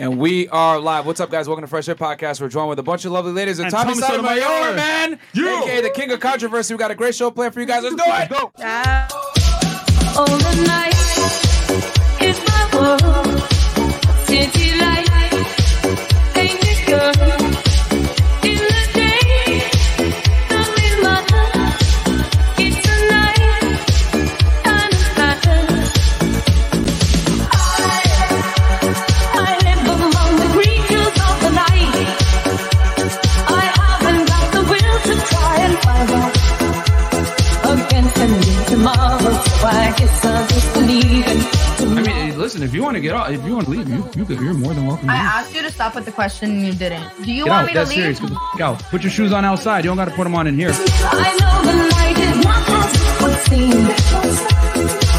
And we are live. What's up, guys? Welcome to Fresh Air Podcast. We're joined with a bunch of lovely ladies and, And Tommy Tommy Sotomayor, Sotomayor. man, Yeah. aka the King of Controversy. We got a great show planned for you guys. Let's do it. Go. All the night is my world. Listen. If you want to get out, if you want to leave, you, you, you're more than welcome. to I asked you to stop with the question and you didn't. Do you Get want out. me to That's leave? serious. Get the f- out. Put your shoes on outside. You don't got to put them on in here. I know the night is not as would seem.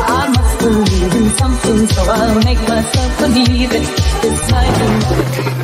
I must believe in something, so I'll make myself believe it. This night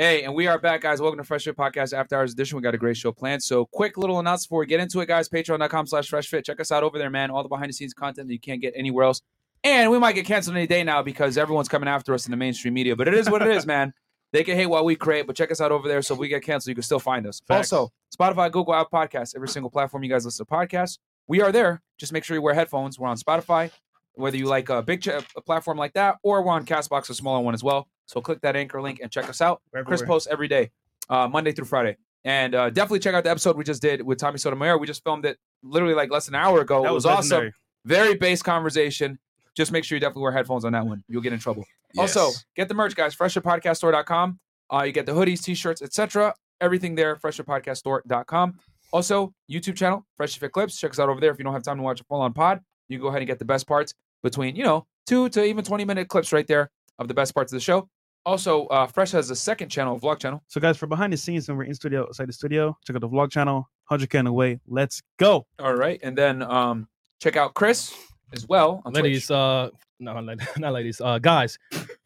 Hey, and we are back, guys. Welcome to Fresh Fit Podcast After Hours Edition. We got a great show planned. So, quick little announcement before we get into it, guys. Patreon.com slash Fresh Fit. Check us out over there, man. All the behind the scenes content that you can't get anywhere else. And we might get canceled any day now because everyone's coming after us in the mainstream media. But it is what it is, man. They can hate what we create, but check us out over there. So if we get canceled, you can still find us. Facts. Also, Spotify, Google, Apple Podcasts, every single platform you guys listen to podcasts. We are there. Just make sure you wear headphones. We're on Spotify, whether you like a big ch- a platform like that, or we're on Castbox, a smaller one as well. So click that anchor link and check us out. We're Chris everywhere. posts every day, uh, Monday through Friday. And uh, definitely check out the episode we just did with Tommy Sotomayor. We just filmed it literally like less than an hour ago. That it was, was awesome. Very base conversation. Just make sure you definitely wear headphones on that one. You'll get in trouble. Also, get the merch, guys. FresherPodcastStore.com. Uh, you get the hoodies, t-shirts, etc. Everything there. FresherPodcastStore.com. Also, YouTube channel, Fresh Fit Clips. Check us out over there. If you don't have time to watch a full-on pod, you can go ahead and get the best parts between, you know, two to even 20-minute clips right there of the best parts of the show. Also, uh, Fresh has a second channel, a vlog channel. So, guys, for behind the scenes, when we're in studio, outside the studio, check out the vlog channel, 100K and away. Let's go. All right. And then um, check out Chris as well on ladies, Twitch. uh, no, not not ladies, uh, guys,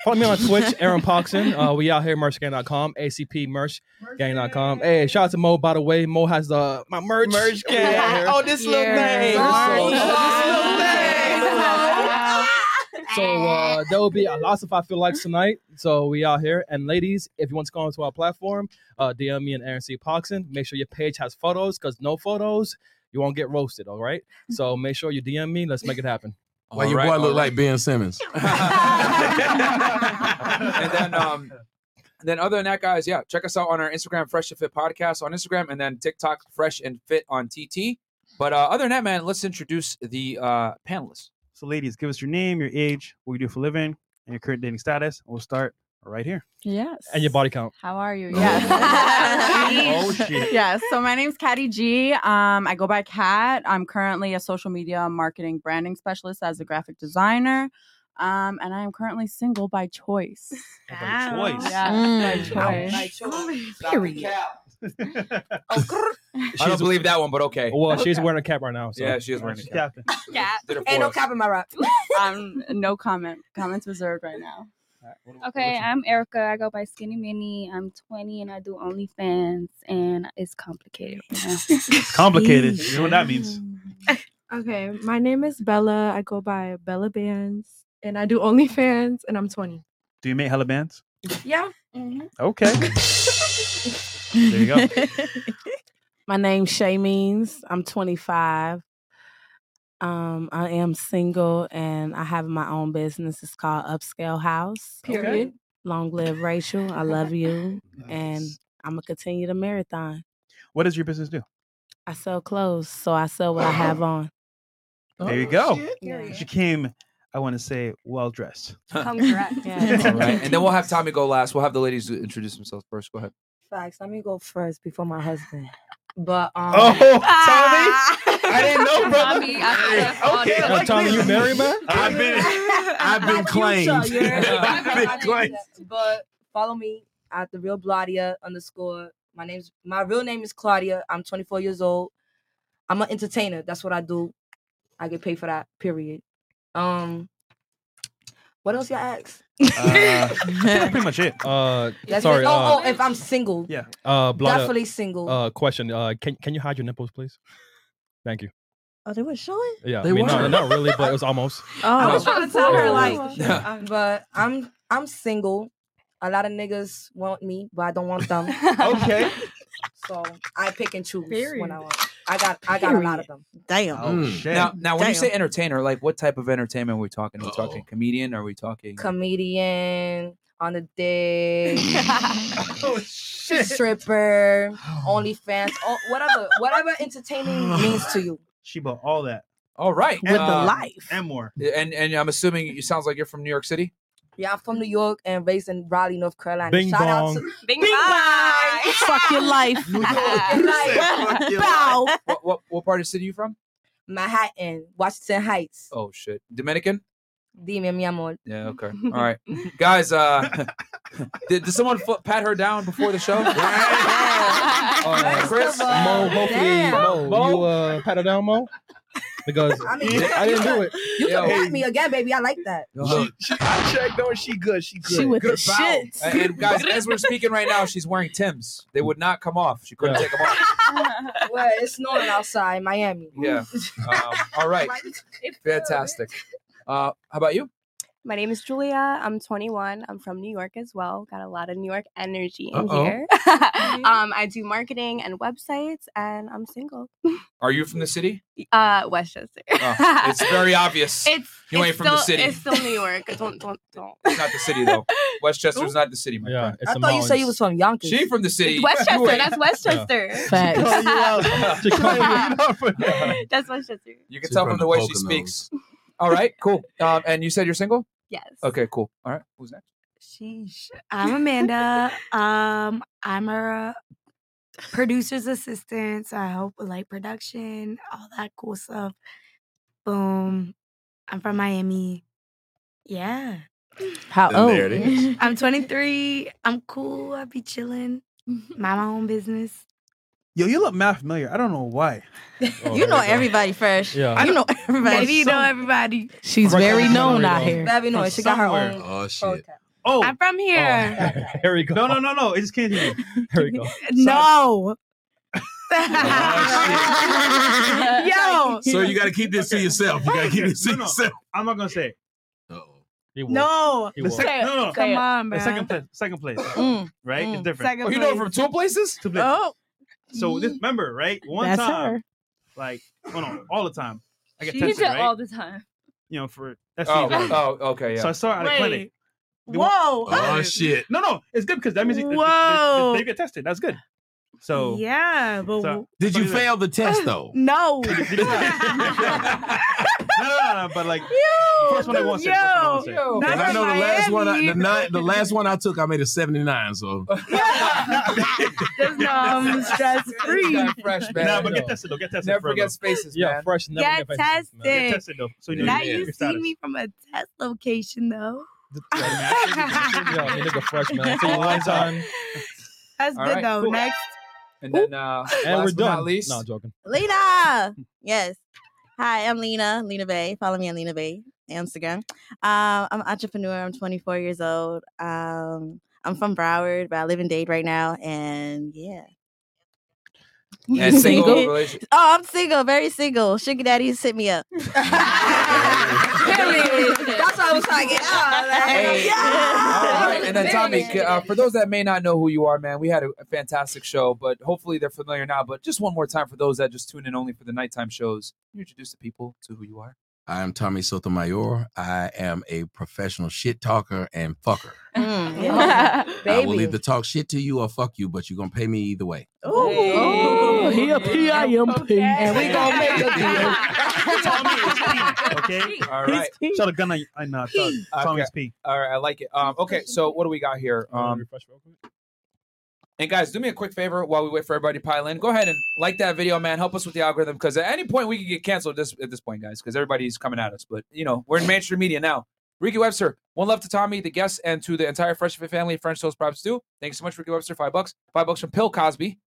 follow me on Twitch, Aaron Poxon. Uh, we out here, merchgang.com, ACP merchgang.com. Hey, shout out to Mo, by the way. Mo has the my merch. Merch gang. Oh, this little Yeah. thing. Nice. So uh, there will be a lots of I feel like tonight. So we out here. And ladies, if you want to go onto our platform, uh, DM me and Aaron C. Poxon. Make sure your page has photos, because no photos, you won't get roasted. All right. So make sure you DM me. Let's make it happen. Why All your right, boy look right. like Ben Simmons? and then um and then other than that guys yeah check us out on our instagram fresh and fit podcast on instagram and then tiktok fresh and fit on tt but uh, other than that man let's introduce the uh panelists So, ladies, give us your name, your age, what you do for a living, and your current dating status. We'll start right here. Yes. And your body count. How are you? Yes. Oh, shit. yes. So my name's Caddy G. Um, I go by Cat. I'm currently a social media marketing branding specialist as a graphic designer. Um, and I am currently single by choice. By choice. Yes, by choice. Period. i don't believe that one but okay Well, she's wearing a cap right now. So. yeah she is wearing a cap Captain. Cat. Ain't no cap in my rap. Um, no comment. Comments reserved right now. Okay, I'm Erica. I go by Skinny Mini. I'm 20 and I do OnlyFans, and it's complicated. Right complicated. You know what that means. Okay, my name is Bella. I go by Bella Bands, and I do OnlyFans, and I'm 20. Do you make hella bands? Yeah. Okay. There you go. My name's Shay Means. I'm 25. Um, I am single and I have my own business. It's called Upscale House. Period. Long live Rachel. I love you. And I'm gonna continue the marathon. What does your business do? I sell clothes, so I sell what I have on. There you go. Yeah. She came, I want to say, well dressed. Come correct. Yeah. all right and then we'll have tommy go last we'll have the ladies introduce themselves first go ahead Facts. Let me go first before my husband. But um, Oh, Tommy! I didn't know, brother. Tommy, I Hey, okay, I like Tommy, this. you married, man? I've been, I've been claimed. I've been claimed. But follow me at the real Bladia underscore. My name's my real name is Claudia. I'm 24 years old. I'm an entertainer. That's what I do. I get paid for that. Period. Um, what else you ask? Uh, that's pretty much it. Uh, That's sorry. it. Oh, uh, oh, if I'm single, Yeah. uh, Blada, definitely single. uh, question. Uh, can can you hide your nipples, please? Thank you. Oh, they were showing. Yeah, They I mean, were? no, not really, but it was almost. I was trying to tell her like, Yeah. but I'm I'm single. A lot of niggas want me, but I don't want them. Okay. So I pick and choose Period. when I want. I got I got a lot of them. Damn. Oh, shit. Now, now when you say entertainer, like what type of entertainment are we talking? Are we talking comedian? Are we talking? Comedian on the day, oh shit. stripper, OnlyFans, oh, whatever, whatever entertaining means to you. She bought all that All right, With the uh, life. and more. And and I'm assuming it sounds like you're from New York City. Yeah, I'm from New York and raised in Raleigh, North Carolina. Bing Shout out bong. to Bing, bye. Fuck your life. Fuck your life. Bow. What, what what part of the city are you from? Manhattan, Washington Heights. Oh shit, Dominican. Dime mi amor. Yeah. Okay. All right, guys. Uh, did, did someone fo- pat her down before the show? Uh, Chris. Mo, hopefully, Damn. Mo, you uh, pat her down, Mo, because I mean, I didn't do it. You Yo. can pat me again, baby. I like that. Look, She, I checked. No, she good. She good. She with good the bow. shits. And, and guys, as we're speaking right now, she's wearing Tim's. They would not come off. She couldn't Yeah. take them off. well, it's snowing outside Miami. Yeah. Um, all right. Fantastic. Uh, how about you? My name is Julia. I'm 21. I'm from New York as well. Got a lot of New York energy in Uh-oh. here. um, I do marketing and websites, and I'm single. Are you from the city? Uh, Westchester. Oh, it's very obvious. It's you ain't from still, the city. It's still New York. Don't don't don't. It's not the city though. Westchester's not the city, my friend. I thought you said you was from Yonkers. She from the city. It's Westchester. You ain't. That's Westchester. That's Westchester. You can She's tell from from the the way she Poconos. speaks. All right, cool. Um, and you said you're single? Yes. Okay, cool. All right, who's next? Sheesh. I'm Amanda. um, I'm a producer's assistant, so I help with like production, all that cool stuff. Boom. I'm from Miami. Yeah. How And there. I'm 23. I'm cool. I be chilling. Mind my own business. Yo, you look mad familiar. I don't know why. You know everybody fresh. Yeah. I you know everybody. Maybe you know everybody. She's very known out here. Very known. From She got her somewhere. own. Oh shit. Oh, I'm from here. Here we go. no, no, no, no. It just came to me. Here we go. No. Yo. So you got to keep this to yourself. You got to keep this to No, no, yourself. I'm not gonna say. No. The sec- no, no, no. Come on, The second place, second place, Mm. right? It's different. Second Oh, you know from two places? Two places. Oh. So this, remember, right? One That's time, her. like, oh no, all the time. I get She tested, right? all the time. you know, for that's Oh, the oh, okay, yeah. So I saw her at a clinic. The one- Whoa. Oh shit. No, no, it's good because that means they, they- Whoa. they, they get tested. That's good. So Yeah, but so- Did you so- fail the test though? no. No, no, no, but like first one I want to say. First one I want to say. Yo. Because I know the last one, I, the nine, the last one I took, I made a seventy nine. So Just know I'm stress free. Got fresh, man. Nah, but get tested though. Get tested. Never for real, forget though. spaces, Yeah, man. fresh. Never Get get vaccinated. Get tested. tested though. So you know Now you your see me from a test location though. Yeah, I mean, nigga, fresh man. So you one time, That's All good right, though. cool. Next. And then uh, and last we're but done. not least, No, I'm joking. Lena. Yes. Hi, I'm Lena, Lena Bay. Follow me on Lena Bay Instagram. Um, I'm an entrepreneur. I'm 24 years old. Um, I'm from Broward, but I live in Dade right now. And yeah. and single relationship. Oh, I'm single, very single. Sugar daddies hit me up. That's what I was trying to get out. Like, Hey. yeah. All right, and then Tommy, uh, for those that may not know who you are, man, we had a, a fantastic show, but hopefully they're familiar now. But just one more time for those that just tune in only for the nighttime shows, can you introduce the people to who you are? I am Tommy Sotomayor. I am a professional shit talker and fucker. Mm, Yeah. I will either talk shit to you or fuck you, but you're gonna pay me either way. Oh, he a PIMP. And we gonna make a deal. Tommy is P. Okay. All right, Shot a gun on on uh, Tommy. Tommy's P. all right, I like it. Um, okay, so what do we got here? Um, refresh real quick. And guys, do me a quick favor while we wait for everybody to pile in. Go ahead and like that video, man. Help us with the algorithm because at any point we could get canceled this at this point, guys, because everybody's coming at us. But you know, we're in mainstream media now. Ricky Webster, one love to Tommy, the guests, and to the entire Fresh Fit family. French toast props too. Thanks so much, Ricky Webster. Five bucks. Five bucks from Pill Cosby.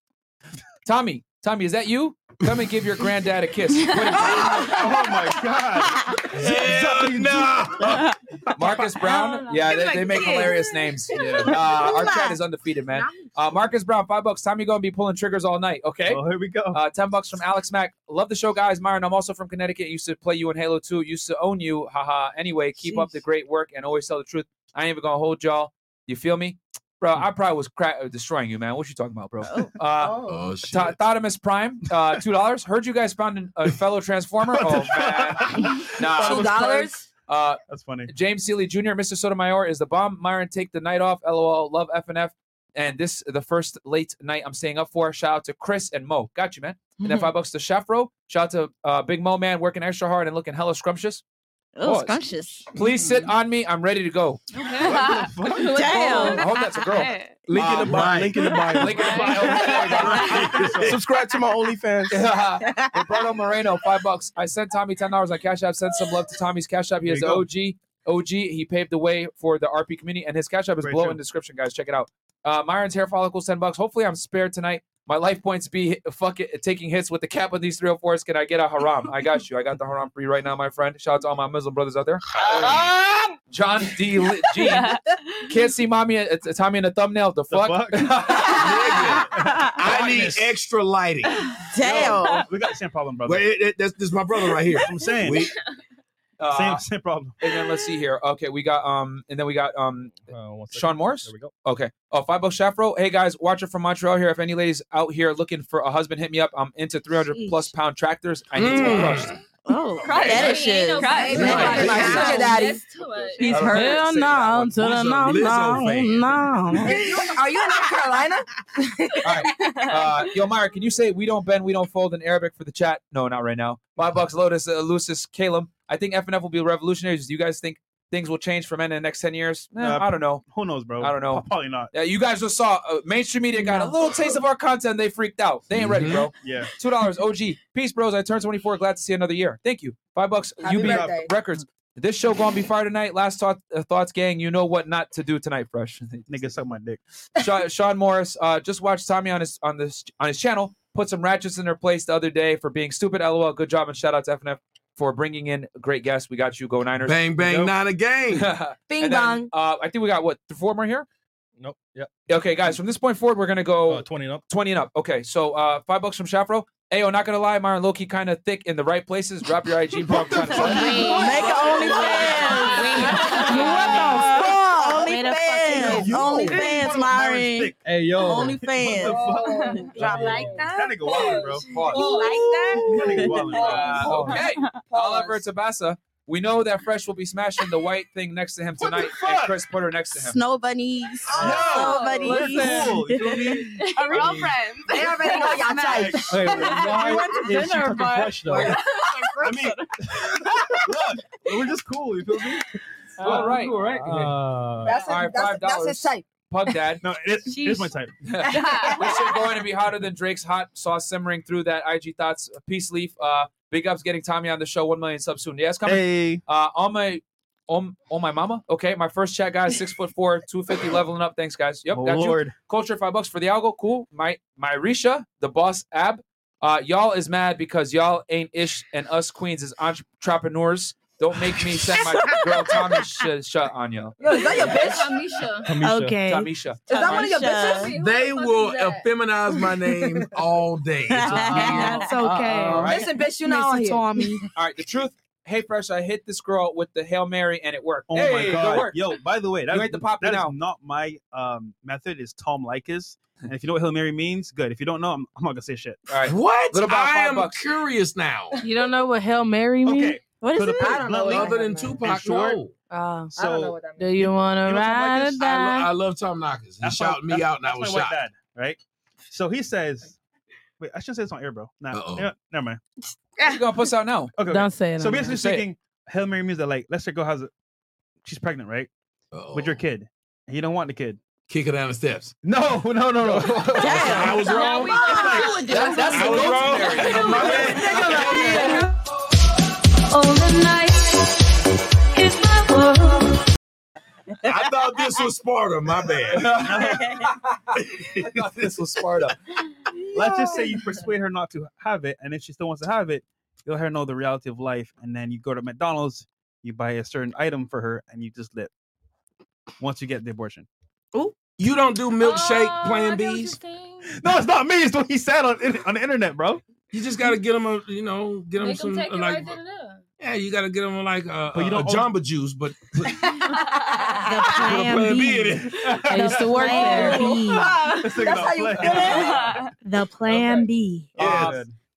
Tommy, Tommy, is that you? Come and give your granddad a kiss. Wait, Oh my god. Hell no. Marcus Brown. Yeah, they, they make hilarious names. Uh, our chat is undefeated, man. Uh, Marcus Brown, five bucks. Time you gonna be pulling triggers all night. Okay. Oh, here we go. Uh, ten bucks from Alex Mack. Love the show, guys. Myron, I'm also from Connecticut. Used to play you in Halo 2. Used to own you. Haha. Anyway, keep up the great work and always tell the truth. I ain't even gonna hold y'all. You feel me? Bro, I probably was cra- uh, destroying you, man. What you talking about, bro? Uh, Oh, shit. Th- Thotimus Prime, uh, two dollars. Heard you guys found an- a fellow Transformer. Oh man, nah. Two dollars? Uh, That's funny. James Seeley Jr., Mr. Sotomayor is the bomb. Myron, take the night off. LOL. Love FNF. And this the first late night I'm staying up for. Shout out to Chris and Mo. Got you, man. And then five bucks to Shafro. Shout out to uh, Big Mo man working extra hard and looking hella scrumptious. Oh, Pause. scrumptious. Please sit on me. I'm ready to go. Damn. I hope that's a girl. Link in the bio. Link in the bio. Link in the bio. Subscribe to my OnlyFans. Roberto Moreno, five bucks. I sent Tommy ten dollars on Cash App. Send some love to Tommy's Cash App. He There is you the OG. OG. He paved the way for the RP community, and his Cash App is Very below true. in the description, guys. Check it out. Uh, Myron's hair follicles, ten bucks. Hopefully, I'm spared tonight. My life points be fuck it, taking hits with the cap of these 304s. Can I get a haram? I got you. I got the haram for you right now, my friend. Shout out to all my Muslim brothers out there. Haram! John D. Li- Can't see mommy, uh, Tommy in the thumbnail. The fuck? I need extra lighting. Damn. we got the same problem, brother. Wait, it, it, this, this is my brother right here. I'm saying. We, Uh, same same problem. And then let's see here. Okay, we got um, and then we got um, Sean Morris. There we go. Okay. Oh, five bucks Shafro. Hey guys, watcher from Montreal here. If any ladies out here looking for a husband, hit me up. I'm into 300 plus pound tractors. I need to be Mm. crushed. Oh, Crush. fetish is. Crush. Crush. My sugar daddy. He's hurt. know. Hell no, to the no, no, no. Are you, are you in North Carolina? All right. Uh, yo, Myra, can you say we don't bend, we don't fold in Arabic for the chat? No, not right now. Five bucks, Lotus, uh, Lucis, Caleb. I think FNF will be revolutionary. Do you guys think things will change for men in the next 10 years? Eh, Uh, I don't know. Who knows, bro? I don't know. Probably not. Yeah, you guys just saw uh, mainstream media got a little taste of our content. They freaked out. They ain't ready, bro. Yeah. Two dollars. OG. Peace, bros. I turned 24. Glad to see another year. Thank you. Five bucks. Happy UB birthday. Records. This show gonna be fire tonight. Last thought, uh, thoughts, gang. You know what not to do tonight, fresh. Nigga suck my dick. Sean, Sean Morris. Uh, just watched Tommy on his on this on his channel. Put some ratchets in their place the other day for being stupid. LOL. Good job and shout out to FNF for bringing in a great guests. We got you. Go Niners. Bang, bang, Nope. not a game. Bing And then, bong. uh, I think we got what four more here. Nope. Yep. Okay, guys. From this point forward, we're gonna go Uh, 20 and up. 20 and up. Okay, so uh five bucks from Shafro. Ayo, not gonna lie, Myron Loki kind of thick in the right places. Drop your IG, bro. I'm trying to sell. Make it OnlyFans. What the fuck? OnlyFans. OnlyFans, Myron. Hey yo. OnlyFans. Drop like that? That nigga wildin', bro. Pause. You like that? That nigga wildin', bro. Okay, Oliver Tabasa. We know that Fresh will be smashing the white thing next to him tonight, and Chris put her next to him. Snow bunnies. Oh, Snow bunnies. Cool. You feel me? Are we all friends? They already know y'all type. Hey, why We went to is she dinner, fucking but- fresh though? I mean, look, we're just cool. You feel me? All right, Cool, right? Uh, That's, All right, that's, that's $5. his type. Pug Dad. no, it, it's my type. this is going to be hotter than Drake's hot sauce simmering through that IG thoughts. Peace leaf. Uh, big ups getting Tommy on the show. One million subs soon. Yes, coming. Hey. Uh, on my on, on my mama. Okay, my first chat guys, six foot four, two fifty, leveling up. Thanks, guys. Yep, Oh, got you. Lord. Culture five bucks for the algo. Cool. My my Risha, the boss ab. Uh, y'all is mad because y'all ain't ish and us queens is entrepreneurs. Don't make me send my girl Tommy shut on you. Yo, is that your bitch? Tamisha. Tamisha. Okay. Tamisha. Is that one of your Tamisha. bitches? They will effeminize my name all day. That's okay. All right. Listen, bitch, you know on Mr. here. Tommy. All right. The truth. Hey, fresh. I hit this girl with the hail mary and it worked. Oh hey, my good god. work. Yo, by the way, that's, ain't the poppy that is now. not my um, method. It's Tom Likas. And if you know what Hail Mary means, good. If you don't know, I'm, I'm not gonna say shit. All right. What? Little about I five am bucks. curious now. You don't know what Hail Mary means? Okay. What is So the it? I don't know Other than Tupac, short, no. Oh. I don't know So what that Do you want to You know Tom ride Likas? or I, lo- die? I love Tom Knockers. He that's shouted my- me out and I was my white shocked. dad, right? So he says, wait, I should say it's on air, bro. Nah, Uh-oh. yeah, never mind. What you gonna puss out now? Okay. okay. Don't say it. So on basically Just say it. speaking, Hail Mary means that like, let's say a girl has a, she's pregnant, right, Uh-oh. with your kid, and you don't want the kid. Kick her down the steps. No, no, no, no. I was wrong. That's, that's I the was go-to wrong. I thought this was Sparta. My bad. I thought this was Sparta. Let's just say you persuade her not to have it, and if she still wants to have it, you let her know the reality of life, and then you go to McDonald's, you buy a certain item for her, and you just live. Once you get the abortion. You don't do milkshake Oh, Plan Bs. No, it's not me. It's what he said on on the internet, bro. You just gotta get them a, you know, get them Make 'em some uh, like. right then and there. Yeah, you gotta get them like a, But you a, a don't Jamba Juice, but put, put Plan Plan B. B in it. I used to work there. That's how you feel it? The plan B. Um,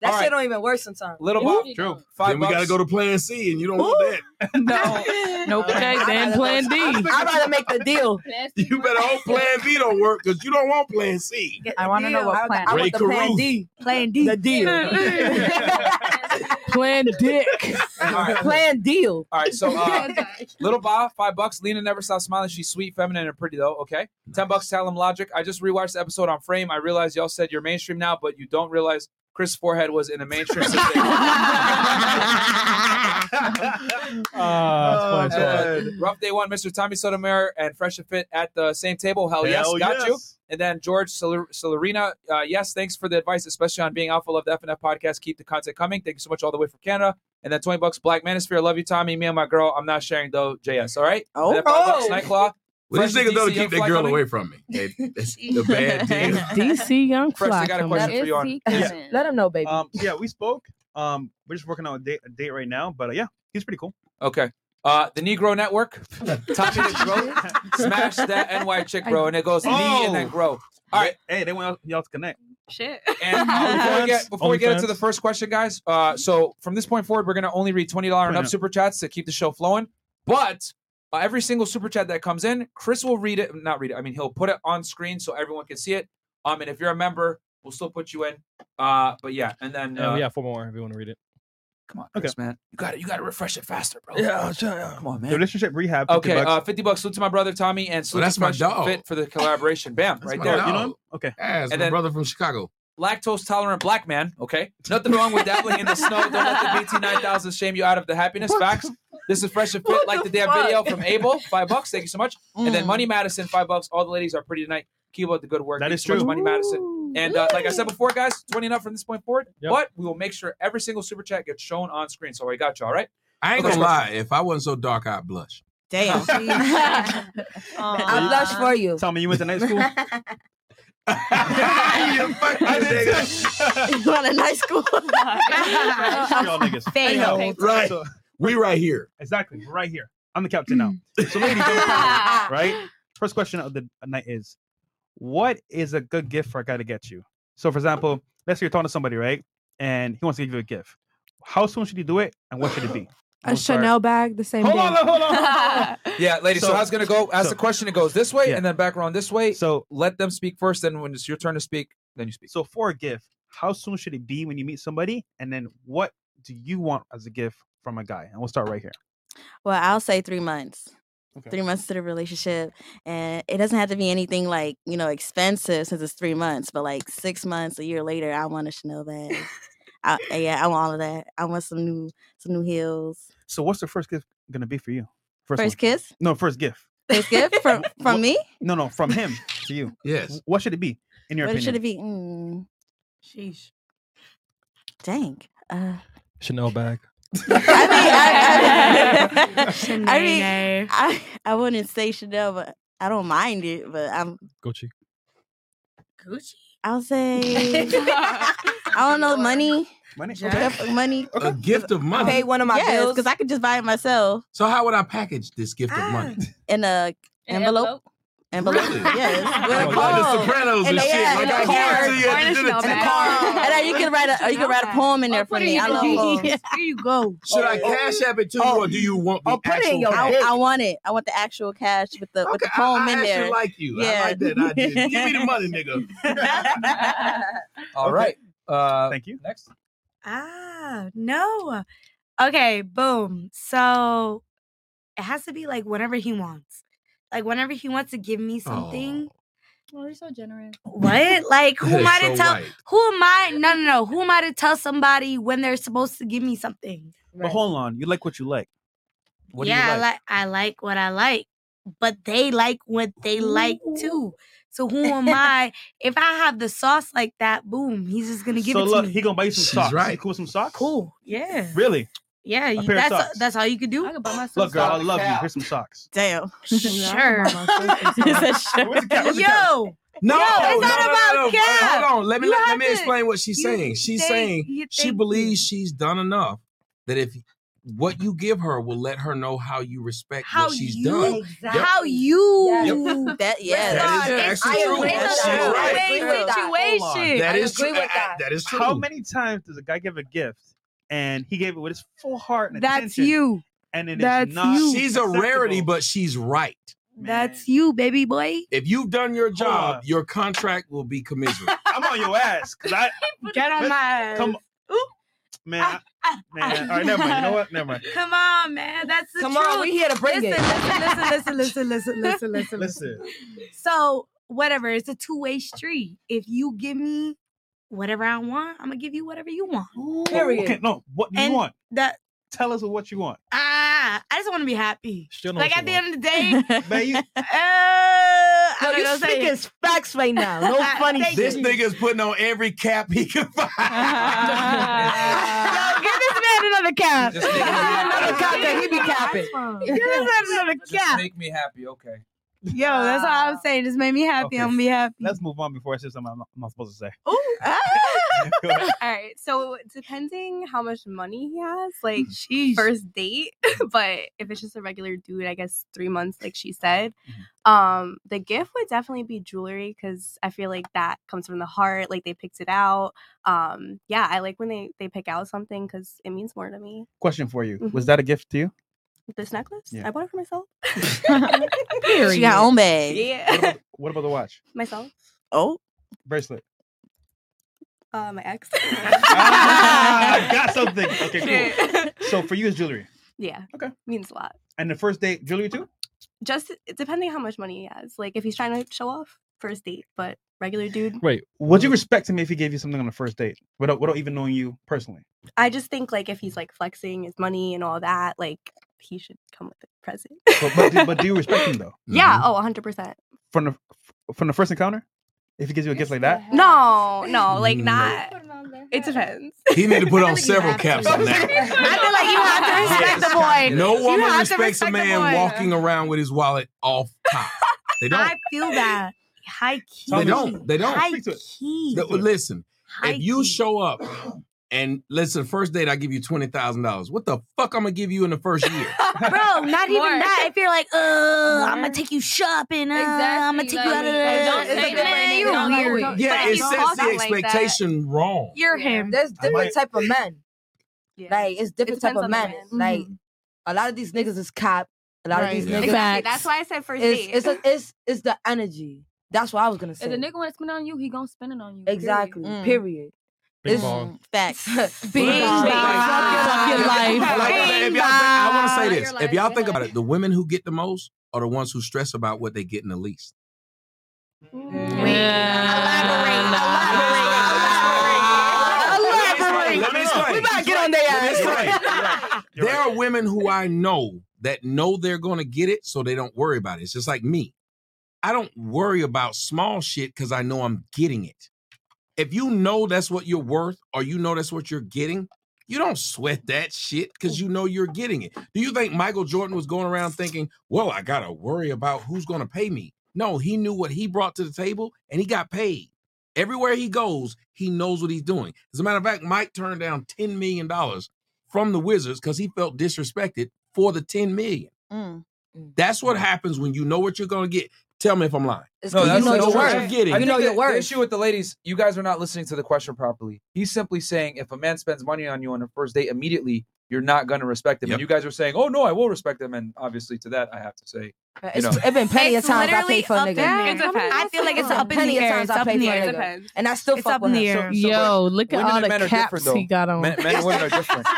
That All shit right. don't even work sometimes. Little Bob, True. five Then we gotta go to Plan C, and you don't want that. no, no, okay, then Plan D. I'd rather make the deal. You better hope Plan B don't work because you don't want Plan C. I want to know I, what plan. I Ray want the plan D. Plan D. The deal. Plan Dick. All right. plan deal. All right, so uh, little Bob, five bucks. Lena never stops smiling. She's sweet, feminine, and pretty though. Okay, ten bucks. Tell him logic. I just rewatched the episode on Frame. I realize y'all said you're mainstream now, but you don't realize Chris Forehead was in a mainstream. situation. Ah, it's funny, Uh, rough day one, Mr. Tommy Sotomayor and Fresh and Fit at the same table. Hell, yes, Hell got you. And then George Celer- Celerina, uh, yes, thanks for the advice, especially on being Alpha Love the FNF podcast. Keep the content coming. Thank you so much all the way from Canada. And then 20 bucks, Black Manosphere. I love you, Tommy. Me and my girl. I'm not sharing though, JS. All right? Oh. And then five bucks, Nightclaw. Well, these Fresh niggas know to keep that girl coming. away from me. They, that's the bad deal. DC Young Fresh, Fly. I got a question for you on. Is he is- coming? Let him know, baby. Um, yeah, we spoke. Um, we're just working on a date, a date right now, but uh, yeah, he's pretty cool. Okay. Uh, the Negro Network. Tommy the Grow. Smash that NY chick, bro. And it goes knee and then Oh. grow. All right. Hey, they want y'all to connect. Shit. And uh, before we get before we get into the first question, guys, uh, so from this point forward, we're gonna only read twenty dollar and up super chats to keep the show flowing. But uh, every single super chat that comes in, Chris will read it. Not read it. I mean, he'll put it on screen so everyone can see it. Um, and if you're a member, we'll still put you in. Uh, but yeah, and then Yeah, uh, we have four more if you want to read it. come on, Chris, man, you got it. You got to refresh it faster, bro. Yeah, sure. come on, The man. relationship rehab. 50 Okay, bucks. uh, fifty bucks. Salute to my brother Tommy, and salute that's to my dog. Fit for the collaboration. Bam, right my there. dog. you know him? Okay. Yeah, it's And my then- brother from Chicago. Lactose tolerant black man. Okay, nothing wrong with dabbling in the snow. Don't let the BT nine thousand shame you out of the happiness. Facts. This is fresh and fit, like the damn video from Abel. Five bucks. Thank you so much. And then Money Madison, five bucks. All the ladies are pretty tonight. Keep up the good work. That Thank is you so much, true. Money Madison. And uh, like I said before, guys, twenty and up from this point forward. Yep. But we will make sure every single super chat gets shown on screen. So I got you. All right. I ain't Okay. gonna lie. If I wasn't so dark, I'd blush. Damn. I'll blush for you. Tell me you went to night school. you fucking nigga. you want a nice school? Y'all niggas. Fail. Right. So, We right here. exactly. We're right here. I'm the captain now. Hmm. So, ladies, on the panel, right? First question of the night is, what is a good gift for a guy to get you? So, for example, let's say you're talking to somebody, right, and he wants to give you a gift. How soon should he do it, and what should it be? A Chanel bag the same Hold day. on, hold on, hold on. Yeah, ladies. So, So- how's gonna go? Ask so- the question. It goes this way, Yeah. and then back around this way. So, Let them speak first. Then when it's your turn to speak, then you speak. so for a gift, how soon should it be when you meet somebody, and then what do you want as a gift from a guy? And we'll start right here. Well, I'll say three months. Okay. Three months to the relationship, and it doesn't have to be anything like you know expensive since it's three months. But like six months, a year later, I want a Chanel bag. I, yeah, I want all of that. I want some new some new heels. So, what's the first gift gonna be for you? First one. kiss, No, first gift. first gift from from me. No, no, from him to you. Yes. What should it be in your opinion? What opinion? should it be? Mm, Sheesh. dang. Uh, Chanel bag. I mean, I, I, I mean, Shanae. I, I wouldn't say Chanel, but I don't mind it. But I'm, Gucci. Gucci. I'll say, I don't know, money, Money. a gift of money. A gift of money. paid one of my yes, bills. because I could just buy it myself So how would I package this gift of money? in a An envelope. Envelope. Really? Yes. With Oh, a like the. Sopranos and, And shit. yeah, like and I a give it card. to you at the dinner table. And then you can write a or you can write a poem in there for me. I love DD. poems. Here you go. Should I cash app it to you, or do you want the Oh, put it in actual your cash? I, I want it. I want the actual cash with the with the Okay, poem I, I in actually there. like you. I Yeah. like that idea. Give me the money, nigga. All right. Uh, Thank you. Next. Ah, no. Okay, boom. So it has to be like whenever he wants. Like whenever he wants to give me something. Oh, you're so generous. What? Like who am I to so tell? white. Who am I? No, no, no. Who am I to tell somebody when they're supposed to give me something? But hold on, you like what you like. What yeah, do you I like? like I like what I like, but they like what they like too. So who am I? If I have the sauce like that, boom, he's just gonna give so it to me. So look, he gonna buy you some She's socks. right. Cool some socks? cool. Yeah. Really? Yeah, you, that's socks. that's all you could do. I could buy myself. Look, girl, I love you. Here's some socks. Damn. Sure. Yo. No, Yo, it's no, not no, about no, no. cap. Hold on. Let me let, let me to- explain what she's you saying. She's think- saying she believes she's done enough that if what you give her will let her know how you respect How what she's you- done. Exactly. How you Yep. That yeah, That is actually true. with that. is right. I agree with that. situation. That I true. with That is true. How many times does a guy give a gift and he gave it with his full heart and That's attention, you. And it is That's not you. She's a rarity, but she's right. That's you, baby boy. If you've done your job, your contract will be commensurate. I'm on your ass I Get on my ass. come man. Ah. I- man, all right, never mind. You know what? Never mind. Come on, man. That's the Come truth. on, we here to bring listen, it. Listen, listen, listen, listen, listen, listen, listen, Listen. So whatever, it's a two way street. If you give me whatever I want, I'm gonna give you whatever you want. Period. Okay, no. What do you And want? That Tell us what you want. ah, I just want to be happy. She'll Like at she the end of the day, Man, you, uh, No, you know, say speaking facts right now. No funny This shit. nigga's putting on every cap he can find. Yo, give this man another cap. Just make me Another cap that he be capping. Give this man another Just cap. make me happy, okay? Yo, that's all I'm saying. Just make me happy. Okay. I'm gonna be happy. let's move on before I say something I'm not, I'm not supposed to say. Ah! All right. So depending how much money he has, like first date, but if it's just a regular dude, I guess three months, like she said, um, the gift would definitely be jewelry because I feel like that comes from the heart. Like they picked it out. Um, yeah, I like when they they pick out something because it means more to me. Question for you: Mhm. Was that a gift to you? This necklace, Yeah. I bought it for myself. She got her own bag. Yeah, What about the watch? myself. Oh, Bracelet. Uh, my ex. ah, I got something. Okay, cool. So for you, it's jewelry. Yeah. Okay. Means a lot. And the first date, jewelry too. Just depending how much money he has. Like if he's trying to show off, first date. But regular dude, Wait, would you respect him if he gave you something on the first date without without even knowing you personally? I just think like if he's like flexing his money and all that, like he should come with a present. But but, do, but do you respect him though? Yeah. Oh, 100 percent. From the from the first encounter, if he gives you a gift like that, No, no, like not. It depends. He need to put on several caps on that. I feel like you have to respect the boy. No You woman respects a respect the man walking around with his wallet off top. They don't. I feel that. High key. They don't. They don't. High key. Listen, High if you show up and listen, first date I give you twenty thousand dollars. What the fuck I'm gonna give you in the first year? Bro, not even More. that. If you're like, uh, I'm gonna take you shopping. Uh, I'm gonna take you out of the. Don't say that. Man, you're Don't weird. know. yeah, But it if sets you the talk like expectation wrong. You're him. There's different might- type of men. Like it's different type of on the men. man. Like a lot of these niggas is cap. A lot Right. of these Yeah. niggas. Exactly. That's why I said first It's date. it's a, it's it's the energy. That's what I was gonna say. If the nigga want to spend it on you, he gonna spend it on you. exactly. Mm. Period. Bing It's- bong. facts. Bing Bing bong. bong. Fuck your life. Like, if y'all think, I want to say this. If y'all think about it, the women who get the most are the ones who stress about what they get in the least. Elaborate. Let me explain. We better get on their Let me ass. There are women who I know that know they're going to get it, so they don't worry about it. It's just like me. I don't worry about small shit because I know I'm getting it. If you know that's what you're worth or you know that's what you're getting, you don't sweat that shit because you know you're getting it. Do you think Michael Jordan was going around thinking, well, I got to worry about who's going to pay me? No, he knew what he brought to the table and he got paid. Everywhere he goes, he knows what he's doing. As a matter of fact, Mike turned down $10 million from the Wizards because he felt disrespected for the 10 million. Mm. That's what happens when you know what you're going to get. Tell me if I'm lying. It's No, 'cause that's, you know that's your what worth. you're getting. You know think your the- The issue with the ladies, you guys are not listening to the question properly. He's simply saying if a man spends money on you on the first date, immediately you're not going to respect him. Yep. And you guys are saying, "Oh no, I will respect him." And obviously, to that, I have to say, uh, you It's, know, it's been plenty It's of times I literally paid for a nigga. there. It depends. I feel like it's It's up in plenty the of air. times It's I up paid in the for a air. nigga. Depends. And I still It's fuck up with in the him. air. Yo, look at women all the caps he got on. men, men and women are different.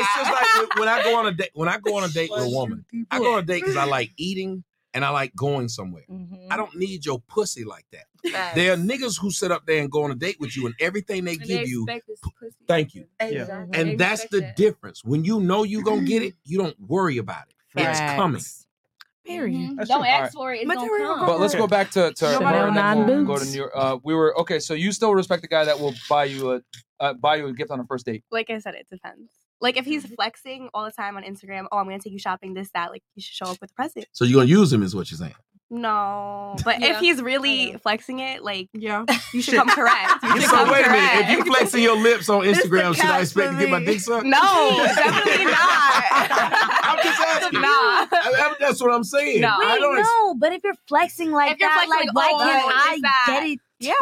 It's just like when I go on a date. When I go on a date with a woman, I go on a date because I like eating and I like going somewhere. I don't need your pussy like that. There are niggas who sit up there and go on a date with you, and everything they And give they you, expect pussy. thank you. Exactly. They And that's the that. difference. When you know you gonna get it, you don't worry about it. It's coming. Period. That's Don't true. ask for it. It's Material gonna come. But let's go back to, to her and we'll go to. New York. Uh, we were okay. So you still respect the guy that will buy you a uh, buy you a gift on a first date. Like I said, it depends. Like if he's mm-hmm. flexing all the time on Instagram, oh, I'm gonna take you shopping, this, that, like you should show up with a present. So you're gonna use him, is what you're saying. No, but Yeah. if he's really flexing it, like yeah, you should come correct. You should So come wait a minute. correct. If you flexing your lips on Instagram, should I expect to get my dick sucked? No, definitely not. I'm just asking. Nah. I- I- that's what I'm saying. No. I Wait, don't. ex- no, but if you're flexing like If you're that, flexing like like, why oh, can't I that- get it Yeah.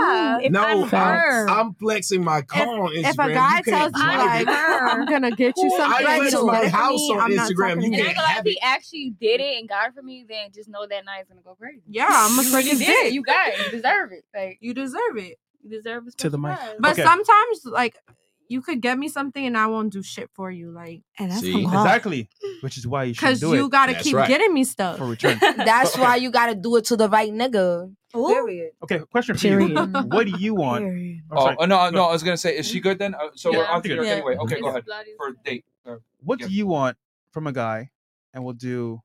too? If no, I'm her. I'm flexing my car on Instagram. If a guy tells you like. I'm gonna get you something, I flex my house me, on I'm Instagram. talking You can't Ain't have if he actually did it and got it for me, then just know that night's gonna go crazy. Yeah, I'm you gonna really suck his did it. dick. You got it. You deserve it. Like You deserve it. you deserve a To the mic. But Okay. sometimes, like, you could get me something and I won't do shit for you, like, and that's See? Exactly. Which is why you should because do it. Because you gotta That's keep right. getting me stuff. for return. That's Okay. why you gotta do it to the right nigga. Period. Okay, question for you. Period. What do you want? Oh, oh, no, no. I was gonna say, is she good then? Uh, so we're Yeah. on to New Yeah. anyway. Okay, go ahead for date. Uh, What yeah. do you want from a guy? And we'll do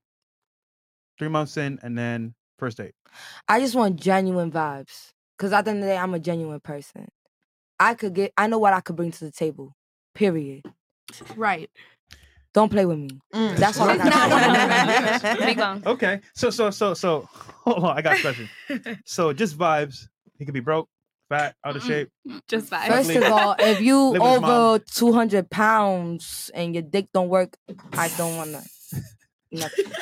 three months in and then first date. I just want genuine vibes. Cause at the end of the day, I'm a genuine person. I could get I know what I could bring to the table. Period. Right. Don't play with me. Mm. That's all I got. Big bang. Okay. So so so so hold on, I got a question. so just vibes. He could be broke, fat, out of shape. Just vibes. First of all, if you Live with his mom. over two hundred pounds and your dick don't work, I don't wanna nothing.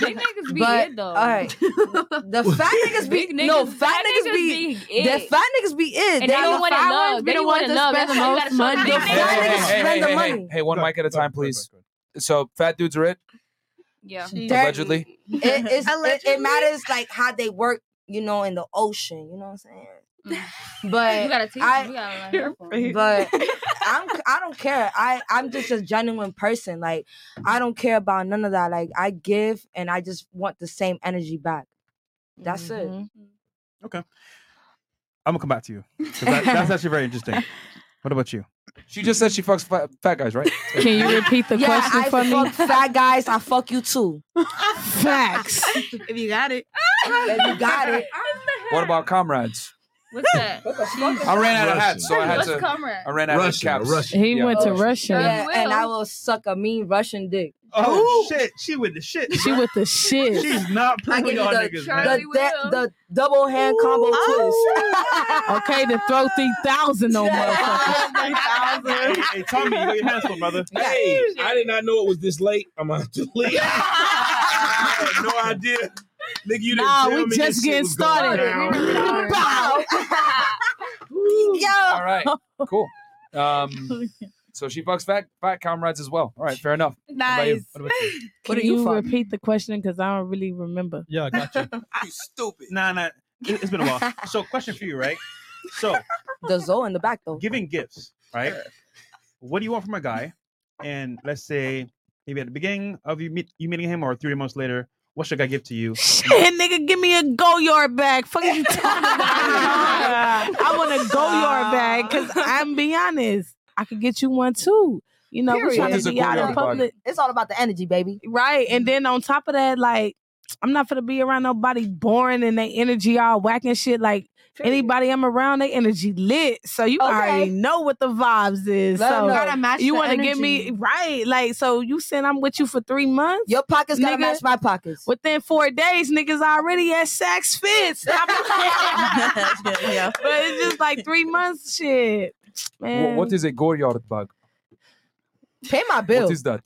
Big niggas be But it though. all right, the fat niggas be Big no niggas- fat niggas be be the fat niggas be it. And they don't want to love. ones They don't want ones to love. spend That's the you most gotta show money. the Hey, fat hey, niggas hey, hey, spend the hey, hey, money. hey, one mic at a time, go, go, please. So fat dudes are it, Yeah. Allegedly. It, it's, it, it matters like how they work, you know, in the ocean. You know what I'm saying? Mm. But You gotta teach I. You gotta learn from them. but I'm I don't care. I I'm just a genuine person. Like I don't care about none of that. Like I give and I just want the same energy back. That's it. Mm-hmm. Mm-hmm. Okay. I'm gonna come back to you. that- that's actually very interesting. What about you? She just said she fucks fat, fat guys, right? Can you repeat the yeah, question I for me? fuck fat guys. I fuck you too. Facts. if you got it. If you got it. What about comrades? What's that? I ran out of hats, so I had What's to. comrade? I ran out Russian, of caps. Russian. He Yeah. went to Russia. Yeah, will. and I will suck a mean Russian dick. Oh shit, she with the shit. She with the shit. She's not I playing give with you y'all the, niggas, the, man. Charlie the, Will. the double hand combo oh. twist. Okay, to throw three thousand on motherfuckers. hey, hey, Tommy, you got your hands full, brother. Hey, I did not know it was this late. I'm gonna have to leave. I had no idea. Nigga, you didn't Nah, tell we me just getting started. down. Bow. All right, cool. Um, so she fucks fat fat comrades as well. All right, fair enough. What about you? Nice. What about you? Can do you you repeat the question? Because I don't really remember. Yeah, I got you. You stupid. Nah, nah. It, has been a while. So, question for you, right? So, The Zoe in the back though. giving gifts, right? What do you want from a guy? And let's say maybe at the beginning of you meet you meeting him, or three months later, what should I give to you? Shit, nigga, give me a Goyard bag. Fuck you talking about? I want a Goyard uh, bag because I'm be honest, I could get you one too. You know, we Period. trying What is to be out in Goyard public, It's all about the energy, baby. right? And then on top of that, like, I'm not gonna be around nobody boring and they energy all whacking shit. Like anybody I'm around, they energy lit. So you Okay. already know what the vibes is. Let 'em so know. Gotta match you want to give me right? Like, so you said I'm with you for three months? Your pockets gotta Nigga. match my pockets. Within four days, niggas already at Saks Fifth. yeah. but it's just like three months shit. Wh- Man. what is a Goyard bag? Pay my bill. What is that?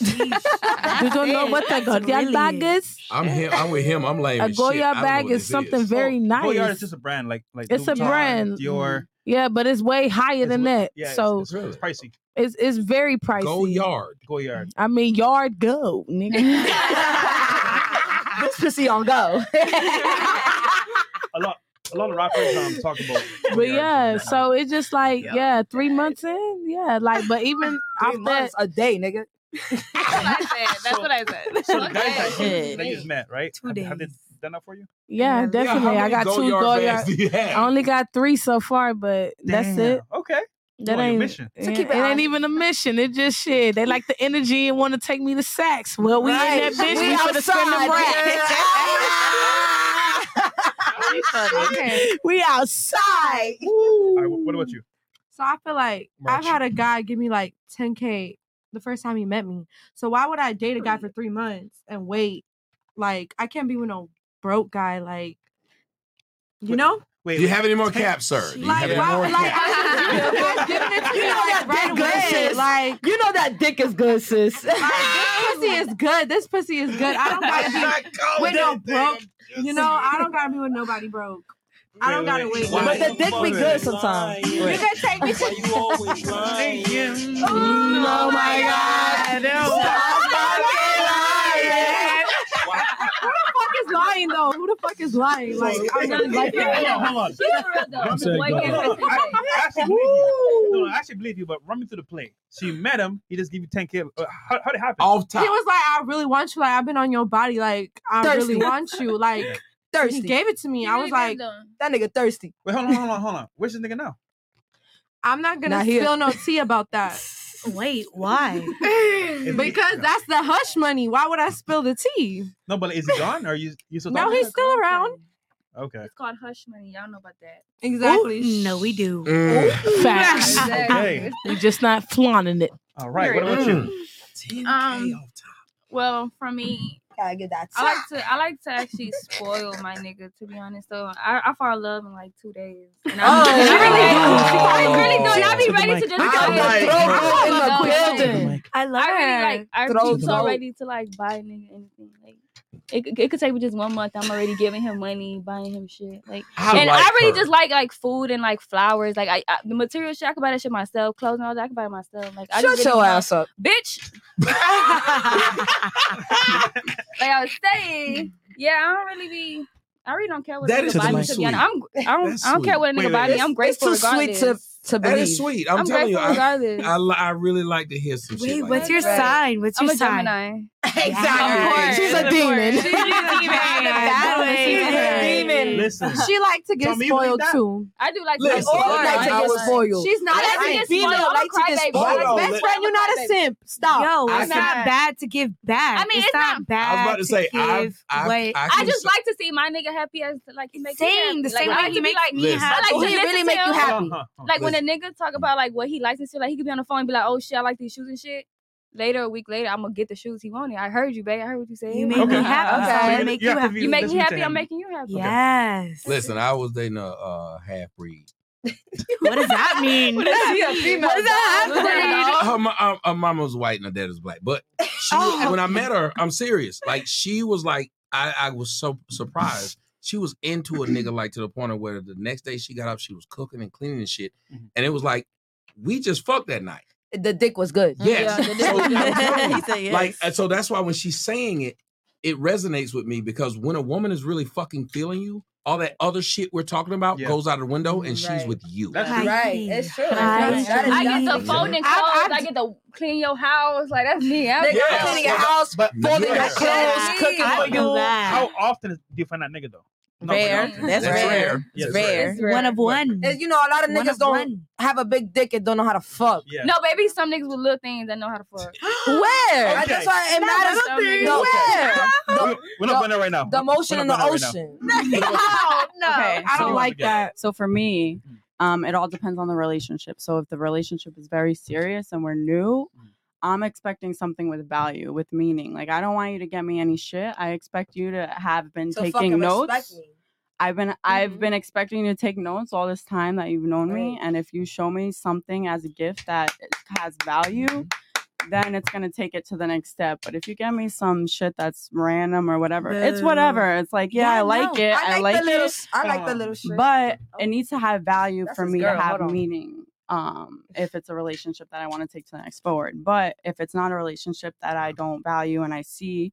You don't know what the Goyard bag is? I'm him. I'm with him. I'm like A as shit. Goyard bag is this something very nice. Goyard is just a brand, like like It's a Louis Vuitton, brand. Dior. Yeah, but it's way higher than that. Yeah, so it's, it's, it's pricey. it's it's very pricey. Go yard. Goyard. I mean, yard go, nigga. this pussy on go. A lot, a lot of rappers um talk about. but yeah, so it's just like yeah, three months in, yeah, like but even Three after that, months a day, nigga. That's what I said. That's what I said. So the guys that you, that you just met, right? Two Have, have they days. done that for you? yeah, Yeah. definitely. how I got two Goyard Goyard. bags do you have? I only got three so far, but that's it. Okay. That on your ain't mission. yeah, So keep it it ain't even a mission. It just shit. They like the energy and want to take me to sex. Well, we Right. in that bitch. We We, finna spend them outside, racks. we outside. All right, what about you? So I feel like I've had a guy give me like 10k the first time he met me. So why would I date a guy for three months and wait? Like I can't be with no broke guy. Like you know. Wait, do you have any more caps, sir? Do you Like, have any why- more like, caps? I giving it to You me know like that right dick good, sis. Like You know that dick is good, sis. Like, this pussy is good. This pussy is good. I don't gotta be with no broke. You know, I don't gotta be with nobody broke. I don't gotta wait. But the dick be good sometimes. You can take me to. Oh my God. Who the fuck is lying though? Who the fuck is lying? Like I'm really like Hold on, hold on. I'm saying. I, I actually believe you. No, no, I actually believe you, but run me through the play. So you met him, he just give you 10K. Uh, how, how did it happen? Off He was like, I really want you. Like I've been on your body. Like I really want you. Like Thirsty. He gave it to me. I was like, that nigga thirsty. Wait, hold on, hold on, hold on. Where's this nigga now? I'm not gonna Not spill no tea about that. Wait, why? because that's the hush money. Why would I spill the tea? No, but is he gone? Or you you still No, he's still around. Okay. It's called hush money. Y'all know about that. Exactly. no, we do. Facts. Okay. You're just not flaunting it. All right. What about you? Um, well, for me, Gotta get that. I like to I like to actually spoil my nigga to be honest. So I, I fall in love in like two days. And Oh, I, you I really really do. do. And I be To the ready to just We buy it. I love it. I love I really like I'm really so throw. ready to like buy a nigga anything. Like it, it could take me just one month. I'm already giving him money, buying him shit. Like I and like I really her. just like like food and like flowers. Like I, I the material shit I can buy that shit myself. Clothes and all that I can buy it myself. Like I Shut just your ass up. bitch. like I was saying, yeah, I don't really be. I really don't care what That a nigga buy too me. To be sweet. honest, I'm, I don't, That's I don't care what a nigga Wait, buy wait. me. I'm It's grateful too sweet regardless. to to That believe. is sweet. I'm, I'm telling you, I, regardless. I, I really like to hear some shit. Wait, like what's that. your Right. sign? What's I'm your a sign? Gemini. Exactly. She's a demon. She's a demon. That. She's a demon. Listen. She like to get me spoiled too. I do like Listen, to get spoiled. like to get spoiled. She's not I a like simp. Female. I'm like to get spoiled. Best friend, you're not a simp. Stop. Yo, it's not bad to give back. I mean, it's, it's not, not- bad. I was about to say. I, I can just like to see my nigga happy as like he makes me same, happy. the Like, same way like he to makes like, me happy. I like to really make you happy. Like when a nigga talk about like what he likes and shit, like he could be on the phone and be like, "Oh shit, I like these shoes and shit." Later, a week later, I'm gonna get the shoes he wanted. I heard you, babe. I heard what you said. You make me happy. Okay. So So you- make you you happy. be You make me happy. I'm making you happy. Yes. Listen, I was dating a uh, half breed. What does that mean? What is she a female? What does that mean? Her, mo- uh, her mama was white and her dad was black. But she, Oh. when I met her, I'm serious. Like she was like, I, I was so surprised. She was into a nigga like to the point of where the next day she got up, she was cooking and cleaning and shit, Mhm. and it was like we just fucked that night. The dick was good. Yes. Yeah, So, was good. I'm telling you, He said yes. Like, so that's why when she's saying it, it resonates with me because when a woman is really fucking feeling you, all that other shit we're talking about Yeah. goes out the window and she's with you. That's Right. right. It's true. Right. That is- that is I get the phone and true. clothes. I- I, get to clean your house. Like that's me. I'm Nigga, Yeah. cleaning your house, But folding Yeah. your clothes, cooking for you. How often do you find that nigga though? No, Rare. That's, That's rare. rare. Yes, It's rare. Rare. One of one. And you know, a lot of One niggas of don't one. have a big dick and don't know how to fuck. Yeah. No, baby, some niggas with little things that know how to fuck. Where? Okay. That's why it Not matters. No, where? We're, we're not going there right now. The motion We're in the not going there right now. ocean. Oh, no. Okay, I don't So- like that. So for me, um, it all depends on the relationship. So if the relationship is very serious and we're new, I'm expecting something with value, with meaning. Like I don't want you to get me any shit. I expect you to have been So taking notes. I've been I've Mhm. been expecting you to take notes all this time that you've known me, and if you show me something as a gift that has value, then it's gonna take it to the next step. But if you get me some shit that's random or whatever, it's whatever. It's like yeah, Yeah, I like no, it, I like, the little. it, I like the little shit. but Oh. it needs to have value That's for me girl, to have meaning. Um, if it's a relationship that I want to take to the next forward, but if it's not a relationship that I don't value and I see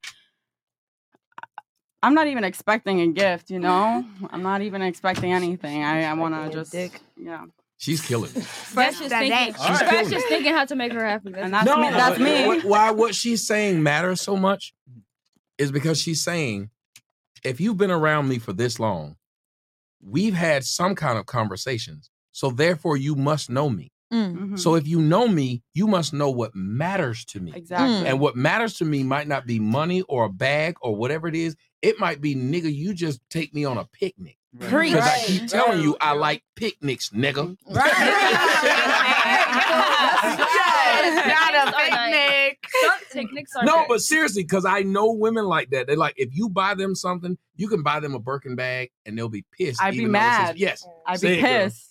I'm not even expecting a gift, you know. I'm not even expecting anything. I, I want to just, dick. yeah. She's killing it. Fresh is That's thinking. it. She's Fresh killing is it. thinking how to make her happy. That's And that's no, me. That's me. What, why what she's saying matters so much is because she's saying, if you've been around me for this long, we've had some kind of conversations. So therefore, you must know me. Mhm. So if you know me, you must know what matters to me. exactly. And what matters to me might not be money or a bag or whatever it is. It might be, nigga, you just take me on a picnic. Because I keep telling you, I like picnics, nigga. not a picnic. Some picnics are No, great. but seriously, because I know women like that. They're like, if you buy them something, you can buy them a Birkin bag, and they'll be pissed. I'd be even though it says- mad. yes, I'd Say be it, pissed.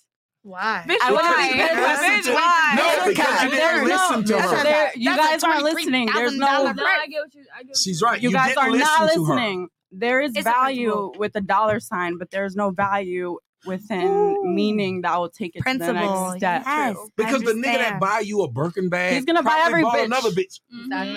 Why? Bitch, I why? be pissed. Listen to- Why? No, because you didn't there's listen to no- her. there- You That's guys aren't listening. There's no. $23,000 No, I get what you. I get She's right. You, You, guys didn't are listen not to her. listening. There is It's value with a dollar sign, but there's no value within meaning that I will take it to the Principle, next step. yes. Because the nigga that buy you a Birkin bag, He's gonna buy every bought bitch. another bitch.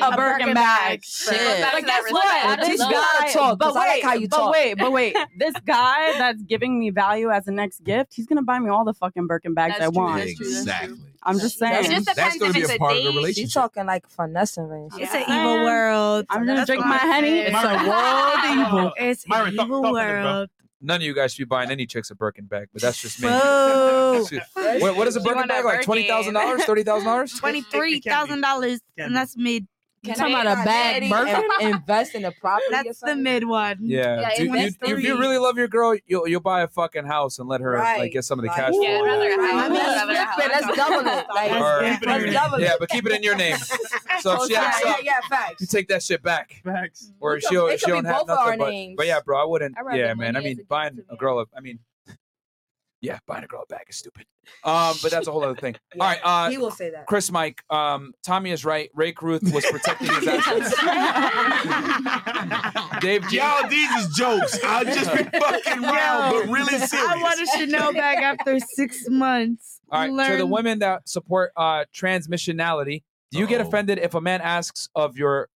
A Birkin bag. Shit. Like that guess what? Teach This me how to guy, talk, but 'cause I like wait, how you but wait, but wait. This guy that's giving me value as a next gift, he's gonna buy me all the fucking Birkin bags That's I true, want. that's true, that's true. Exactly. I'm just saying. It just That's depends gonna be it's a a part of the date. She's talking like finessing range. It's an evil world. I'm gonna drink my honey. It's a world evil. It's an evil talk on this, world. None of you guys should be buying any chicks a Birkin bag, but that's just me. Boo. what, what is a She Birkin bag a like? Twenty thousand dollars, thirty thousand dollars? Twenty-three thousand dollars, and that's mid. Can talking I about a bad and invest in a property? That's the mid one. Yeah. Yeah, Do- you- if you really love your girl, you'll you'll buy a fucking house and let her like get some of the Like, cash yeah, flow. I'd rather Yeah. I'd Let's rather flip have- it. Let's double it. Like, Or- let's double it. Yeah, but keep it in your name. So if she yeah, acts up, yeah, facts. you take that shit back. Facts. Or she'll she could have both of our nothing. But, yeah, bro, I wouldn't. Yeah, man. I mean, as a buying gift to a girl a, I mean, yeah, buying a girl a bag is stupid. Um, but that's a whole other thing. All right, uh, he will say that. Chris Mike, um, Tommy is right. Ray Ruth was protecting his assets. Dave G. Y'all, these is jokes. I'll just be fucking wild, but really serious. I want a Chanel bag after six months. All right, to the women that support uh transmissionality, do you get Uh-oh. offended if a man asks of your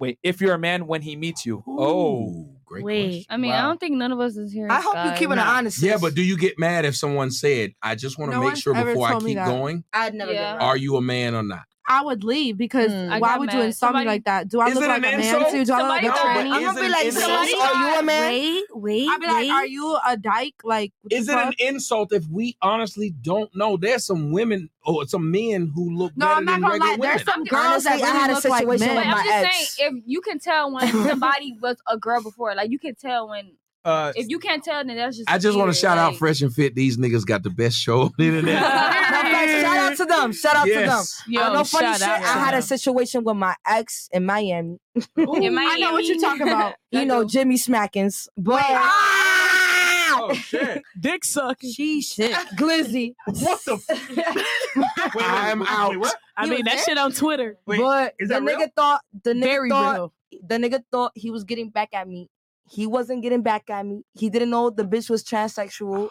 wait, if you're a man when he meets you? Oh, Ooh, great Wait. question. I mean, I don't think none of us is here. I hope you keep it honest. Yeah, but do you get mad if someone said, "I just want to No make sure before I keep that. going"? I'd never Yeah. get mad. Are you a man or not? I would leave because Mm. Why got would you mad. insult Somebody- me like that? Do I look like a man insult? to you? Do I look like Somebody a thought- tranny? I'm gonna be like, Is it an somebody, insult? are you a man? Wait, wait, I'd be like, wait. are you a dyke? Like, Is it an insult if we honestly don't know? There's some women or some men who look No, better I'm not than gonna regular lie. women. There's some girls Honestly, that I really had a look like situation men. with But I'm just ex. saying, if you can tell when somebody was a girl before, like you can tell when. Uh, If you can't tell, then that's just. I just want to weird, shout out Fresh and Fit. These niggas got the best show on the internet. Shout out to them. Shout out Yes. to them. Uh, no funny shout shit. out I had a situation with my ex in Miami. In I know what you're talking about. You know, Jimmy Smackins. But oh shit. Dick sucking. She shit, Glizzy. what the? F- I'm out. what? I He mean, that there? shit on Twitter. Wait, but is the that real? nigga thought the nigga Very thought real. the nigga thought he was getting back at me. He wasn't getting back at me. He didn't know the bitch was transsexual. Oh,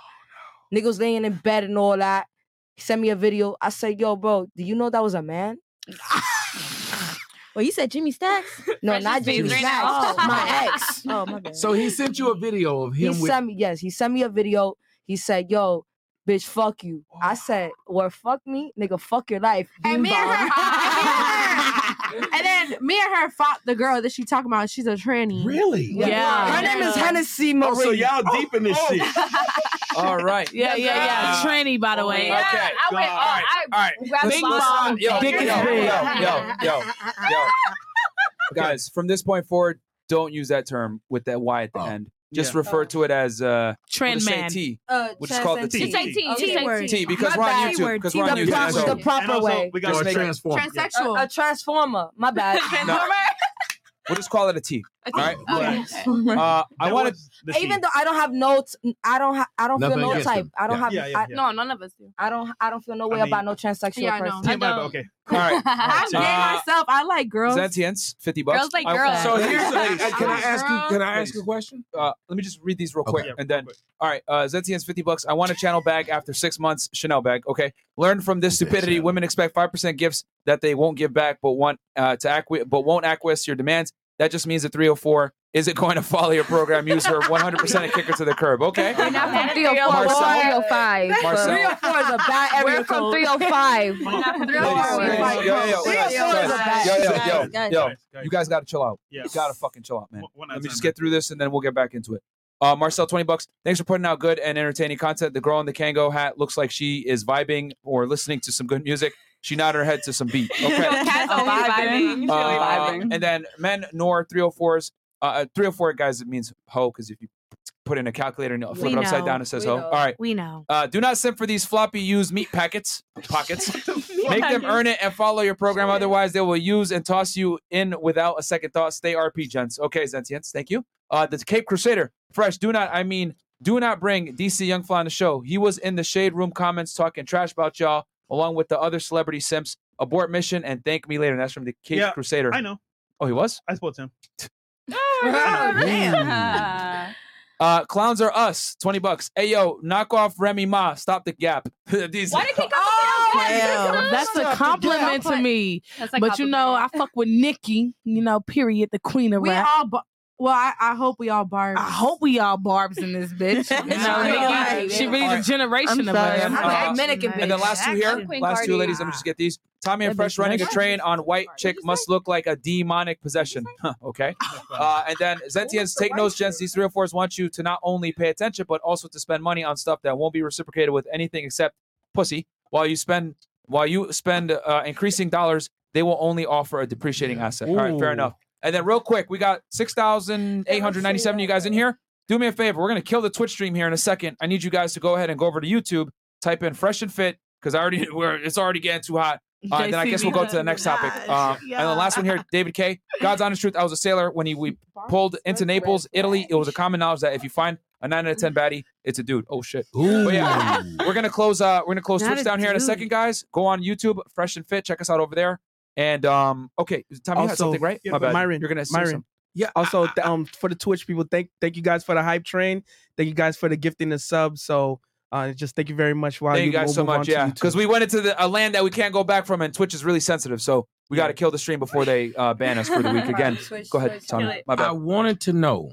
Nigga was laying in bed and all that. He sent me a video. I said, "Yo, bro, do you know that was a man?" Well, you said Jimmy Stacks. No, Fresh not Jimmy beans right Snacks. now. Oh, my ex. Oh my bad. So he sent you a video of He him with. sent me yes. He sent me a video. He said, "Yo, bitch, fuck you." I said, "Well, fuck me, nigga. Fuck your life." And me and her, Beanbag. and then me and her fought the girl that she talking about. She's a tranny. Really? Yeah. Her name is Hennessy Marie. Oh, so y'all deep in this shit. all right. Yeah, yeah, yeah. Uh, Tranny, by the way. Okay. I went. All Oh, right. I All right. grabbed Let's- let's not- yo, Dick yo, yo, yo, yo, yo, yo. Guys, from this point forward, don't use that term with that Y at the Oh. end. Just Yeah. refer to it as uh, Trend just say man. T. Uh, We'll just call it the T. Just say T. Okay. Just say Word. T because My we're on bad. YouTube. Because T, we're on the YouTube. proper- the proper way. we got Just to make transform. A, Transsexual. a transformer. My bad. Transformer. we'll just call it a T. All right. Okay. Uh, I want to. Even though I don't have notes, I don't. Ha- I don't Nothing feel no against type. them. I don't Yeah. have. Yeah, yeah, I, yeah. No, none of us do. I don't. I don't feel no I way mean- about no transsexual Yeah, I know. person. Yeah, but- don't. okay. All right. I'm gay Uh, myself. I like girls. Sentience, fifty bucks. Girls like I- girls. So here's the, Ladies, can I ask you? Can I ask Please. a question? uh, let me just read these real quick, Yeah, and then all right, uh, Zentian's fifty bucks. I want a Chanel bag after six months. Chanel bag. Okay. Learn from this stupidity. Women expect five percent gifts that they won't give back, but want uh, to acqui- but won't acquiesce to your demands. That just means the 304 isn't going to follow your program. Use her 100 percent and kick her to the curb. Okay. We're not from 304. Marcel? We're 305. Marcel? 304 is a bad area We're from code. 305. We're not from Ladies, 304. yo, yo, yo, three or guys, four is a guys, bad- yo, yo, yo, Guys, yo, guys, guys. you guys got to chill out. Yeah. You got to fucking chill out, man. One- one Let me just get through this and then we'll get back into it. Uh, Marcel, 20 bucks. Thanks for putting out good and entertaining content. The girl in the Kangol hat looks like she is vibing or listening to some good music. She nodded her head to some beat. Okay. Cat's always vibing. She's really Uh, vibing. and then men, Nor, 304s. Uh, 304 guys, it means hoe because if you put put in a calculator and flip We it upside know. down. It says We ho. know. All right. We know. Uh, do not simp for these floppy used meat packets pockets. Make them earn it and follow your program. Otherwise, they will use and toss you in without a second thought. Stay RP, gents. Okay, Zentians. Thank you. Uh, the Cape Crusader. Fresh. Do not. I mean, do not bring DC Young Fly on the show. He was in the shade room comments talking trash about y'all, along with the other celebrity simps. Abort mission and thank me later. And that's from the Cape Yeah, Crusader. I know. Oh, he was. I spoke to him. Uh, clowns are us. Twenty bucks. Hey yo, knock off Remy Ma. Stop the gap. These. Why did he come Damn, that's a compliment to me. That's a but you know, I fuck with Nikki. You know, period. The queen of We rap. all, bar- well, I, I hope we all barbs. I hope we all barbs in this bitch. You know, Right. Nikki, she really Alright. the generation I'm of sorry, us. I'm Uh, Dominican And the last two here, Queen last two ladies, let me just get these. Tommy and Fresh running a train on white chick must look like a demonic possession. Huh, okay. Uh, and then Zentians, take notes, gents. These three or fours want you to not only pay attention, but also to spend money on stuff that won't be reciprocated with anything except pussy. While you spend, while you spend uh, increasing dollars, they will only offer a depreciating asset. All right, fair enough. And then real quick, we got six thousand eight hundred ninety-seven. You guys in here? Do me a favor. We're gonna kill the Twitch stream here in a second. I need you guys to go ahead and go over to YouTube, type in "fresh and fit" because I already we're it's already getting too hot. Uh, then I guess we'll go to the next topic. Um, And the last one here, David K. God's honest truth. I was a sailor when he we pulled into Naples, Italy. It was a common knowledge that if you find a nine out of ten baddie, it's a dude. Oh shit. But yeah, we're gonna close. Uh, we're gonna close Not Twitch a down here in a second, guys. Go on YouTube, Fresh and Fit. Check us out over there. And um, okay, Tommy, you had Also- something right? Yeah, My. Myron, You're gonna say Myron. something. Yeah. Also, th- um, for the Twitch people, thank thank you guys for the hype train. Thank you guys for the gifting the subs. So, uh, just thank you very much. While Thank you we'll guys so much. Yeah, because we went into the, a land that we can't go back from, and Twitch is really sensitive. So we got to kill the stream before they uh, ban us for the week again. Switch, Go ahead, switch, Tommy. My bad. I wanted to know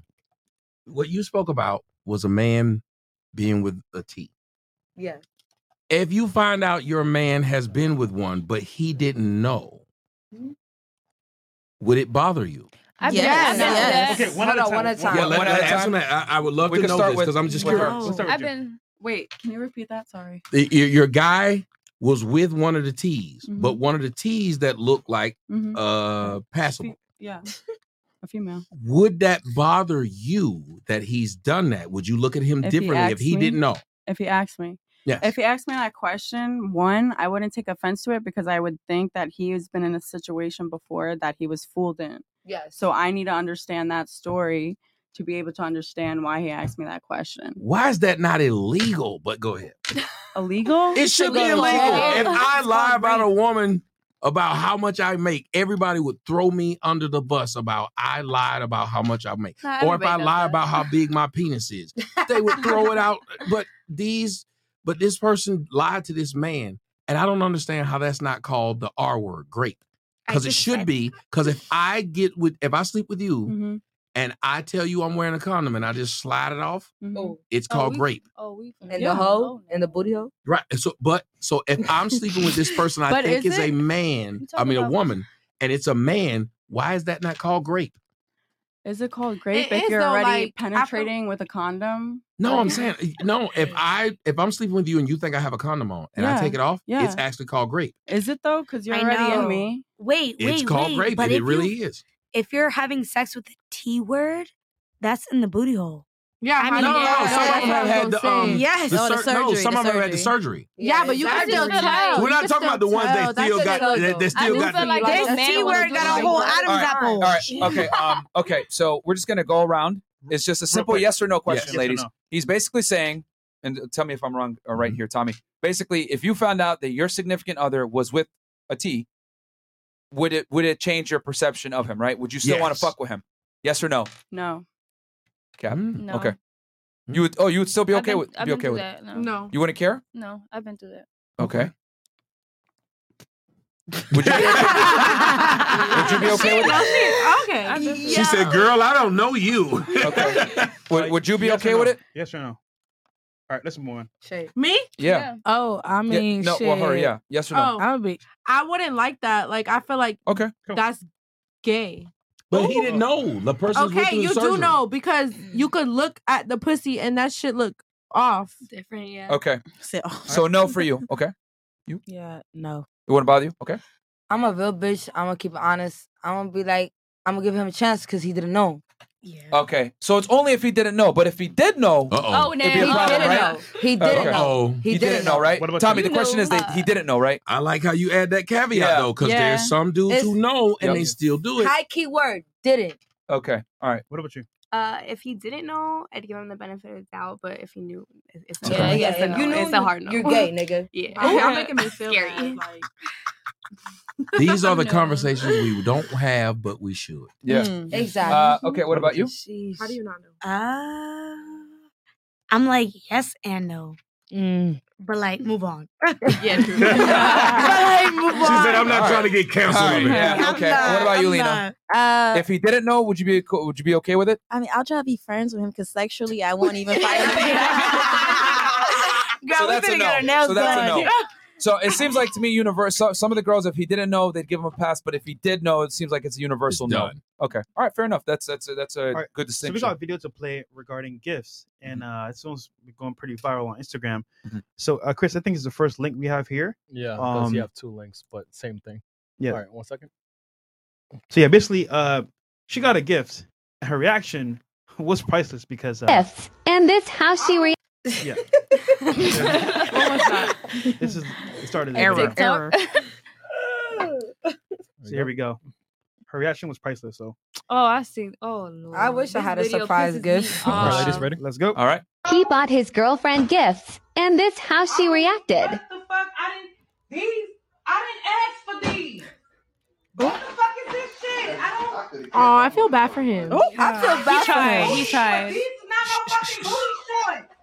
what you spoke about was a man being with a T. Yeah. If you find out your man has been with one, but he didn't know, would it bother you? I've Yes, been, I've yes. that. Okay, one at a on, one time. at a time. Yeah, let, one at let, a answer time. that. I, I would love We to can know start this with- because I'm just with her. curious. Let's start with I've you. been. Wait, can you repeat that? Sorry. The- Your, your guy was with one of the T's, Mhm. but one of the T's that looked like Mhm. uh passable. Yeah, a female. Would that bother you that he's done that? Would you look at him If he differently if asked he me? didn't know? If he asked me. Yes. If he asked me that question, one, I wouldn't take offense to it because I would think that he has been in a situation before that he was fooled in. Yes. So I need to understand that story to be able to understand why he asked me that question. Why is that not illegal? But go ahead. Illegal? It should be illegal. If I lie about a woman about how much I make, everybody would throw me under the bus about I lied about how much I make. Nah, or if I lie that. about how big my penis is, they would throw it out. But these, but this person lied to this man, and I don't understand how that's not called the R word, grape. Because it should said- be. Because if I get with, if I sleep with you, Mhm, and I tell you I'm wearing a condom, and I just slide it off, mhm. it's Oh, called we- grape. Oh, we. And Yeah. the hoe and the booty hole. Right. So, but so if I'm sleeping with this person, I think is is a man. I mean, a woman, and it's a man. Why is that not called grape? Is it called grape It if is, you're though, already like, I feel- penetrating with a condom? No, I'm saying eh, no. If I if I'm sleeping with you and you think I have a condom on and I take it off, yeah. it's actually called grape. Is it though? Because you're I already know. in me. Wait, wait, It's called wait. grape, But and it really you, is. if you're having sex with the T word, that's in the booty hole. Yeah, I mean, No, no, yeah, no. Some that's of them what have I had was the gonna um. say. Yes. the Oh, the sur- no, surgery, some the of them have had the surgery. surgery. Yeah, but you I can just still feel like- tell. We're You not can talking about the still ones tell. that That's still a got no-go. that, that I still do got feel the like This that's a man T that wanna word do got it. a whole All Adam's right, apple. all right, okay, um, okay. So we're just gonna go around. It's just a simple quick. yes or no Yes. question, Yes or ladies. no. He's basically saying, and tell me if I'm wrong or Mm-hmm. right here, Tommy. Basically, if you found out that your significant other was with a T, would it would it change your perception of him? Right? Would you still want Yes. to fuck with him? Yes or no? No. Cap. Mm. No. Okay. Mm. You would. Oh, you would still be I've okay been- with I've be been okay through with that. it. No. No. You wouldn't care? No, I've been through that. Okay. Would you be okay, would you be okay with it? Okay. I've been through She said, "Girl, I don't know you." Okay. Would, would you be Yes or okay no? with it? Yes or no? All right, let's move on. Shade. Me? Yeah. Oh, I Yeah, mean, no, shit. well, her, yeah. Yes or no? Oh, I would be. I wouldn't like that. Like I feel like Okay. Cool. that's gay. But he didn't know. The person Okay, through the you do surgery. know because you could look at the pussy and that shit look off. Different, yeah. Okay. Say, oh, So no for you. Okay. You? Yeah, no. It wouldn't bother you. Okay. I'm a real bitch. I'm gonna keep it honest. I'm gonna be like, I'm gonna give him a chance because he didn't know. Okay, so it's only if he didn't know. But if he did know, Uh-oh. Oh, it'd be a He problem, didn't right? know. He didn't Okay. know. He, He didn't didn't know, know. right? What about Tommy, you? the question is that he didn't know, right? I like how you add that caveat Yeah. though, because Yeah. there's some dudes It's- who know and Yep. they still do it. High key word. Didn't. Okay, all right. What about you? Uh, if he didn't know, I'd give him the benefit of the doubt. But if he knew, it's a Yeah, no. yeah, It's a if no. you knew, it's a hard no. you're gay, nigga. Yeah, Y'all making me feel Scary. bad. Like, These are the conversations we don't have, but we should. Yeah. Mm, exactly. Uh, okay, what about you? How do you not know? Uh, I'm like yes and no, but like move on. yeah, true. but like move on. She said, "I'm not trying to get canceled." All right, over yeah, okay. what about you, Lena? Uh, if he didn't know, would you be co- would you be okay with it? I mean, I'll try to be friends with him because sexually, I won't even fight him. Girl, so we that's a finna get our no. nails So that's a done. No. So it seems like to me, universe. So, some of the girls, if he didn't know, they'd give him a pass. But if he did know, it seems like it's a universal It's no. Okay, all right, fair enough. That's that's a, that's a All right, good distinction. So we distinction. got a video to play regarding gifts, and uh, it's almost going pretty viral on Instagram. Mhm. So, uh, Chris, I think it's the first link we have here. Yeah, because Um, you have two links, but same thing. Yeah. All right, one second. So yeah, basically, uh, she got a gift. and Her reaction was priceless because uh, Yes. And this how she re- yeah, this is it started as a Error, video. error. So here we go. Her reaction was priceless. So Oh, I see. Oh Lord. I wish I had a surprise gift. me all right, ladies, ready? Let's go. All right. He bought his girlfriend gifts, and this how she reacted. These, I didn't ask for these. What the fuck is this shit? I don't. Oh, I feel bad for him. Oh, I feel bad for tried. him. He tried. These is not no fucking booty shorts.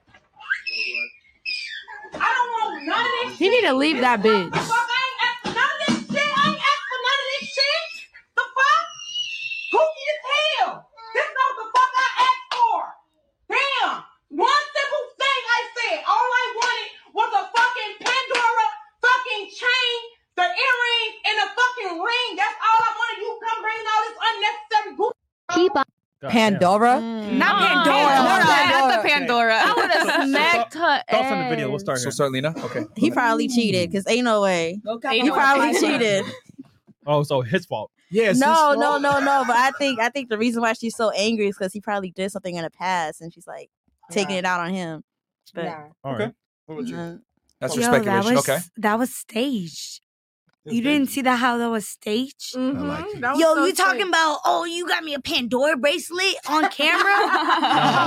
I don't want none of this He need to leave that bitch. The fuck? I ain't asked for none of this shit. I ain't asked for none of this shit. The fuck? Goofy as hell. This is what the fuck I asked for. Damn. One simple thing I said. All I wanted was a fucking Pandora fucking chain, the earrings, and a fucking ring. That's all I wanted. You come bringing all this unnecessary goofy. He bought Pandora. Not Uh, Pandora. Pandora. Not the Pandora. I would have smacked her Thoughts on the video? We'll start Here. So start, Lena. Okay. he probably cheated because ain't no way. Okay. He probably cheated. Oh, so his fault. Yes. No, no, no, no. But I think I think the reason why she's so angry is because he probably did something in the past, and she's like taking it out on him. But Nah. All right. What about you? uh, That's your Yo, speculation. that was okay. that was staged. You didn't see that how that was staged? Mhm. like. That was Yo, so you talking sick. about? Oh, you got me a Pandora bracelet on camera?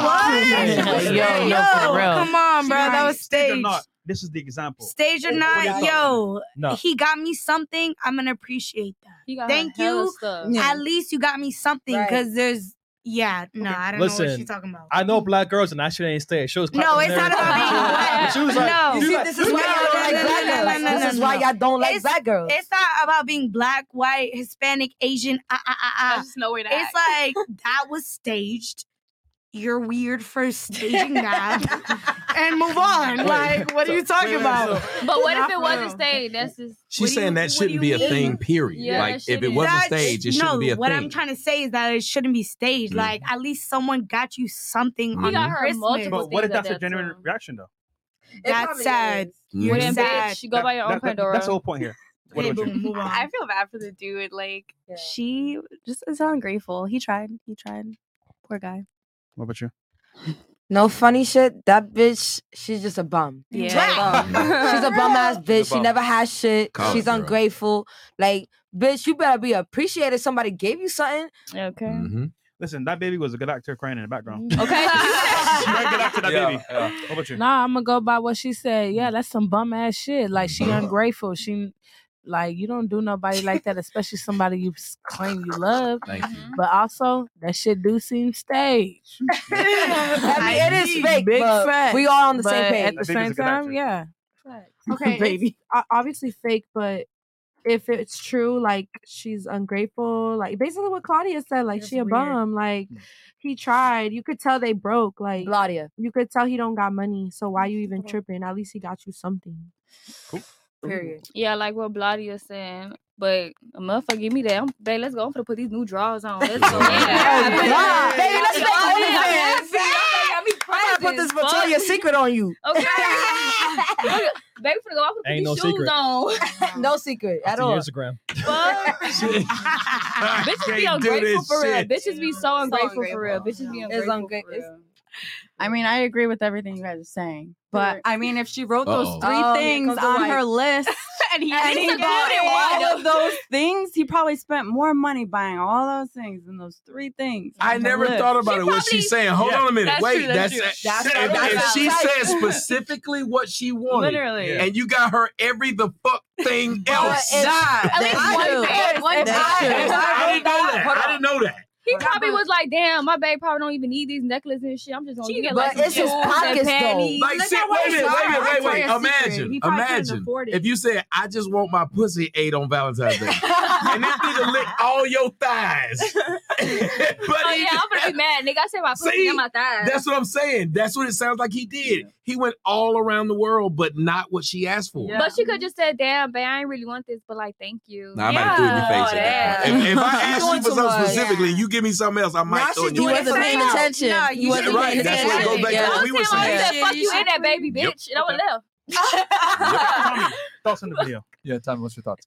what? Yo, Yo, yo, come on, bro. That was Stage staged. this is the example. Stage or What are your not, thoughts? yo, No. he got me something. I'm gonna appreciate that. He got Thank you. Stuff. At least you got me something Right. because there's, yeah, no, I don't know what she's talking about. I know black girls, and that shit ain't stay. She was No, it's not about everything. being black. She was like, No. You see, like- this is why No, y'all don't like no, black no, girls. no, no, This is why y'all don't like black girls. It's not about being black, white, Hispanic, Asian. Ah, ah, ah, ah. There's just no way to It's act. like that was staged. You're weird for staging that, and move on. Wait, like, what are you talking wait, wait, about? But what if it wasn't real. staged? That's just. She's saying you- that shouldn't you be a thing, period. Yeah, like that if it wasn't That- staged, it no, shouldn't be a what thing. What I'm trying to say is that it shouldn't be staged. Mhm. Like, at least someone got you something He on got her Christmas. multiple But what if that's a genuine time. reaction though? That's sad. is. You're. Then sad. bitch, go buy your own That- that- Pandora. That's the whole point here. Hey, boom. I feel bad for the dude. Like Yeah. she just is ungrateful. He tried. He tried. Poor guy. What about you? No funny shit. That bitch, she's just a bum. Yeah. Like, she's a bum ass bitch. She never has shit. College she's girl. ungrateful. Like, bitch, you better be appreciated. Somebody gave you something. Okay. Mhm. Listen, that baby was a good actor crying in the background. Okay. Very good actor, that Yeah, baby. yeah. What about you? Nah, I'm gonna go by what she said. Yeah, that's some bum ass shit. Like she ungrateful. She like you don't do nobody like that, especially somebody you claim you love. Thank you. Mm-hmm. But also that shit do seem staged. I mean, it is fake, Big but facts. we all on the But same page. At the same time, actor. yeah. Okay, baby. it's obviously fake, but if it's true, like she's ungrateful, like basically what Claudia said, like That's she a weird. bum, like hmm. he tried. You could tell they broke, like Claudia. you could tell he don't got money. So why you even tripping? At least he got you something. Period. Yeah, like what Bladia saying. But a motherfucker, give me that. I'm, babe, let's go. I'm gonna put these new drawers on. Let's go. Yeah. Yeah. Baby, let's make Yeah. OnlyFans. Yeah. I gotta put this Victoria's Secret on you. Okay. Baby, finna go. I'm gonna put Ain't these no shoes secret. on. no secret at all. Instagram. fuck? Bitches be Can't ungrateful this for real. shit. Bitches be so ungrateful for real. Bitches be ungrateful ungra- for real. I mean, I agree with everything you guys are saying, but I mean, if she wrote those Uh-oh. three Oh, things on wife. her list and he and he didn't bought it. all of those things, he probably spent more money buying all those things than those three things. I never list. thought about it. What she's saying. Hold Yeah. on a minute. That's Wait, true, that's that's, true. That's if, right. if she right. said specifically what she wanted, Literally. and you got her every the fuck thing else. At least That's one thing. One thing. I didn't know that. I didn't know that. He probably was like, "Damn, my babe probably don't even need these necklaces and shit. I'm just gonna get like it's his shoes and pockets, though. panties." Like, see, wait a minute, wait a minute, wait, wait. Imagine, He probably couldn't imagine if you said, "I just want my pussy ate on Valentine's Day," and this nigga lick all your thighs. Oh yeah, I'm gonna be mad, nigga. I said my pussy See, and my thighs. That's what I'm saying. That's what it sounds like he did. He went all around the world, but not what she asked for. But she could just said, "Damn, babe, I ain't really want this, but like, thank you." Nah, I might have threw it in your face. Oh, at that damn. point. If, if I You ask you for too something specifically, you you give me something else, I might Nah, throw it she in your doing face. paying attention. No, You you wasn't Right, paying that's what it goes back to what we were I saying. said, "Fuck you in that baby, bitch," and I would left. Thoughts on the video? Yeah, Tommy, what's your thoughts?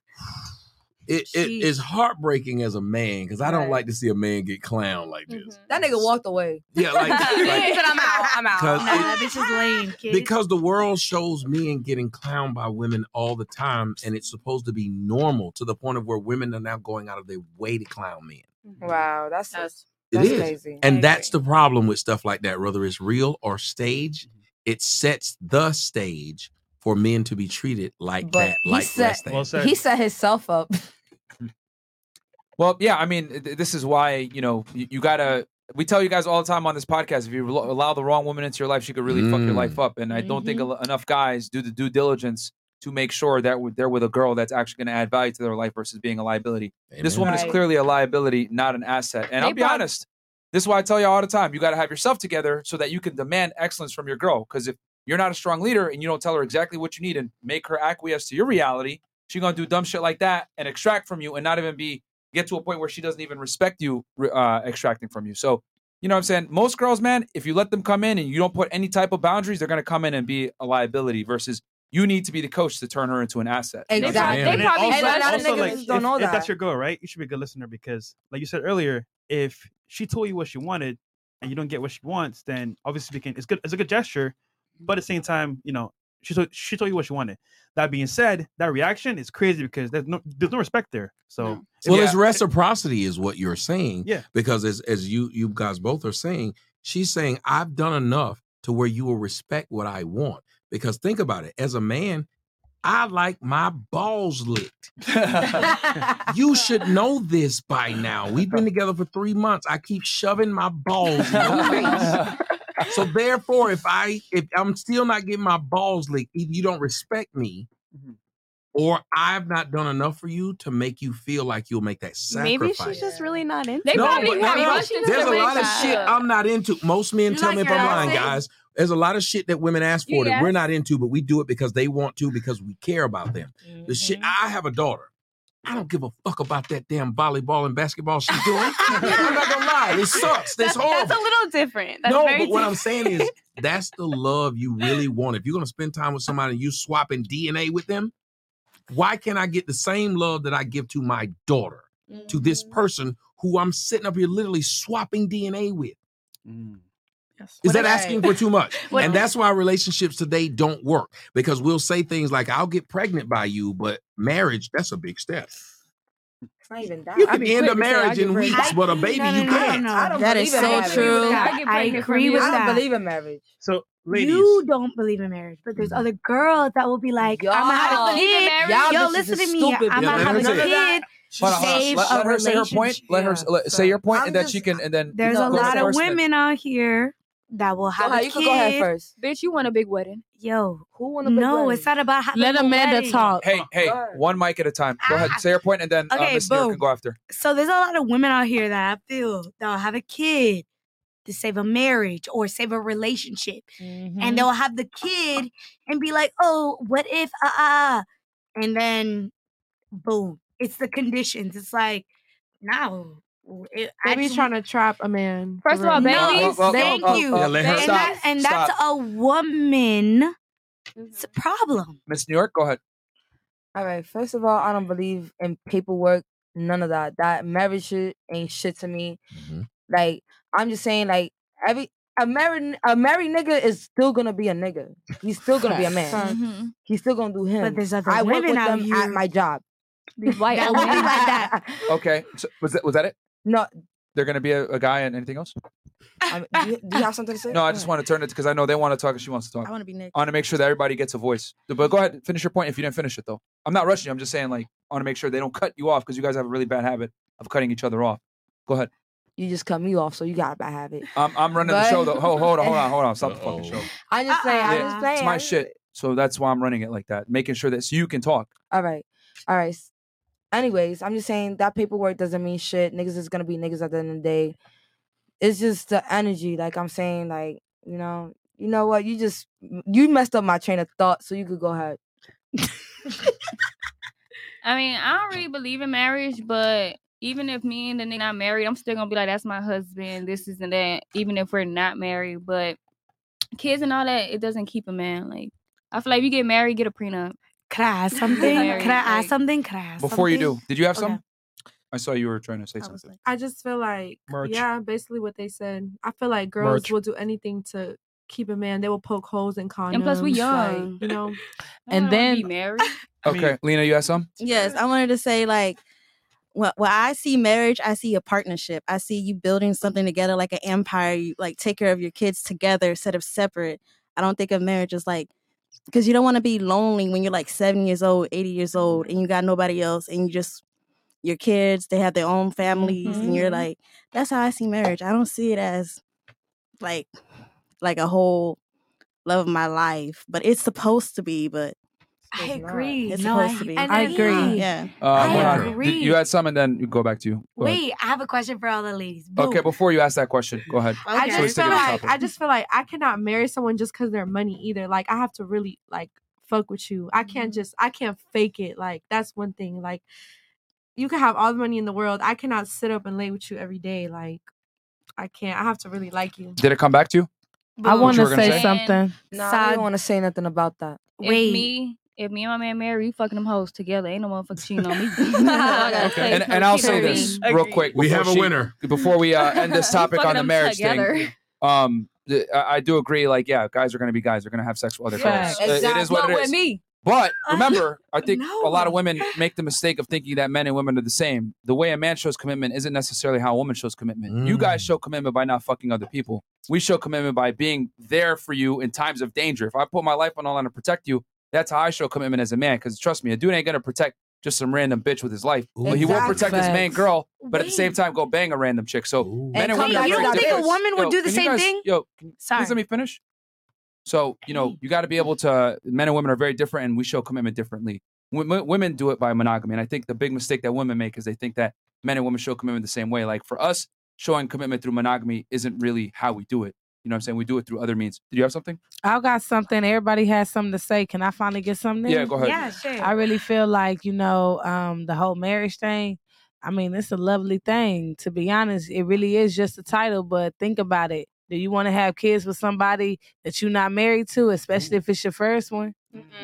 It, it is heartbreaking as a man because I don't Right. like to see a man get clowned like this. Mm-hmm. That nigga walked away. Yeah, like, He like said, "I'm out. I'm out." 'Cause Nah, it- that is lame, kid. because the world shows men getting clowned by women all the time, and it's supposed to be normal to the point of where women are now going out of their way to clown men. Mm-hmm. Wow, that's that's, It that's is. crazy. And that's the problem with stuff like that, whether it's real or stage, mm-hmm. it sets the stage for men to be treated like But that, he like set less than. he set himself up. Mm-hmm. Well, yeah, I mean, th- this is why you know you, you gotta. We tell you guys all the time on this podcast: if you allow the wrong woman into your life, she could really fuck your Mm. life up. And I don't think a lo- enough guys do the due diligence to make sure that they're with a girl that's actually going to add value to their life versus being a liability. This Amen. woman is clearly a liability, not an asset. And They I'll be honest, this is why I tell you all the time: you got to have yourself together so that you can demand excellence from your girl. Because if you're not a strong leader and you don't tell her exactly what you need and make her acquiesce to your reality, she's gonna do dumb shit like that and extract from you and not even be get to a point where she doesn't even respect you uh, extracting from you. So, you know what I'm saying? Most girls, man, if you let them come in and you don't put any type of boundaries, they're gonna come in and be a liability versus you need to be the coach to turn her into an asset. Exactly. They probably also- and a lot of niggas like, don't if, know if that. that's your goal, right? You should be a good listener because, like you said earlier, if she told you what she wanted and you don't get what she wants, then obviously speaking, it's good. It's a good gesture, but at the same time, you know, she told she told you what she wanted. That being said, that reaction is crazy because there's no there's no respect there. So if Well, you- it's reciprocity, is what you're saying. Yeah. Because as as you you guys both are saying, she's saying I've done enough to where you will respect what I want. Because think about it, as a man, I like my balls licked. you should know this by now. We've been together for three months. I keep shoving my balls in your face. So therefore, if I if I'm still not getting my balls licked, either you don't respect me, or I've not done enough for you to make you feel like you'll make that sacrifice. Maybe she's just really not into They it. No, probably but no, have no, There's a the lot of shit I'm not into. Most men You tell like me if your I'm lying, outfit? guys. There's a lot of shit that women ask for that we're not into, but we do it because they want to because we care about them. The shit. Mm-hmm. I have a daughter. I don't give a fuck about that damn volleyball and basketball she's doing. I'm not gonna lie. It sucks. That's That's, horrible. that's a little different. That's no, very but what I'm saying is that's the love you really want. If you're gonna spend time with somebody and you swapping DNA with them, why can't I get the same love that I give to my daughter, to this Mm-hmm. person who I'm sitting up here literally swapping DNA with? Is What that if- asking for too much? What- and that's why relationships today don't work because we'll say things like, I'll get pregnant by you, but marriage, that's a big step. It's not even that. You can end a quick to say I marriage in pregnant. weeks, but a baby no, no, you no, no, can't. no. I don't That is believe in so marriage. true. I I pregnant from agree you. with I that. don't believe in marriage. so ladies, You don't believe in marriage, but there's mm-hmm. other girls that will be like, I'm gonna have a kid. marriage? Y'all Yo, bitches listen to me. stupid, I'm gonna let have her a say kid. Hold on, hold on. Save Let, a let her say her point. relationship. Let her let, say your point, I'm and then just- she can. And then There's you a lot of women out here that will Go have ahead, a you can go ahead kid. first. Bitch, you want a big wedding. Yo, Who want a big no, wedding? it's not about having Let a Amanda wedding. talk. Hey, hey, one mic at a time. Go ahead, say your point, and then uh, Okay, Miss New York boom. can go after. So there's a lot of women out here that I feel that'll have a kid to save a marriage or save a relationship, Mm-hmm. and they'll have the kid and be like, "Oh, what if ah ah," and then boom, it's the conditions. It's like, no, it, They be trying to trap a man. First of all, real. babies- Well, well, Thank well, you. Yeah, let her and, that, and that's Stop. a woman. It's a problem. Miss New York, go ahead. All right. First of all, I don't believe in paperwork. None of that. That marriage shit ain't shit to me. Mm-hmm. Like I'm just saying, like every a married a married nigga is still gonna be a nigga. He's still gonna be a man. Facts. Mhm. He's still gonna do him. But there's other I work women with out them at my job. These white That old would be like that. Okay. So was that was that it? No. They're gonna be a, a guy and anything else? I mean, do, you, do you have something to say? No, I just want to turn it because I know they want to talk and she wants to talk. I want to be Nick. I want to make sure that everybody gets a voice. But go ahead, finish your point if you didn't finish it though. I'm not rushing you. I'm just saying like I want to make sure they don't cut you off because you guys have a really bad habit of cutting each other off. Go ahead. You just cut me off, so you got a bad habit. I'm, I'm running the show though. Hold, hold on, hold on, hold on. Stop the fucking show. I'm just saying. I'm just playing. it's my shit. So that's why I'm running it like that, making sure that so you can talk. All right. All right. Anyways, I'm just saying that paperwork doesn't mean shit. Niggas is gonna be niggas at the end of the day. It's just the energy. Like I'm saying, like, you know, you know what? You just you messed up my train of thought, so you could go ahead. I mean, I don't really believe in marriage, but even if me and the nigga not married, I'm still gonna be like, that's my husband. This is and that. Even if we're not married, but kids and all that, it doesn't keep a man. Like I feel like you get married, get a prenup. Could I ask something? married, Could uh, I ask like- something? Could I ask Before you do, did you have Okay. some? I saw you were trying to say something. I just feel like Merch. yeah, basically what they said. I feel like girls Merch. will do anything to keep a man. They will poke holes in condoms. And plus, we like, young. you know. And then be married. Okay, Lena, you have some? Yes, I wanted to say like when, when I see marriage, I see a partnership. I see you building something together like an empire. You like take care of your kids together instead of separate. I don't think of marriage as like because you don't want to be lonely when you're like seven years old, 80 years old, and you got nobody else, and you just your kids, they have their own families, and you're Mhm. like, that's how I see marriage. I don't see it as like like a whole love of my life, but it's supposed to be, but I agree. It's no, supposed I, to be. I agree. Yeah. Uh, I hold on. agree. Did- You had some, and then you go back to you. Go ahead. Wait, I have a question for all the ladies. Okay, before you ask that question, go ahead. I just stick feel like. I just feel like I cannot marry someone just because they're money either. Like I have to really like fuck with you. I Mm-hmm. can't just I can't fake it. Like that's one thing. Like you can have all the money in the world. I cannot sit up and lay with you every day. Like I can't. I have to really like you. Did it come back to you? I want to say, say? something. No, I don't want to say nothing about that. If me, if me and my man married, we fucking them hoes together. Ain't no motherfucker cheating on me. I And, and I'll say this me. real quick. We have a she- winner. Before we uh, end this topic on the marriage together. thing, um, th- I I do agree. Like, yeah, guys are going to be guys. They're going to have sex with other Facts. girls. It- It is what Not it with me. But remember, I think a lot of women make the mistake of thinking that men and women are the same. The way a man shows commitment isn't necessarily how a woman shows commitment. You guys show commitment by not fucking other people. We show commitment by being there for you in times of danger. If I put my life on the line to protect you, that's how I show commitment as a man. Because trust me, a dude ain't gonna protect just some random bitch with his life. But he will Exactly. protect his main girl, but at the same time go bang a random chick. So men and come women are you don't think a woman would Yo, do the same guys- thing? Yo, can Sorry. please let me finish. So you know, you got to be able to. Men and women are very different, and we show commitment differently. Wo- Women do it by monogamy, and I think the big mistake that women make is they think that men and women show commitment the same way. Like for us, showing commitment through monogamy isn't really how we do it. You know what I'm saying? We do it through other means. Did you have something? I got something. Everybody has something to say. Can I finally get something? Yeah, go ahead. Yeah, sure. I really feel like you know um, the whole marriage thing. I mean, it's a lovely thing. To be honest, it really is just a title. But think about it. Do you want to have kids with somebody that you're not married to, especially if it's your first one?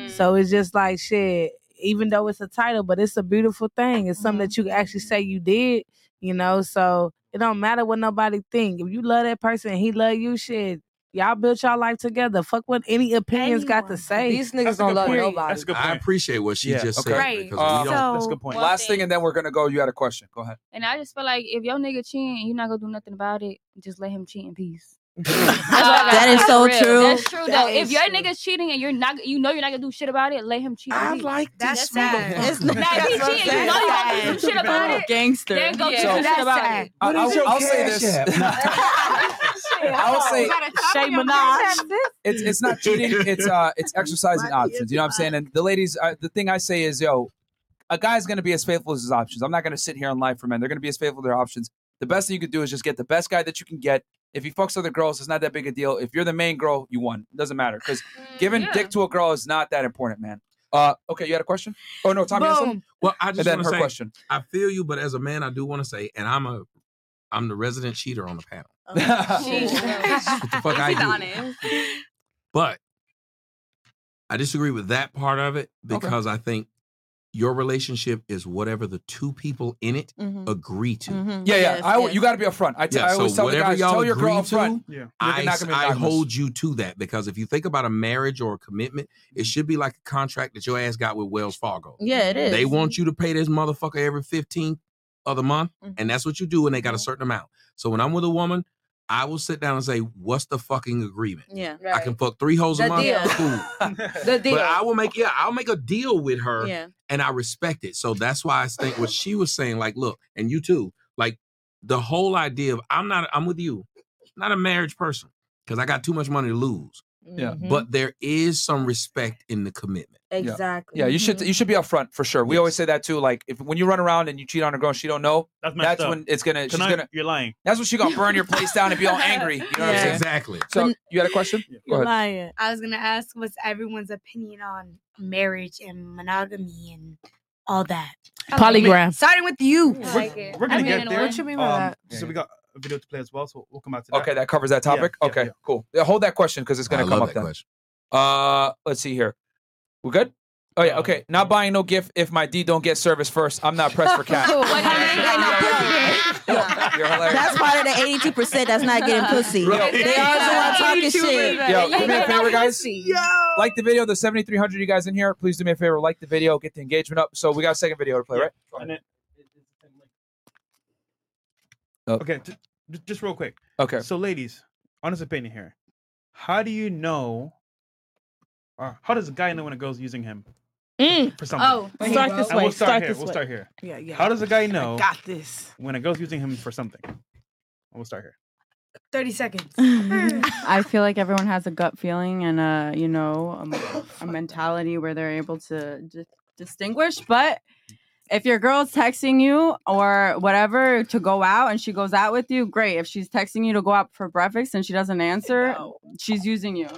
So it's just like shit. Even though it's a title, but it's a beautiful thing. It's something that you can actually say you did. You know, so it don't matter what nobody think. If you love that person and he love you, shit. Y'all built y'all life together. Fuck what any opinions got to say. These niggas don't love point. nobody. That's a good I appreciate what she Yeah, just okay. said. Right. Because we don't, um, That's a good point. Last thing, and then we're gonna go. You had a question. Go ahead. And I just feel like if your nigga cheating you're not gonna do nothing about it, just let him cheat in peace. That is so Real. true. That's true That though. If your true. nigga's cheating and you're not, you know you're not gonna do shit about it, let him cheat. I like that. That's sad. It's Now not- if he that's what I'm cheating, you know you gonna do some shit about it. Gangster. Then go do So- some shit about it. I- I'll, I'll say this. I'll say Shay Minaj. it's it's not cheating. It's uh it's exercising options. You know what I'm saying? And the ladies, uh, the thing I say is, yo, a guy's gonna be as faithful as his options. I'm not gonna sit here and lie for men. They're gonna be as faithful to their options. The best thing you could do is just get the best guy that you can get. If he fucks other girls, it's not that big a deal. If you're the main girl, you won. It doesn't matter because giving dick to a girl is not that important, man. Uh, okay, you had a question? Oh no, Tommy has something? Well, I just want to her say, question. I feel you, but as a man, I do want to say, and I'm a, I'm the resident cheater on the panel. Oh, what the fuck I do. honest. But I disagree with that part of it because I think your relationship is whatever the two people in it Mhm. agree to. Mhm. Yeah, yeah. Yes, I, yes. You got to be upfront. I, t- Yeah, I always so tell the whatever guys, y'all tell your girl agree up to, you're I, not gonna be I hold you to that because if you think about a marriage or a commitment, it should be like a contract that your ass got with Wells Fargo. Yeah, it is. They want you to pay this motherfucker every 15th of the month, Mm-hmm. and that's what you do, and they got a certain amount. So when I'm with a woman, I will sit down and say, "What's the fucking agreement?" Yeah. I can fuck three hoes a The month. deal. Cool. The deal. But I will make yeah, I'll make a deal with her, Yeah. and I respect it. So that's why I think what she was saying, like, look, and you too, like the whole idea of I'm not, I'm with you, not a marriage person because I got too much money to lose. Yeah. But there is some respect in the commitment. Exactly. Yeah, you should you should be upfront for sure. We always say that too. Like if when you run around and you cheat on a girl and she don't know, That's messed up. when it's gonna she's Tonight, gonna you're lying. that's when she gonna burn your place down and be all angry. You know what I'm Yeah. saying? Exactly. So you had a question? Go ahead. I was gonna ask what's everyone's opinion on marriage and monogamy and all that. Polygram. Starting with you. We're gonna get there. Um, So we got a video to play as well, so we'll come back to that. Okay, that covers that topic. Yeah, okay, cool. Yeah, hold that question because it's gonna I come love up that then. question. Uh, let's see here. We good? Oh yeah, okay. Not buying no gift if my D don't get service first. I'm not pressed for cash. You're hilarious. That's part of the eighty-two percent that's not getting pussy. Yo. They always want to talking shit. Yo, do me a favor, guys. Like the video, the 7,300 you guys in here. Please do me a favor, like the video, get the engagement up. So we got a second video to play, right? And then- Oh. Okay, ju- ju- just real quick. Okay. So, ladies, honest opinion here. How do you know, or how does a guy know when a girl's using him for mm. something? Oh, start this way. We'll start, Start here. this We'll way. start here. Yeah, yeah. How does a guy I know? got this. When a girl's using him for something. We'll start here. 30 seconds. I feel like everyone has a gut feeling and a you know a, a mentality where they're able to di- distinguish. But if your girl's texting you or whatever to go out and she goes out with you, great. If she's texting you to go out for breakfast and she doesn't answer, she's using you.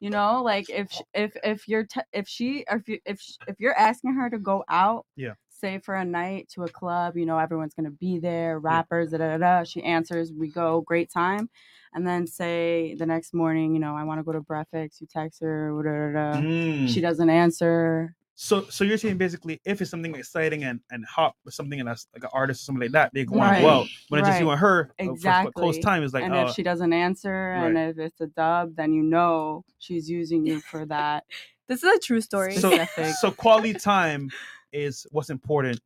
You know, like if if if you're te- if she if you if if you're asking her to go out, Yeah. say for a night to a club, you know, everyone's gonna be there, rappers, da da da. da. She answers, we go, great time. And then say the next morning, you know, I want to go to breakfast. You text her, da, da, da. Mm. she doesn't answer. So, so you're saying basically, if it's something exciting and, and hot with something and that's like an artist or something like that, they go on well. When it's just you and her, uh, for- exactly. for close time is like, and oh, if she doesn't answer, and if it's a dub, then you know she's using you for that. This is a true story. so, so quality time is what's important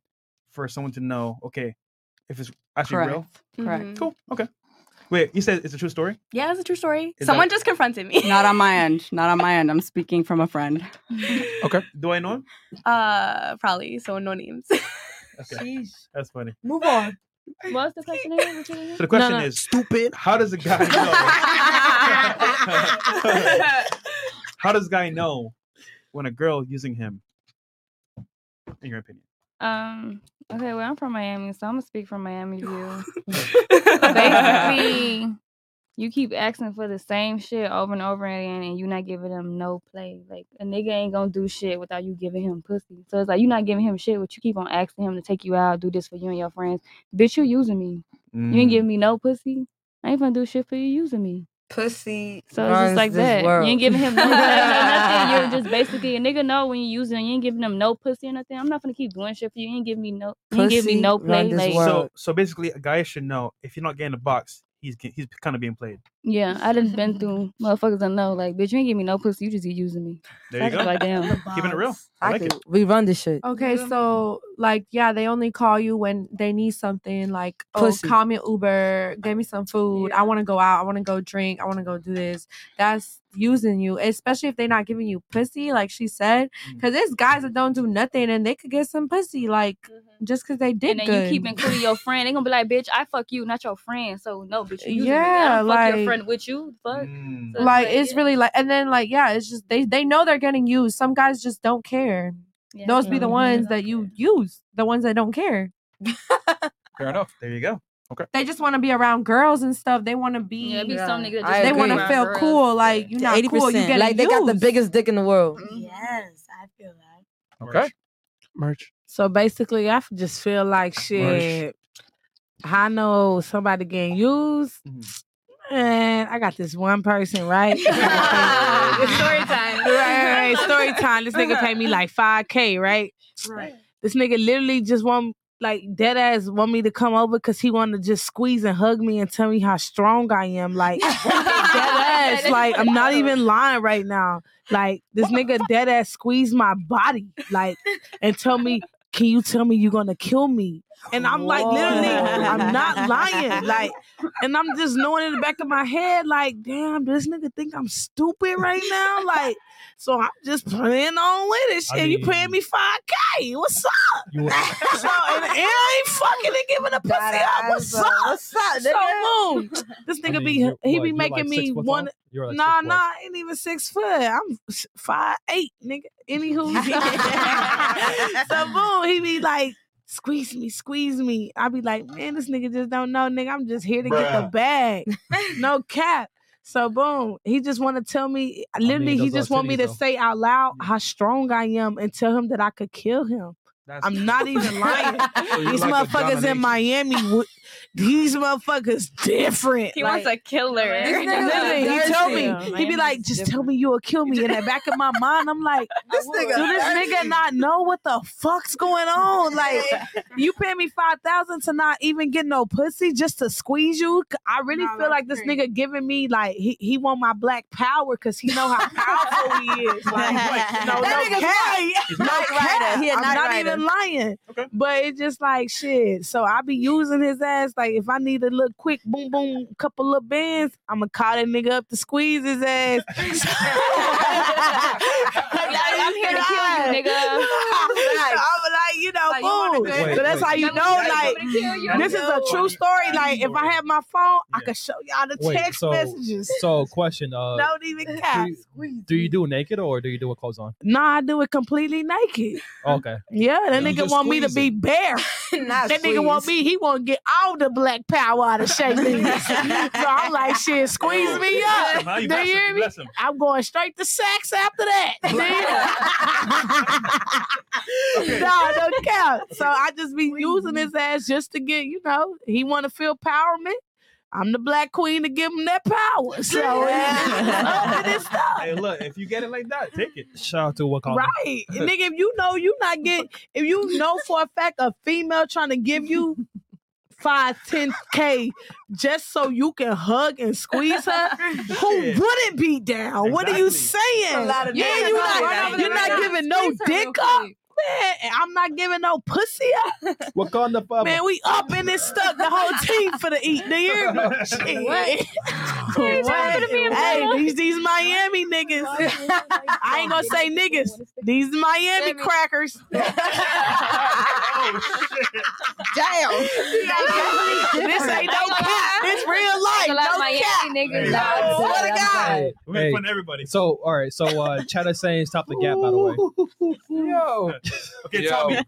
for someone to know. Okay, if it's actually real. Correct. Correct. Mhm. Cool. Okay. Wait, you said it's a true story? Yeah, it's a true story. Is Someone that- just confronted me. Not on my end. Not on my end. I'm speaking from a friend. Okay. Do I know him? Uh, probably. So no names. Okay. That's funny. Move on. What's the question again? So the question is stupid. How does a guy know? How does a guy know when a girl using him? In your opinion. Um. Okay. Well, I'm from Miami, so I'm gonna speak from Miami view. Basically, you keep asking for the same shit over and over again, and you not giving them no play. Like a nigga ain't gonna do shit without you giving him pussy. So it's like you not giving him shit, but you keep on asking him to take you out, do this for you and your friends. Bitch, you using me. You Mm. ain't giving me no pussy. I ain't gonna do shit for you using me. Pussy. So it's runs just like this that. world. You ain't giving him no play, nothing. You're just basically a nigga know when you using. You ain't giving them no pussy or nothing. I'm not gonna keep doing shit for you. You ain't giving me no. You ain't giving me Pussy no play. Like So, so basically, a guy should know if you're not getting the box, he's he's kind of being played. yeah, I done been through motherfuckers I know. Like bitch, you ain't give me no pussy. You just be using me. There you So go. Like damn. Keeping it real. I like it. We run this shit. Okay, so like yeah, they only call you when they need something like oh call me Uber, give me some food. I want to go out, I want to go drink, I want to go do this. That's using you, especially if they're not giving you pussy, like she said. Mm. Because there's guys that don't do nothing and they could get some pussy, like just because they did And then good. you keep including your friend. They're gonna be like, bitch, I fuck you, not your friend. So no, bitch, you using me. Yeah, I don't fuck like- your friend with you. Fuck. Mm. So like it's really like, and then like yeah, it's just they they know they're getting used. Some guys just don't care. Yeah. Those be the ones that you use, the ones that don't care. Fair enough. There you go. Okay. They just want to be around girls and stuff. They want to be. Yeah, it be some niggas that just they want to feel girls. cool. Like you're not cool. You get like they got the biggest dick in the world. Yes, I feel that. Okay. Merch. So basically, I just feel like shit. I know somebody getting used. Mm-hmm. Man, I got this one person, right? Story time. Right, right, right. Story time. This nigga paid me like 5K, right? Right. This nigga literally just want like dead ass want me to come over because he wanted to just squeeze and hug me and tell me how strong I am. Like dead ass. Like I'm not even lying right now. Like this nigga dead ass squeezed my body, like, and tell me, can you tell me you're gonna kill me? And I'm like, literally, I'm not lying. Like, and I'm just knowing in the back of my head, like, damn, does this nigga think I'm stupid right now? Like, so I'm just playing on with it. Shit, I you paying me 5K. What's up? So, and, and I ain't fucking and giving a pussy up. What's uh, up? What's up, So nigga? boom. This I nigga mean, be he what, be you're making like me one. tall? You're like nah, nah, I ain't even six foot. I'm five eight, nigga. Anywho, so boom, he be like, squeeze me, squeeze me. I be like, man, this nigga just don't know, nigga. I'm just here to get the bag. no cap. So boom, he just want to tell me. Literally, he those are just want me titties, to though. say out loud how strong I am and tell him that I could kill him. I'm not even lying. you These like motherfuckers in Miami, would- these motherfuckers different. He Like, wants a killer. Literally, he told me, he be like, just tell me you will kill me. In the back of my mind, I'm like, This nigga do this nigga not know what the fuck's going on? Like, you pay me five thousand to not even get no pussy just to squeeze you? I really feel like this nigga giving me like he, he want my black power because he know how powerful he is. Like, no, no That nigga's No Knight cap. Rider. He a I'm not Rider. even lying. Okay. But it's just like shit. So I be using his ass. Like if I need a little quick boom boom couple little bands, I'ma call that nigga up to squeeze his ass. I'm here to kill you, nigga. I'm like, you know, Like, you want a boom. good- so that's how you know, wait. like, you. this is a true story. Like, if I have my phone, I could show y'all the Wait, text so, messages. So, question: uh, Don't even cap. Do you do it naked or do you do it clothes on? Nah, I do it completely naked. Okay. Yeah, that You nigga want me to squeeze be bare. that nigga want me. He want to get all the black power out of Shay Lee. so I'm like, shit, squeeze me oh, up. Now you Do you hear me? him. I'm going straight to sex after that. no, no cap. So I just be using his ass just to get, you know, he want to feel empowerment. I'm the black queen to give them that power. So yeah. this stuff. Hey, look, if you get it like that, take it. Shout out to Wakanda. Right. Nigga, if you know you not get if you know for a fact a female trying to give you five, ten K just so you can hug and squeeze her, who wouldn't be down? What are you saying? A lot of yeah, you out not, you're not giving no dick up. Man, I'm not giving no pussy up. Wakanda forever. Man, we up in this stuck the whole team for the eat. Do you hear me? Shit. What? Hey, these these Miami niggas. I ain't gonna say niggas. These Miami crackers. oh shit! Damn. this ain't no cap. This real life. A lot of No Miami cap. niggas. I swear to God. Hey, We're making hey, fun of everybody. So, all right. So, uh, Chad is saying stop the gap. By the way, Yo. Okay, Yo. tell me.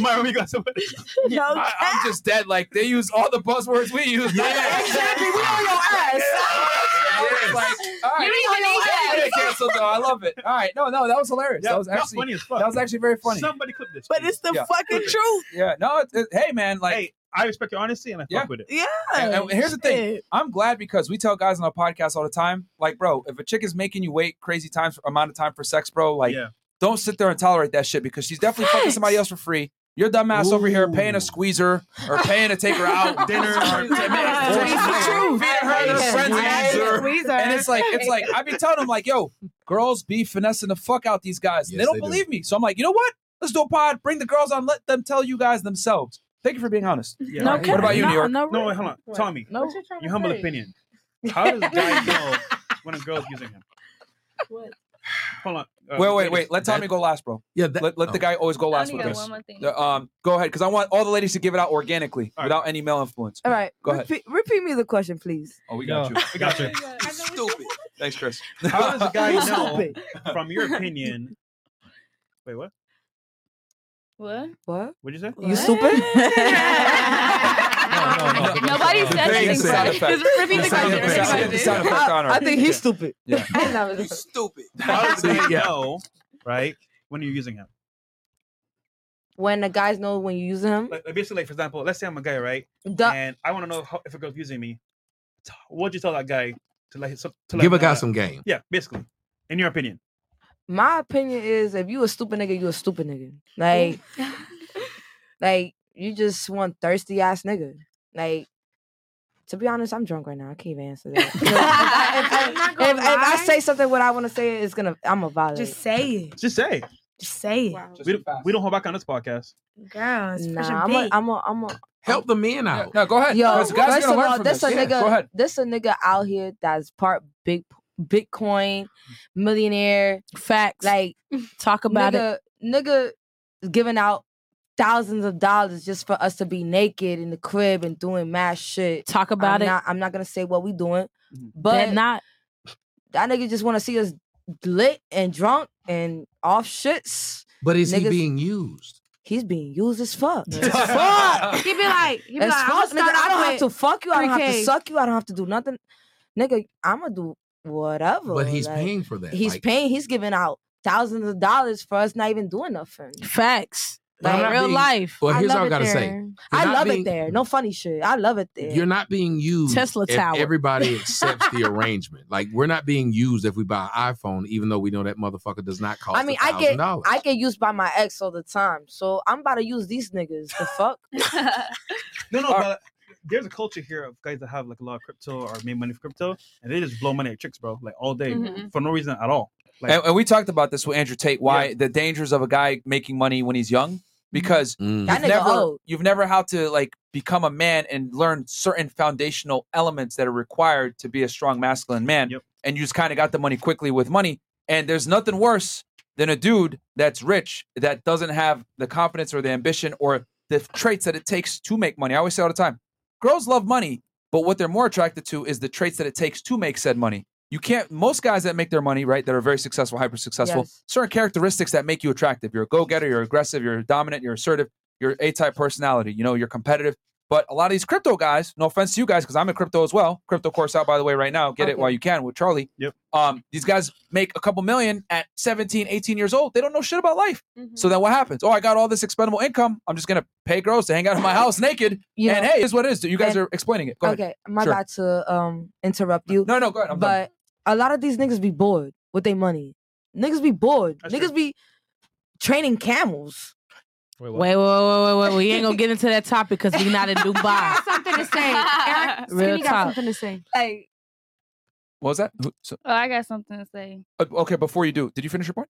Mario, you got somebody. No I, I'm just dead. Like they use all the buzzwords we use. Yeah. Exactly. We on your ass. Yeah, like, all right. You ain't on your I didn't ass. get canceled though. I love it. All right, no, no, that was hilarious. Yeah, that was actually funny as fuck. That was actually very funny. Somebody clip this. But it's the Yeah. fucking truth. Yeah, no, it, it- hey man, like, Hey, I respect your honesty and I Yeah. fuck with it. Yeah. and, and here's the thing. I'm glad because we tell guys on our podcast all the time, like, bro, if a chick is making you wait crazy times amount of time for sex, bro, like, Yeah. Don't sit there and tolerate that shit because she's definitely fucking somebody else for free. Your dumb ass over here paying a squeezer or paying to take her out Dinner. or to- feeding her to friends Yeah. and and it's like it's like I be telling them like, yo, girls be finessing the fuck out these guys. Yes, they don't they do. believe me, so I'm like, you know what? Let's do a pod. Bring the girls on. Let them tell you guys themselves. Thank you for being honest. Yeah. No Right. cap. What about you, no, New York? No, No, wait, hold on. Tommy, No. your humble opinion. How does guys know when a girl's using him? Hold on. Uh, wait, wait, wait. Let Tommy go last, bro. Yeah, that, Let, let the oh. guy always go last with got this. one more thing. Uh, Um, go ahead, because I want all the ladies to give it out organically All right. without any male influence. All right. Go ahead. Repeat, repeat me the question, please. Oh, we got Yo. you. We got you. Stupid. Thanks, Chris. How does a guy know, Stupid. from your opinion? Wait, what? What? What? What'd you say? You stupid? no, no, no. Nobody The said anything. is the sound bad. Just repeat the The sound question. effect. repeat the sound effect on. I think he's stupid. Yeah. No, it's- Stupid. How does a guy know, right, when you're using him? when the guys know when you're using him. Like, like basically, like, for example, let's say I'm a guy, right? Duh. And I want to know how, if a girl's using me. What'd you tell that guy to let his to let Give him a guy that? some game. Yeah, basically. In your opinion. My opinion is if you a stupid nigga, you a stupid nigga. Like, like you just want thirsty ass nigga. Like, to be honest, I'm drunk right now. I can't even answer that. if, if- if- if I say something what I want to say, is gonna I'm a violate. Just say it. Just say. It. Just say it. We, don't, we don't hold back on this podcast. Girl, it's Nah, I'm a, baked. I'm a, I'm a, Help the men out. No, go ahead. Yo, Because guys are first of all, this this. a Yeah, nigga, go ahead. this a nigga out here that's part big Bitcoin millionaire. Facts. Like talk about nigga, it. Nigga giving out thousands of dollars just for us to be naked in the crib and doing mad shit. Talk about I'm it. Not, I'm not gonna say what we doing, mm-hmm. But but not. that nigga just want to see us lit and drunk and off shits. But is he being used? He's being used as fuck. As fuck. He be like, he be As like, fuck, I'ma nigga. start I don't have to fuck you. I don't have to 3K. suck you. I don't have to do nothing. Nigga, I'ma do whatever. But he's like, paying for that. He's Like, paying. He's giving out thousands of dollars for us not even doing nothing. Facts. But Like not real being- life. Well, I here's love all I it gotta say. there. You're I love being- it there. No funny shit. I love it there. You're not being used Tesla if Tower. everybody accepts the arrangement. Like we're not being used if we buy an iPhone, even though we know that motherfucker does not cost. I mean, I get $1,000. I get used by my ex all the time, so I'm about to use these niggas. The fuck? No, no, but there's a culture here of guys that have like a lot of crypto or made money for crypto, and they just blow money at chicks, bro, like all day Mhm. for no reason at all. Like, and, and we talked about this with Andrew Tate. Why the dangers of a guy making money when he's young? Mm-hmm. Because mm. That you've never old. you've never had to like become a man and learn certain foundational elements that are required to be a strong masculine man. And you just kind of got the money quickly with money. And there's nothing worse than a dude that's rich that doesn't have the confidence or the ambition or the traits that it takes to make money. I always say all the time, girls love money, but what they're more attracted to is the traits that it takes to make said money. You can't. Most guys that make their money, right, that are very successful, hyper successful, Yes. certain characteristics that make you attractive. You're a go getter. You're aggressive. You're dominant. You're assertive. You're A type personality. You know, you're competitive. But a lot of these crypto guys, no offense to you guys, because I'm in crypto as well. Crypto course out by the way right now. Get it while you can with Charlie. Yep. Um, these guys make a couple million at 17, 18 years old. They don't know shit about life. So then what happens? Oh, I got all this expendable income. I'm just gonna pay girls to hang out in my house naked. Yeah. And hey, is what it is. You guys And- are explaining it. Go okay, ahead. my Sure. bad to um interrupt you. No, no, go ahead. I'm done. But a lot of these niggas be bored with their money. Niggas be bored. niggas be training camels. Wait, wait, wait, wait, wait. We ain't gonna get into that topic because we not in Dubai. something to say. Eric, Real Skinny got talk. something to say. Like, What was that? So- Oh, I got something to say. uh, okay, before you do, did you finish your point?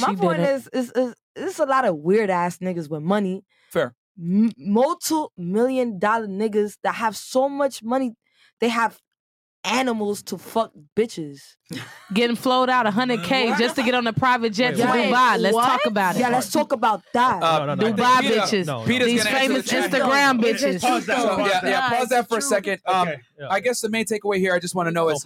my point is, is, is, is a lot of weird ass niggas with money. Fair. M- multi million dollar niggas that have so much money, they have animals to fuck bitches. Getting flowed out 100K just to get on a private jet to Wait, Dubai. Let's talk about it. Yeah, let's talk about that. Uh, no, no, I Dubai Peter- bitches. no, no. Peter's These gonna answer famous the chat. Instagram Pause bitches. So, yeah, yeah, pause that for a second. Um, I guess the main takeaway here, I just want to know is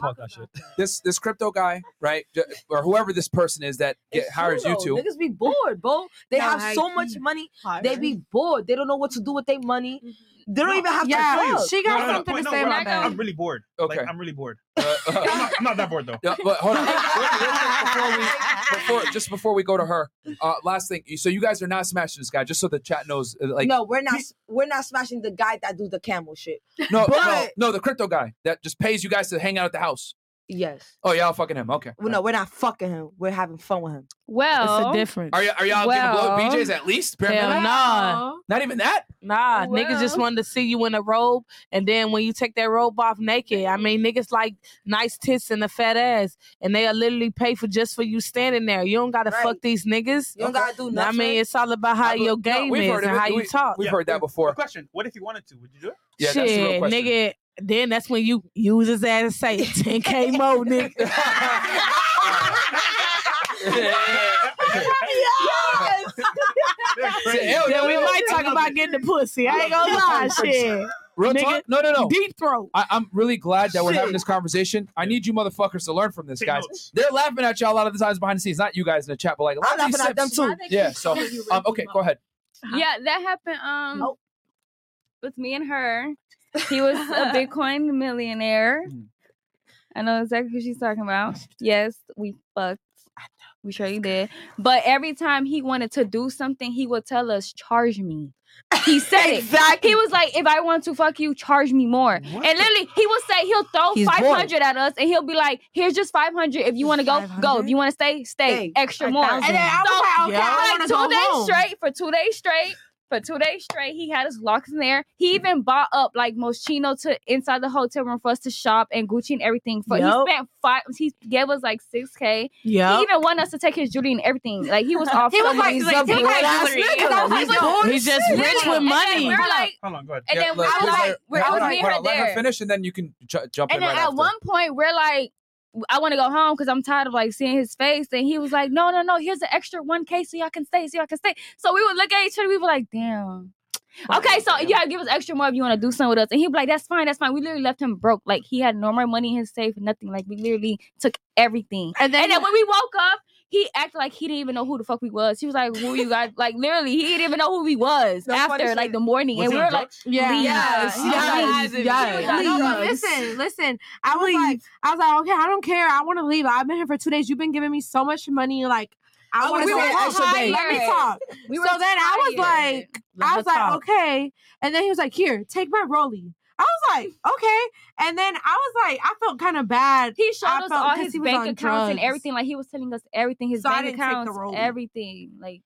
this this crypto guy, right, or whoever this person is that get, hires you True, two. though. Niggas be bored, bro. They No, have high so key. much money. They be bored. They don't know what to do with their money. They don't even have Yeah, to fuck. she got No, no, no, something point- to no, say bro, about I'm, that. I'm really bored. Okay. Like, I'm really bored. Uh, I'm, not, I'm not that bored though. Yeah, but hold on. before we, before, just before we go to her, uh, last thing. So you guys are not smashing this guy, just so the chat knows. uh, Like, no, we're not. We're not smashing the guy that do the camel shit. no, but no, no, the crypto guy that just pays you guys to hang out at the house. Yes, Oh, y'all fucking him. Okay. well, no, we're not fucking him. We're having fun with him. Well, it's a difference. Are, y- are y'all Well- gonna blow BJ's at least? Hell minimum? nah. Not even that. Nah, oh, niggas just wanted to see you in a robe, and then when you take that robe off naked, I mean, niggas like nice tits and a fat ass, and they'll literally pay for just for you standing there. You don't gotta fuck these niggas. You don't gotta do nothing. I mean, it's all about how your game we've is and it. how you talk. We've heard that before. Question: What if you wanted to? Would you do it? Yeah, that's the real Shit, question. nigga. Then that's when you use his ass and say 10k more, nigga. Hell yeah, we no. might talk about getting the pussy. I ain't gonna lie, shit. Real Nigga, talk? No, no, no. Deep throat. I, I'm really glad that we're having this conversation. I need you motherfuckers to learn from this, guys. They're laughing at y'all a lot of the times behind the scenes. Not you guys in the chat, but like a lot I'm of these laughing at them too. Yeah. So, um, okay, go ahead. Yeah, that happened. Um, with me and her. He was a Bitcoin millionaire. I know exactly who she's talking about. Yes, we fucked. We sure you did. But every time he wanted to do something, he would tell us, charge me. He said exactly. it. He was like, if I want to fuck you, charge me more. What and literally, he would say he'll throw He's 500 bored. at us and he'll be like, here's just 500. If you want to go, go. If you want to stay, stay. Extra more. and then I was so, like, okay, yeah, I like two days home. straight for two days straight. But two days straight. He had us locked in there. He even bought up like Moschino to inside the hotel room for us to shop and Gucci and everything. For yep. he spent five. He gave us like six k. Yeah. He even wanted us to take his jewelry and everything. Like he was off. he was like, he's like, he like, he's, just rich with and money. We're like, hold on, go ahead. And yeah, then look, I was like, I was meeting her there. Finish, and then you can jump. And then at one point, we're like, I want to go home because I'm tired of like seeing his face. And he was like, no, no, no, here's an extra 1K so y'all can stay, so y'all can stay. So we would look at each other, we were like, damn. Right. Okay, so you gotta give us extra more if you want to do something with us. And he'd be like, that's fine, that's fine. We literally left him broke. Like he had no more money in his safe, nothing. Like we literally took everything. And then, and then when we woke up, he acted like he didn't even know who the fuck we was. He was like, "Who you guys?" like literally, he didn't even know who we was after like the morning, was and we were like, "Yeah, yes, yes, yes, yes. No, listen, listen." I was leave. like, I was like, "Okay, I don't care. I want to leave. I've been here for two days. You've been giving me so much money. Like, I, was want to go. Let me talk." We so then. I was like, Let I was like, talk. "Okay," and then he was like, "Here, take my Rolly." I was like, okay. And then I was like, I felt kind of bad. He showed I us all his bank accounts drugs. and everything. Like he was telling us everything, his so bank accounts, everything. Like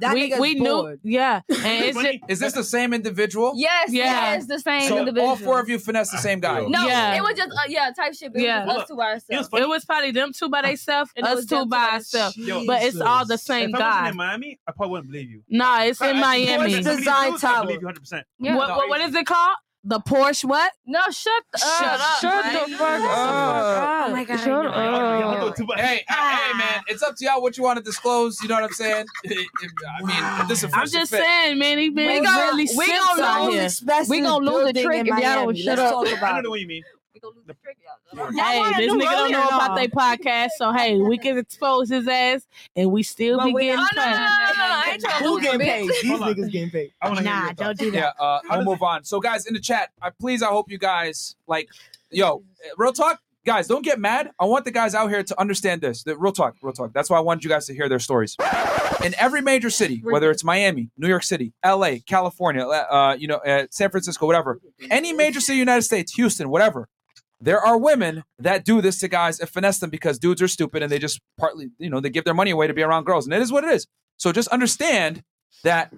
that we, we knew, yeah. And it, is this the same individual? Yes, yeah, it's the same so individual. All four of you finesse the same guy. No, yeah. it was just uh, yeah, type shit. yeah, was us two by ourselves. It was probably them two by themselves and us two by ourselves. But it's all the same if guy. in Miami, I probably wouldn't believe you. Nah, it's in Miami. Design Tower. I believe you 100. Yeah. What, what is it called? the Porsche what? No, shut up. Shut up. Shut the fuck up. Oh my god. Shut up. Hey, ah. hey man, it's up to y'all what you want to disclose, you know what I'm saying? I mean, this is I'm just fit. saying, man, he been we gonna, really we gonna lose, we gonna lose the trick if y'all don't shut up. I don't know what you mean don't lose the trick. Hey, this nigga don't know about their podcast, so hey, we can expose his ass, and we still be getting paid. No, no, no, ain't trying Who getting paid? These niggas getting paid. Nah, don't do that. Yeah, uh, I'll move on. So, guys, in the chat, I please, I hope you guys like. Yo, real talk, guys, don't get mad. I want the guys out here to understand this. The, real talk, real talk. That's why I wanted you guys to hear their stories. In every major city, whether it's Miami, New York City, L.A., California, uh, you know, uh, San Francisco, whatever, any major city, United States, Houston, whatever, there are women that do this to guys and finesse them because dudes are stupid and they just partly, you know, they give their money away to be around girls. And it is what it is. So just understand that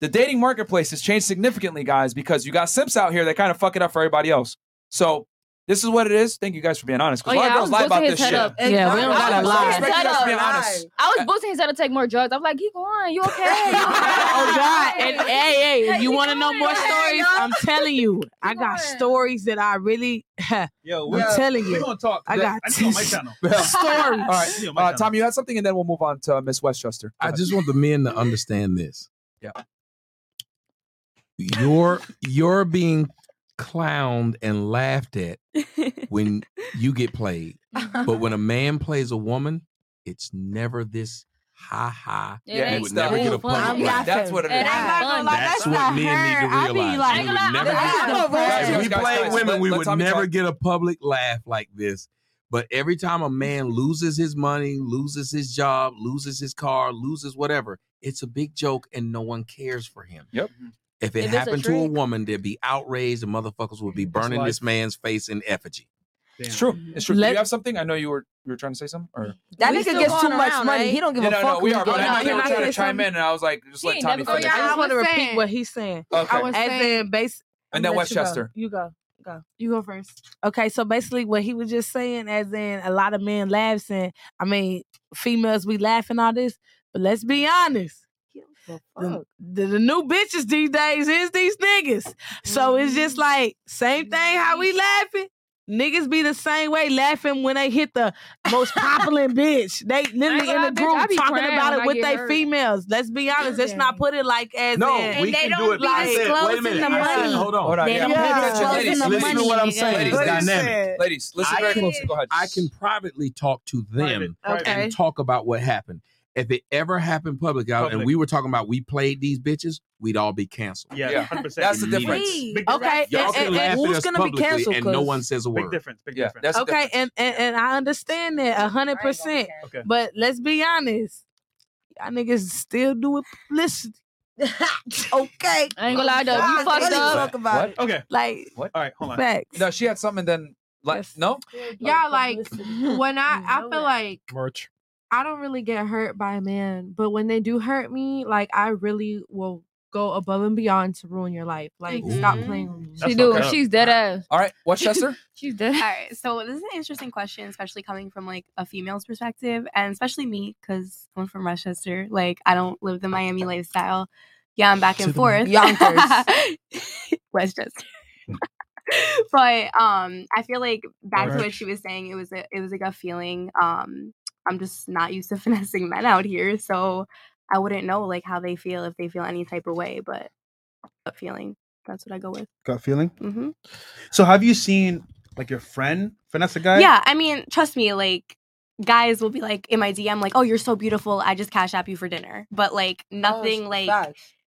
the dating marketplace has changed significantly, guys, because you got simps out here that kind of fuck it up for everybody else. So this is what it is. Thank you guys for being honest. Because oh, yeah, a lot of girls lie about this shit. Up. Yeah, we don't gotta lie. Being honest, I was boosting his head to take more drugs. I'm like, keep going. You okay? oh God. And hey, hey, you want to know more stories? I'm telling you, I got stories that I really. Yo, we're yeah, telling you. We're gonna talk. I got I t- my channel. stories. All right, uh, Tom, you had something, and then we'll move on to uh, Miss Westchester. I just want the men to understand this. Yeah. You're you're being clowned and laughed at when you get played. But when a man plays a woman, it's never this ha ha. Yeah, you would never get a play Like, that's what it is. It like, that's, that's what men her. need to realize. Like, we would never get a, we play women, we would never get a public laugh like this. But every time a man loses his money, loses his job, loses his car, loses whatever, it's a big joke and no one cares for him. Yep. If it if happened a to a woman, they'd be outraged. and motherfuckers would be burning this man's face in effigy. Damn. Mm-hmm. It's true. It's true. Let, Do you have something? I know you were you were trying to say something. Or that nigga gets too around, much money. Right? He eh? don't give yeah, a no, fuck. No, we are. But I know were trying to chime in, and I was like, just let Tommy finish. I just want to repeat what he's saying. Okay. I was saying, base. And then Westchester. You go go. You go first. Okay, so basically what he was just saying, as in a lot of men laughing. and I mean females we laughing all this, but let's be honest the, the, new bitches these days is these niggas. So it's just like same thing how we laughing. Niggas be the same way laughing when they hit the most popular bitch. They literally in the group bitch, talking about it with their females. Let's be honest, let's not put it like as no, in. and they don't do it. like, disclosing wait a minute. the money. Said, hold on, hold on. They yeah. yeah. ladies, listen money. To what I'm saying. Ladies, ladies dynamic. Ladies, listen very close. Go ahead. I can privately talk to them Private. and talk about what happened if it ever happened public out public. and we were talking about we played these bitches, we'd all be canceled. Yeah, yeah. 100%. That's the difference. Okay, difference. And, and, and, who's gonna be canceled? And no one says a word. Big difference. Big yeah, difference. okay, and, and and I understand that hundred percent. Okay. But let's be honest, y'all niggas still it publicity. okay, I ain't gonna lie though. You fucked up. Talk about It. Okay, like what? All right, hold on. Facts. No, she had something. Then like yes. no, y'all like when I I feel like merch. I don't really get hurt by a man, but when they do hurt me, like I really will go above and beyond to ruin your life. Like stop playing with me. She do. She's dead ass. All right, Westchester. She's dead. All right, so this is an interesting question, especially coming from like a female's perspective, and especially me because I'm from Rochester. Like, I don't live the Miami lifestyle. Yeah, I'm back and forth. Yonkers. Westchester. but um, I feel like back to what she was saying, it was a it was like a gut feeling. Um, I'm just not used to finessing men out here, so I wouldn't know like how they feel if they feel any type of way, but gut feeling. That's what I go with. Gut feeling. hmm So have you seen like your friend finesse a guy? Yeah, I mean, trust me, like guys will be like in my DM, like, "Oh, you're so beautiful. I just cash app you for dinner," but like nothing like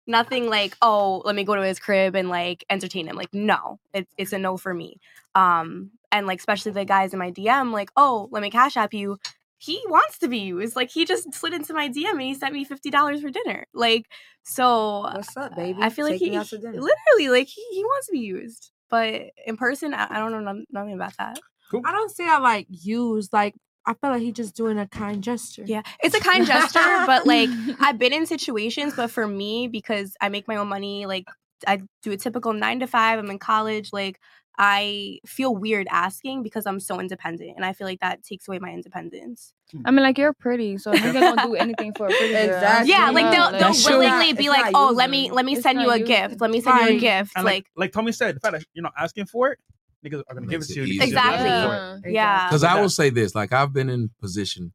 nothing like, "Oh, let me go to his crib and like entertain him." Like, no, it's it's a no for me. Um, and like especially the guys in my DM, like, "Oh, let me cash app you." He wants to be used. Like he just slid into my DM and he sent me fifty dollars for dinner. Like, so what's up, baby? I feel like Take he, me out to dinner. literally like he, he wants to be used. But in person, I, I don't know none- nothing about that. I don't say I like use like I feel like he just doing a kind gesture. Yeah, it's a kind gesture, but like I've been in situations, but for me, because I make my own money, like I do a typical nine to five, I'm in college, like I feel weird asking because I'm so independent, and I feel like that takes away my independence. I mean, like you're pretty, so nigga gonna do anything for a pretty girl. Exactly. Yeah, like they'll Like, they'll willingly be like, "Oh, let me let me It's send you not a gift. Let me send you a gift." And Like, like, like Tommy said, the fact that you're not asking for it, niggas are gonna give it to you. because Exactly. asking for it. Yeah. Because I will say this, like I've been in position,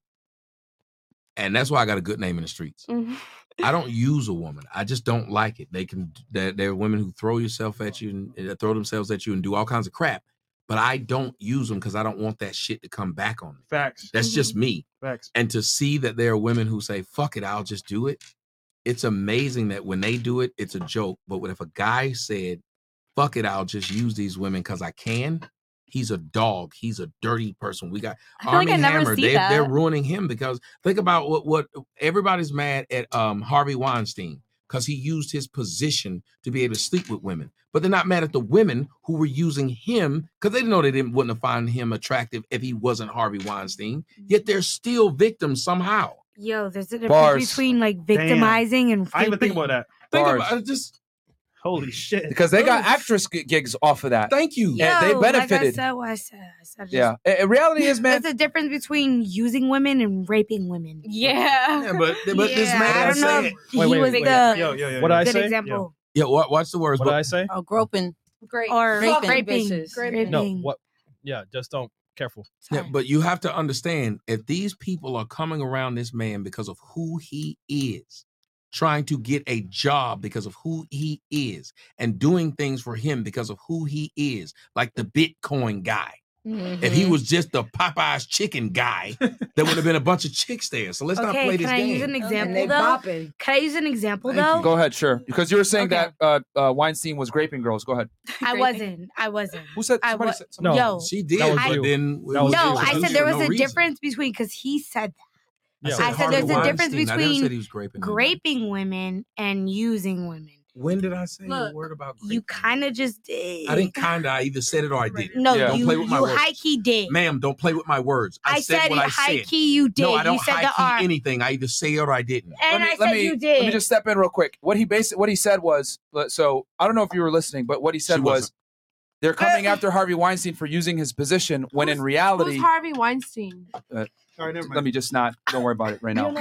and that's why I got a good name in the streets. Mhm. I don't use a woman. I just don't like it. They can. There, there are women who throw yourself at you and uh, throw themselves at you and do all kinds of crap. But I don't use them because I don't want that shit to come back on me. Facts. That's just me. Facts. And to see that there are women who say, "Fuck it, I'll just do it." It's amazing that when they do it, it's a joke. But what if a guy said, "Fuck it, I'll just use these women because I can," he's a dog. He's a dirty person. We got I feel like Armie Hammer. They, they're ruining him because think about what what everybody's mad at um, Harvey Weinstein because he used his position to be able to sleep with women. But they're not mad at the women who were using him because they didn't know they didn't wouldn't have found him attractive if he wasn't Harvey Weinstein. Yet they're still victims somehow. Yo, there's a difference Bars. between like Damn. victimizing and I even think about that. Think Bars. about it, just Holy shit. because they got actress g- gigs off of that. Thank you. And they Yo, Like I benefited. said, what I said. I said just- yeah. And- and reality is, man. There's a difference between using women and raping women. Yeah. Yeah, but but this man I don't know. said, if He was the Yo, yo, yo, What I good say? example. yeah, wa- watch the words. What but I say? Oh, groping. Great. Or Raping raping. bitches. Raping. No, what? Yeah, just don't. Careful. Yeah, but you have to understand if these people are coming around this man because of who he is, trying to get a job because of who he is, and doing things for him because of who he is, like the Bitcoin guy. If he Mhm. was just the Popeyes chicken guy, there would have been a bunch of chicks there. So let's not okay, play can this I game. use an example they though? Can I use an example Thank you. though? Go ahead, sure. Because you were saying Okay. that uh, uh, Weinstein was graping girls. Go ahead. I wasn't. I wasn't. Who said? I Somebody wa- said. Somebody No. Yo, She did, That was but you. then no, you. I said there was no a reason. difference between because he said that. Yeah. I said Harvey there's a difference Weinstein. I never said between he graping graping women and using women. When did I say a word about You kind of just did. I didn't kinda. I either said it or I didn't. No, Yeah. Don't you, play with my you words. high key did. Ma'am, don't play with my words. I, I said, said what I high said. key you did. No, I don't said high the key R. anything. I either say it or I didn't. And I let said me, you Let me just step in real quick. What he basi- what he said was so I don't know if you were listening, but what he said She was wasn't. they're coming after Harvey Weinstein for using his position when in reality Who's Harvey Weinstein? uh, Sorry, never let me just not don't worry about it right now.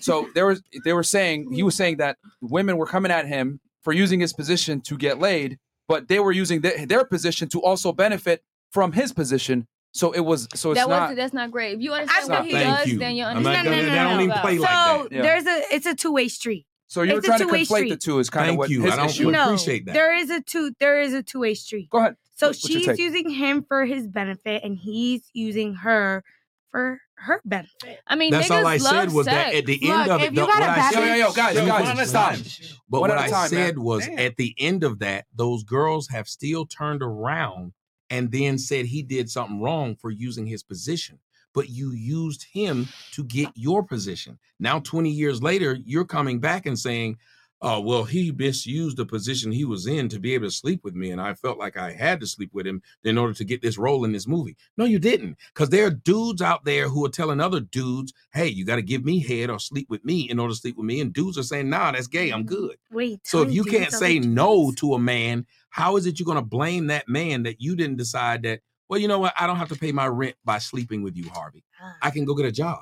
So there was they were saying he was saying that women were coming at him for using his position to get laid, but they were using their, their position to also benefit from his position. So it was so it's that not was that's not great. If you understand Stop. what he does, you. then you I'm understand. not what gonna- he's they don't talking even about. play like so that. Yeah. there's a it's a two way street. so you were it's a trying to two-way the street. two is kind Thank of what you. his I don't issue. No, appreciate that. there is a two there is a two way street. Go ahead. So What- what's she's using him for his benefit, and he's using her for her benefit. I mean, That's all I love said was sex. that at the Look, end of it, you the- got what a I said, Yo, yo, yo, guys, Let guys, one at a time. But One what I time, said man. was Damn. at the end of that, those girls have still turned around and then said he did something wrong for using his position. But you used him to get your position. Now, 20 years later, you're coming back and saying, oh well he misused the position he was in to be able to sleep with me and i felt like i had to sleep with him in order to get this role in this movie. No you didn't because there are dudes out there who are telling other dudes hey you got to give me head or sleep with me in order to sleep with me and dudes are saying nah that's gay i'm good. Wait. so if you can't say no to a man how is it you're going to blame that man that you didn't decide that well you know what i don't have to pay my rent by sleeping with you harvey. I can go get a job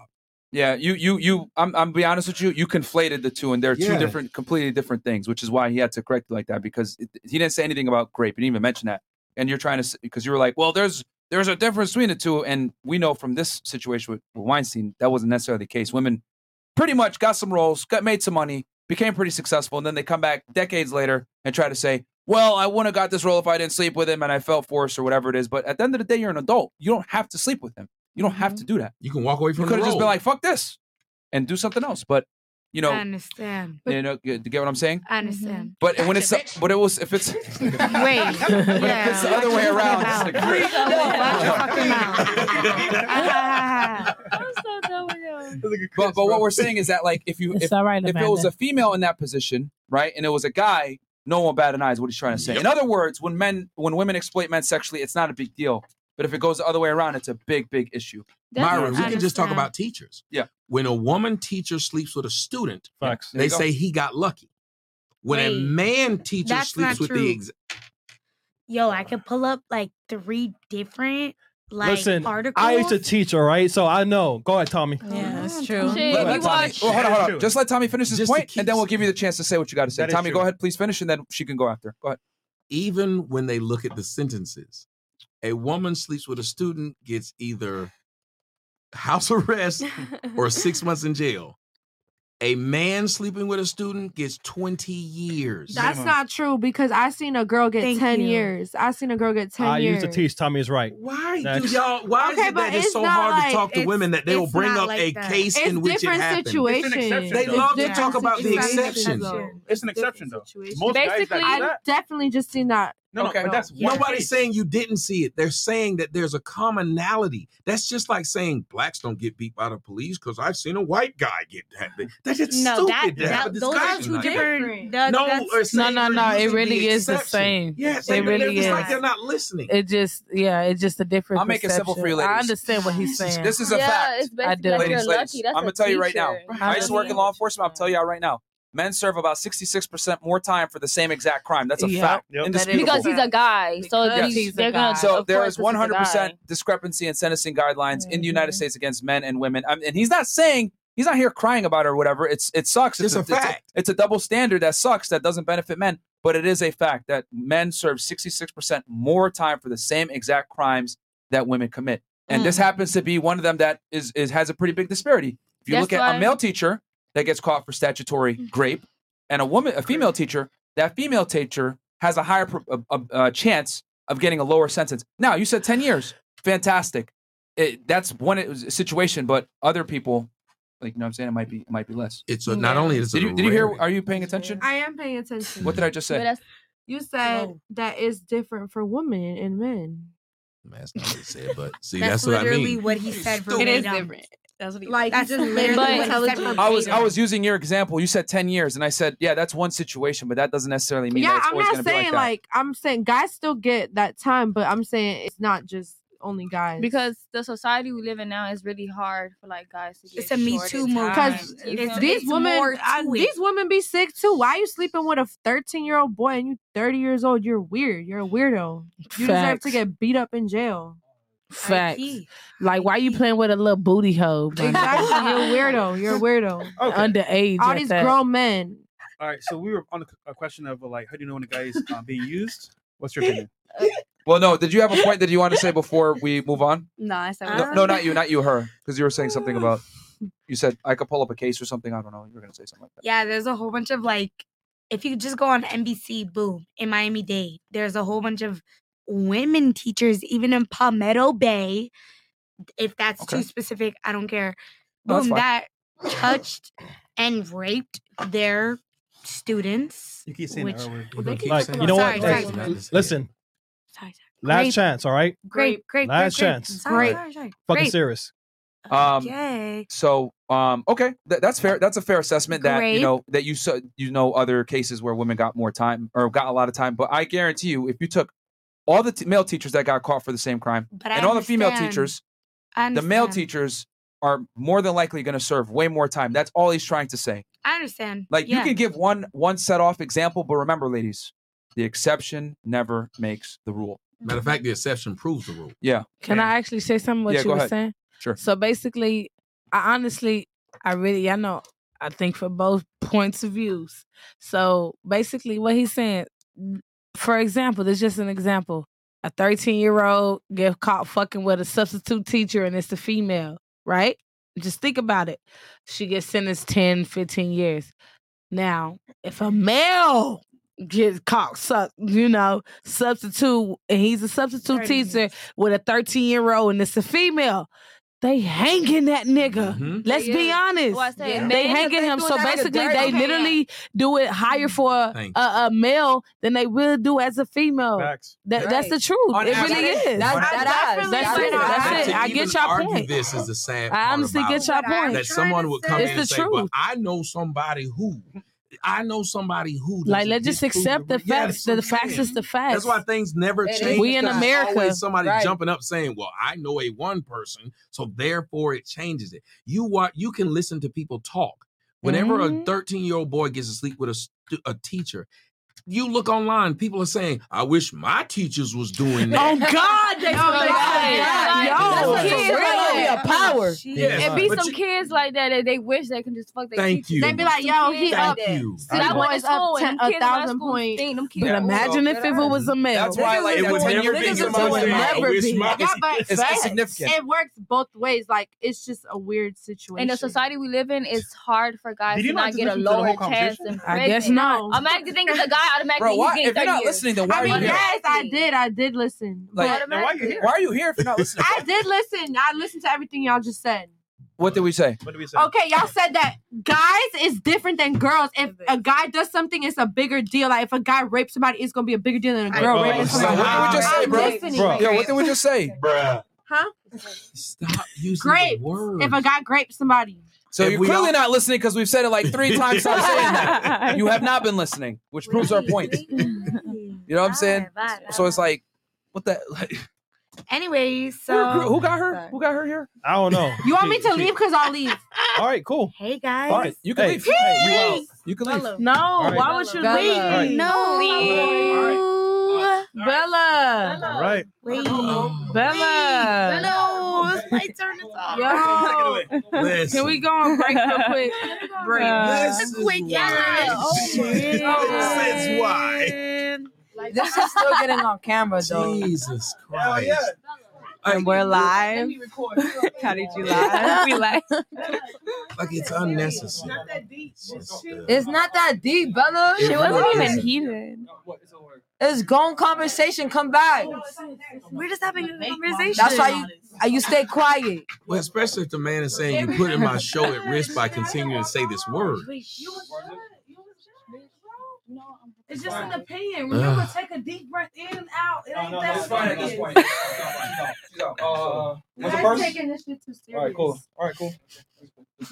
Yeah, you you you. I'm I'm be honest with you. You conflated the two, and they're two different, completely different things. Which is why he had to correct you like that because it, he didn't say anything about grape. He didn't even mention that. And you're trying to because you were like, well, there's there's a difference between the two, and we know from this situation with, with Weinstein that wasn't necessarily the case. Women pretty much got some roles, got made some money, became pretty successful, and then they come back decades later and try to say, well, I wouldn't have got this role if I didn't sleep with him and I felt forced or whatever it is. But at the end of the day, you're an adult. You don't have to sleep with him. You don't have mm-hmm. to do that. You can walk away from You could have just been like, fuck this and do something else. But you know, I understand. you know, you get what I'm saying? I understand. Mm-hmm. But when it's but it was if it's Wait. but if it's the other way around, it's like, Watch your fucking mouth. but but what we're saying is that like if you It's if, all right, if it was a female in that position, right, and it was a guy, no one bat an eye is what he's trying to say. In other words, when men when women exploit men sexually, it's not a big deal. But if it goes the other way around, it's a big, big issue. Myron, we can just talk about teachers. Yeah. When a woman teacher sleeps with a student, Facts. They you go. say he got lucky. When a man teacher that's sleeps not with true. the ex- Yo, I could pull up like three different like Listen, articles. I used to teach, all right, so I know. Go ahead, Tommy. Oh, yeah, that's true. Shit, Let- we let Tommy- watch. well, hold on, hold on. Just let Tommy finish his Just to point, and then we'll give you the chance to say what you got to say. That is Tommy, go ahead, please finish, and then she can go after. Go ahead. even when they look at the sentences, a woman sleeps with a student gets either house arrest or six months in jail. A man sleeping with a student gets 20 years. That's not true because I seen a girl get Thank ten you. years. I seen a girl get ten ah, I years. used to teach. Tommy is right. Why do y'all? Why Okay, is it that it's it's so hard like- to talk to women that they will bring up like a that. case It's in which it different happened? situation. It's an exception, They though. love to talk about the situations, exception. though. It's an exception though. Situation. Most guys that Basically, do I that. definitely just seen that. No, Okay. no, but that's one Nobody's case. saying you didn't see it. They're saying that there's a commonality. That's just like saying blacks don't get beat by the police because I've seen a white guy get that. That's just no, stupid that, to have a that those are two like different. that- No, that's- No, no, no. It using really is the same. Yes, it they, really is. like they're not listening. It just, yeah, it's just a different. I'll make it simple for you, perception. I understand what he's saying. This is a yeah, fact. it's basically do. like ladies, you're ladies, lucky. That's I'm gonna tell you right now. I used to work in law enforcement. I'll tell you right now. Men serve about 66% more time for the same exact crime. That's a Yep. fact. Yep. Indisputable. because he's a guy. So Because they- he's a they're gonna. guy. So of there course, is this a 100% discrepancy in sentencing guidelines in the Mm-hmm. United States against men and women. I mean, and he's not saying he's not here crying about it or whatever. It's it sucks. It's a fact. It's a, double standard that sucks. That doesn't benefit men. But it is a fact that men serve 66% more time for the same exact crimes that women commit. And this Mm. happens to be one of them that is, is has a pretty big disparity. If you That's look at why- a male teacher that gets caught for statutory mm-hmm. grape, and a woman, a female teacher, that female teacher has a higher pro- a, a, a chance of getting a lower sentence. Now, you said ten years, fantastic. It, that's one it was a situation, but other people, like you know, what I'm saying it might be it might be less. It's a, not only is it Did you, did you hear? Are you paying attention? I am paying attention. What did I just say? You said that it's different for women and men. That's not what he said, but see, That's that's, what I literally mean. what he said For It is verbatim. different. That's what he Like That's just literally literally what he said. I was I was using your example. You said ten years, and I said, yeah, that's one situation, but that doesn't necessarily mean yeah, that it's I'm always not going to be like saying like, I'm saying guys still get that time, but I'm saying it's not just only guys. because the society we live in now is really hard for like guys to get. It's a Me Too in movement. time. because You feel me? these women, I- these women be sick too. Why are you sleeping with a 13 year old boy and you 30 years old? You're weird. You're a weirdo. You deserve to get beat up in jail. Facts. Like, why you playing with a little booty hoe? Exactly. You're a weirdo. You're a weirdo. Okay. Underage. All at these that. grown men. All right, so we were on a, a question of like, how do you know when a guy is uh, being used? What's your opinion? Well, no. Did you have a point that you want to say before we move on? No, I said No, no, not you, not you, her, because you were saying something about. You said I could pull up a case or something. I don't know. You were gonna say something like that. Yeah, there's a whole bunch of like, if you just go on NBC, boom, in Miami Dade, there's a whole bunch of women teachers, even in Palmetto Bay. If that's Okay. too specific, I don't care. No, that's Boom, that touched and raped their students. You keep saying which, the R word. Keep Like, talking you know about- what? Sorry, sorry, listen, sorry, sorry. last Grape. chance, all right? Great, great, Last grape, grape. chance. Sorry, Great. sorry, sorry. Fucking Grape. serious. Um, Okay. So Um, okay, Th- that's fair. That's a fair assessment. That you know that you so you know other cases where women got more time or got a lot of time. But I guarantee you, if you took all the t- male teachers that got caught for the same crime But I and all the female teachers, the male teachers are more than likely going to serve way more time. That's all he's trying to say. I understand. Like yeah. you can give one one set off example, but remember, ladies, the exception never makes the rule. Matter of fact, the exception proves the rule. Yeah. Can I actually say something what Yeah, you go were ahead. saying? Sure. So basically, I honestly, I really, I know, I think for both points of views. So basically, what he's saying, for example, this is just an example. A 13 year old get caught fucking with a substitute teacher and it's a female, right? Just think about it. She gets sentenced 10, 15 years. Now, if a male gets caught, su- you know, substitute, and he's a substitute teacher with a 13 year old and it's a female, they hanging that nigga. Mm-hmm. Let's be honest. Well, I said, They hanging they him. So basically, they man. literally do it higher mm-hmm. for a, a, a male than they will do as a female. That, That's the truth. On it average. really is. That's- That's, that is. that's it. That's it. I get even your point. This is the sad. I part honestly about get your it. point. That someone would come It's in and say, "Well. I know somebody who." I know somebody who Like, let's just accept the Yeah, facts. that's The facts is the facts. That's why things never It is. change. We in America. always somebody Right. jumping up saying, "Well, I know a one person, so therefore it changes it." You want you can listen to people talk. Whenever Mm-hmm. a 13 year old boy gets to sleep with a, a teacher, you look online. People are saying, "I wish my teachers was doing that." Oh God, they Oh, they God. say that. Yo, Yo, that's for kids like Be a that. power. Yes, It be but some you- kids like that that they wish they can just fuck their Thank teachers. you. They be like, yo, he Kids up like that. you. See, I went to boys up ten- a kids in my thousand school point. think them kids But imagine if it was a male. That's why, like, It would never be is somebody so saying, "I never be. my-" Yeah, but It's- it's significant. It works both ways. Like it's just a weird situation. in the society we live in, it's hard for guys to you not not get a listen to the whole lower chance I guess pregnant. not. Automatically think it's a guy. Automatically Bro, why- if you're not years. listening, then why I are you mean, here? yes, I did. I did listen. Like, but then why are you here? Why are you here if you're not listening? I did listen. I listened to everything y'all just said. What did we say? What did we say? Okay, y'all said that guys is different than girls. If a guy does something, it's a bigger deal. Like if a guy rapes somebody, it's gonna be a bigger deal than a girl raping somebody. what did we just say, I'm bro? listening. Yo, what did we just say? bro? Huh? Stop using Grape. the word. If a guy grapes somebody. So If you're clearly all- not listening because we've said it like three times. Stop saying that. You have not been listening, which proves our point. You know what I'm saying? So it's like, what the? Like, Anyways, so who got her? Who got her here? I don't know. You want me to leave? Cause I'll leave. All right, cool. Hey guys. Fine. You can Hey, leave. hey, you You can leave. No, right. why would you Bella. leave? All right. No. Bella. All right. Wait. Bella. No, oh, it's my turn to talk. Yo. Listen. Can we go on break real quick? Break. This is quick, yeah. why. Oh, this is why. This is still getting on camera though. Jesus Christ. And we're live. How did you live? we live. Like it's unnecessary. It's just, It's not that deep, Bella. She wasn't really even isn't. heated. It's gone conversation. Come back. We're just having a conversation. That's why you uh, you stay quiet. well, especially if the man is saying you put in my show at risk by continuing to say this word. It's just an opinion. Remember, take a deep breath in and out. It No, no, that's fine at this point. She's. Uh, what's the first? taking this shit too serious. All right, cool. All right, cool.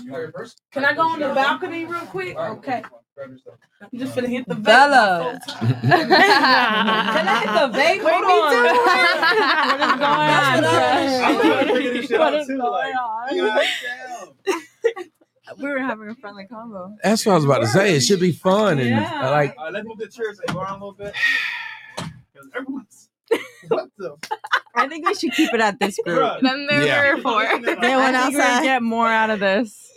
You first? Can I go on the balcony real quick? Okay. I'm just gonna hit the vape. Bella. Can I hit the vape? Hold on. What is going on? What is going on? We were having a friendly combo. That's what I was about to say. It should be fun and uh, like All right, let's move the chairs around a little bit. 'Cause everyone's. What the? I think we should keep it at this group. Bruh. Then they're Yeah. there for. They They went went outside. outside. Get more out of this.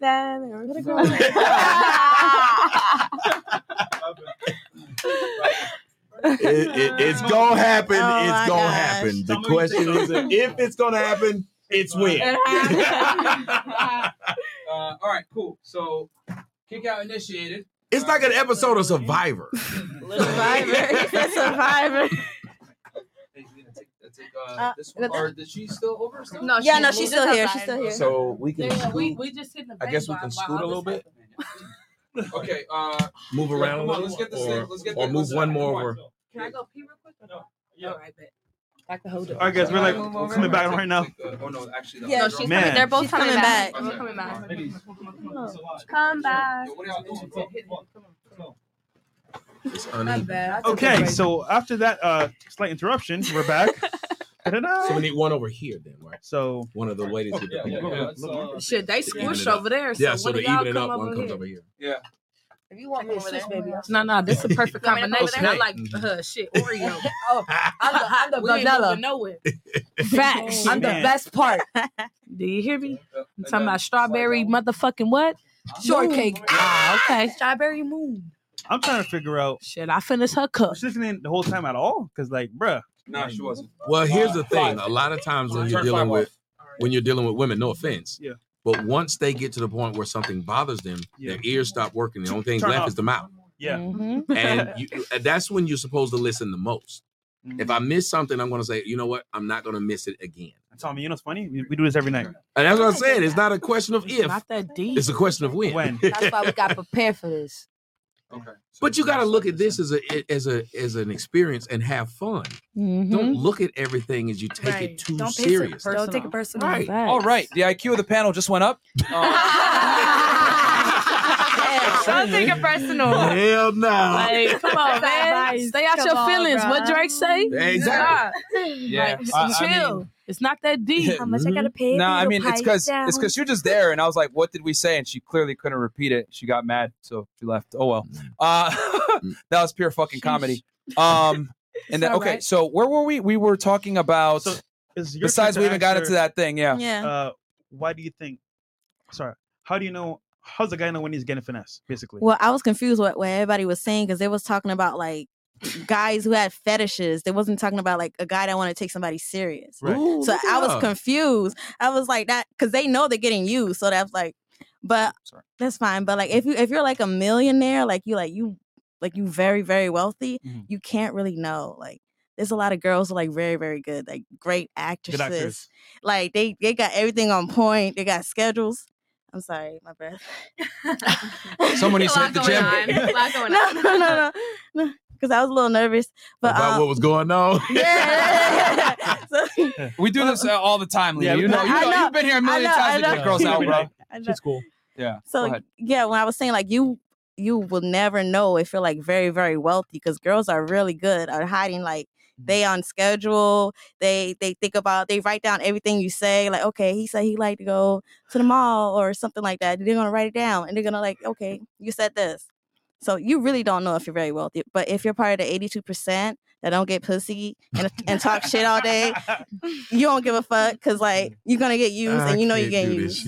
Then we're gonna go. it, it- it's gonna happen. Oh it's gonna gosh. happen. The question is if it's gonna happen, it's when. Uh, all right, cool. So, kick out initiated. It's like an episode of Survivor. Survivor. Survivor. Hey, Lena, take, take, uh, this one. Or is she still over? Still? No, yeah, no, she's still here. She's still here. So we can Yeah, we, scoot. we just hit the I guess we can scoot a little bit, Okay. Uh, move Yeah, around a come on, little, let's get this or. Let's get or this- move let's- one more over. Can I go pee real quick? No. Yeah. All right, bet. I can hold it. All right, guys, we're like coming back right now. Oh no, actually, Yeah, no, she's Man. coming. They're both She's coming, coming back. back. They're coming back. Come back. Okay, so after that uh slight interruption, we're back. Ta-da-da. So we need one over here then, right? So one of the ladies would yeah, yeah, yeah. Shit, they To squish over there. So Yeah, so one to y'all even it come up, one over comes here. over here. Yeah. If you want me over there, baby. No, no, this is a perfect Want me to come combination. I like uh, shit Oreo. oh, I'm the, I'm the vanilla. moving nowhere. Facts. I'm the best part. Do you hear me? I'm talking about strawberry motherfucking what? Shortcake. Ah, okay. Strawberry moon. I'm trying to figure out. Should I finish her cup? Was she listening the whole time at all? Because like, bruh. No, she mm. wasn't. Well, here's the thing. A lot of times when you're dealing with when you're dealing with women, no offense. Yeah. But once they get to the point where something bothers them, their ears stop working. The only thing Turn left off. is the mouth. Yeah. Mm-hmm. and you, uh, that's when you're supposed to listen the most. If I mm-hmm. miss something, I'm going to say, you know what? I'm not going to miss it again. Tommy, you know what's funny? We, we do this every night. And that's what I'm saying. It's not a question of if. Not that deep. It's a question of when. When. That's why we got prepared for this. Okay. But you got to look at this as a as a as an experience and have fun. Mm-hmm. Don't look at everything as you take it too Don't take it serious. Don't take it personal. Right. All right. The IQ of the panel just went up. Don't take it personal. Hell no. Like, come on, man. Stay out Come your on, feelings. bruh. What Drake say? Exactly. Yeah. Like, I- I chill. mean- it's not that deep. How much I gotta pay? No, I mean it's because down. it's because you're just there, and I was like, "What did we say?" And she clearly couldn't repeat it. She got mad, so she left. Oh well. Uh, that was pure fucking comedy. Um, and then okay, right. so where were we? We were talking about. Is your besides, we even got into that thing. Yeah. Yeah. Uh, why do you think? Sorry. How do you know? How's the guy know when he's getting finesse? Basically. Well, I was confused what, what everybody was saying because they was talking about like guys who had fetishes. They wasn't talking about like a guy that want to take somebody serious. Right. Ooh, So I was her. confused. I was like that because they know they're getting used. So that's like, but that's fine. But like if you if you're like a millionaire, like you like you like you very very wealthy, Mhm. you can't really know. Like there's a lot of girls who are like very very good, like great actresses. actors. Like they they got everything on point. They got schedules. I'm sorry, my breath. Someone needs to hit the lot gym. going on. A lot going no, no, no, no, no. Because I was a little nervous. But About um, what was going on. yeah, yeah, yeah, yeah. So- We do this uh, all the time, Leah. Yeah, you know, you know, know, you've been here a million know, times to know. get girls out, bro. I. She's cool. Yeah. So yeah, when I was saying like you you will never know if you're like very very wealthy because girls are really good at hiding like. They mm-hmm. on schedule. They they think about they write down everything you say. Like okay, he said he like to go to the mall or something like that. They're gonna write it down and they're gonna like okay, you said this. So you really don't know if you're very wealthy. But if you're part of the 82 percent that don't get pussy and, and talk shit all day, you don't give a fuck because like mm. you're gonna get used and you know you're getting used.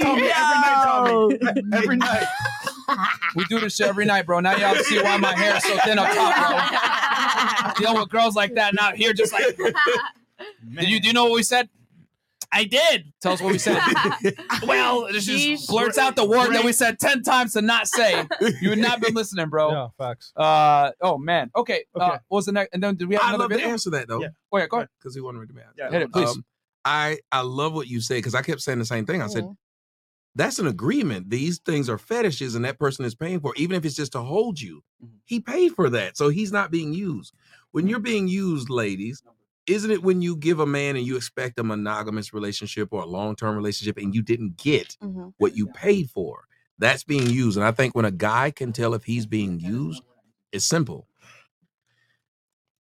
Tommy, every night, Tommy. every night. We do this shit every night, bro. Now y'all see why my hair is so thin up top, bro. Deal with girls like that, not here just like. Did you do you know what we said? I did. Tell us what we said. well, it just blurts out the word that we said ten times to not say. You had not been listening, bro. Yeah, facts. Uh oh man. Okay. Uh, Okay. what was the next? And then did we have I another love video? to answer that though. Yeah. Oh yeah, go ahead. Because he wanted me to be Yeah. Hit it, please. Um, I I love what you say because I kept saying the same thing. I said. That's an agreement. These things are fetishes, and that person is paying for. it. Even if it's just to hold you, Mm-hmm. he paid for that, so he's not being used. When you're being used, ladies, isn't it when you give a man and you expect a monogamous relationship or a long term relationship and you didn't get Mhm. what you paid for? That's being used, and I think when a guy can tell if he's being used, it's simple.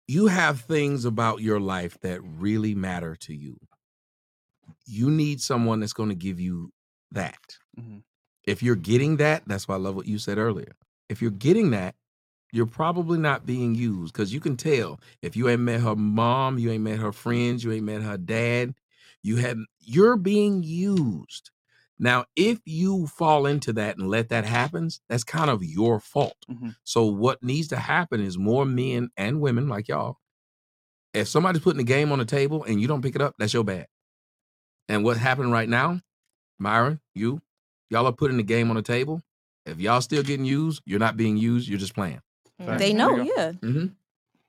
You have things about your life that really matter to you you need someone that's going to give you that. Mhm. If you're getting that, that's why I love what you said earlier. If you're getting that, you're probably not being used because you can tell if you ain't met her mom, you ain't met her friends, you ain't met her dad, you have you're being used. Now, if you fall into that and let that happen, that's kind of your fault. Mhm. So, what needs to happen is more men and women like y'all. If somebody's putting a game on the table and you don't pick it up, that's your bad. And what's happening right now, Myron, you, y'all are putting the game on the table. If y'all still getting used, you're not being used. You're just playing. They know, yeah. Mm-hmm.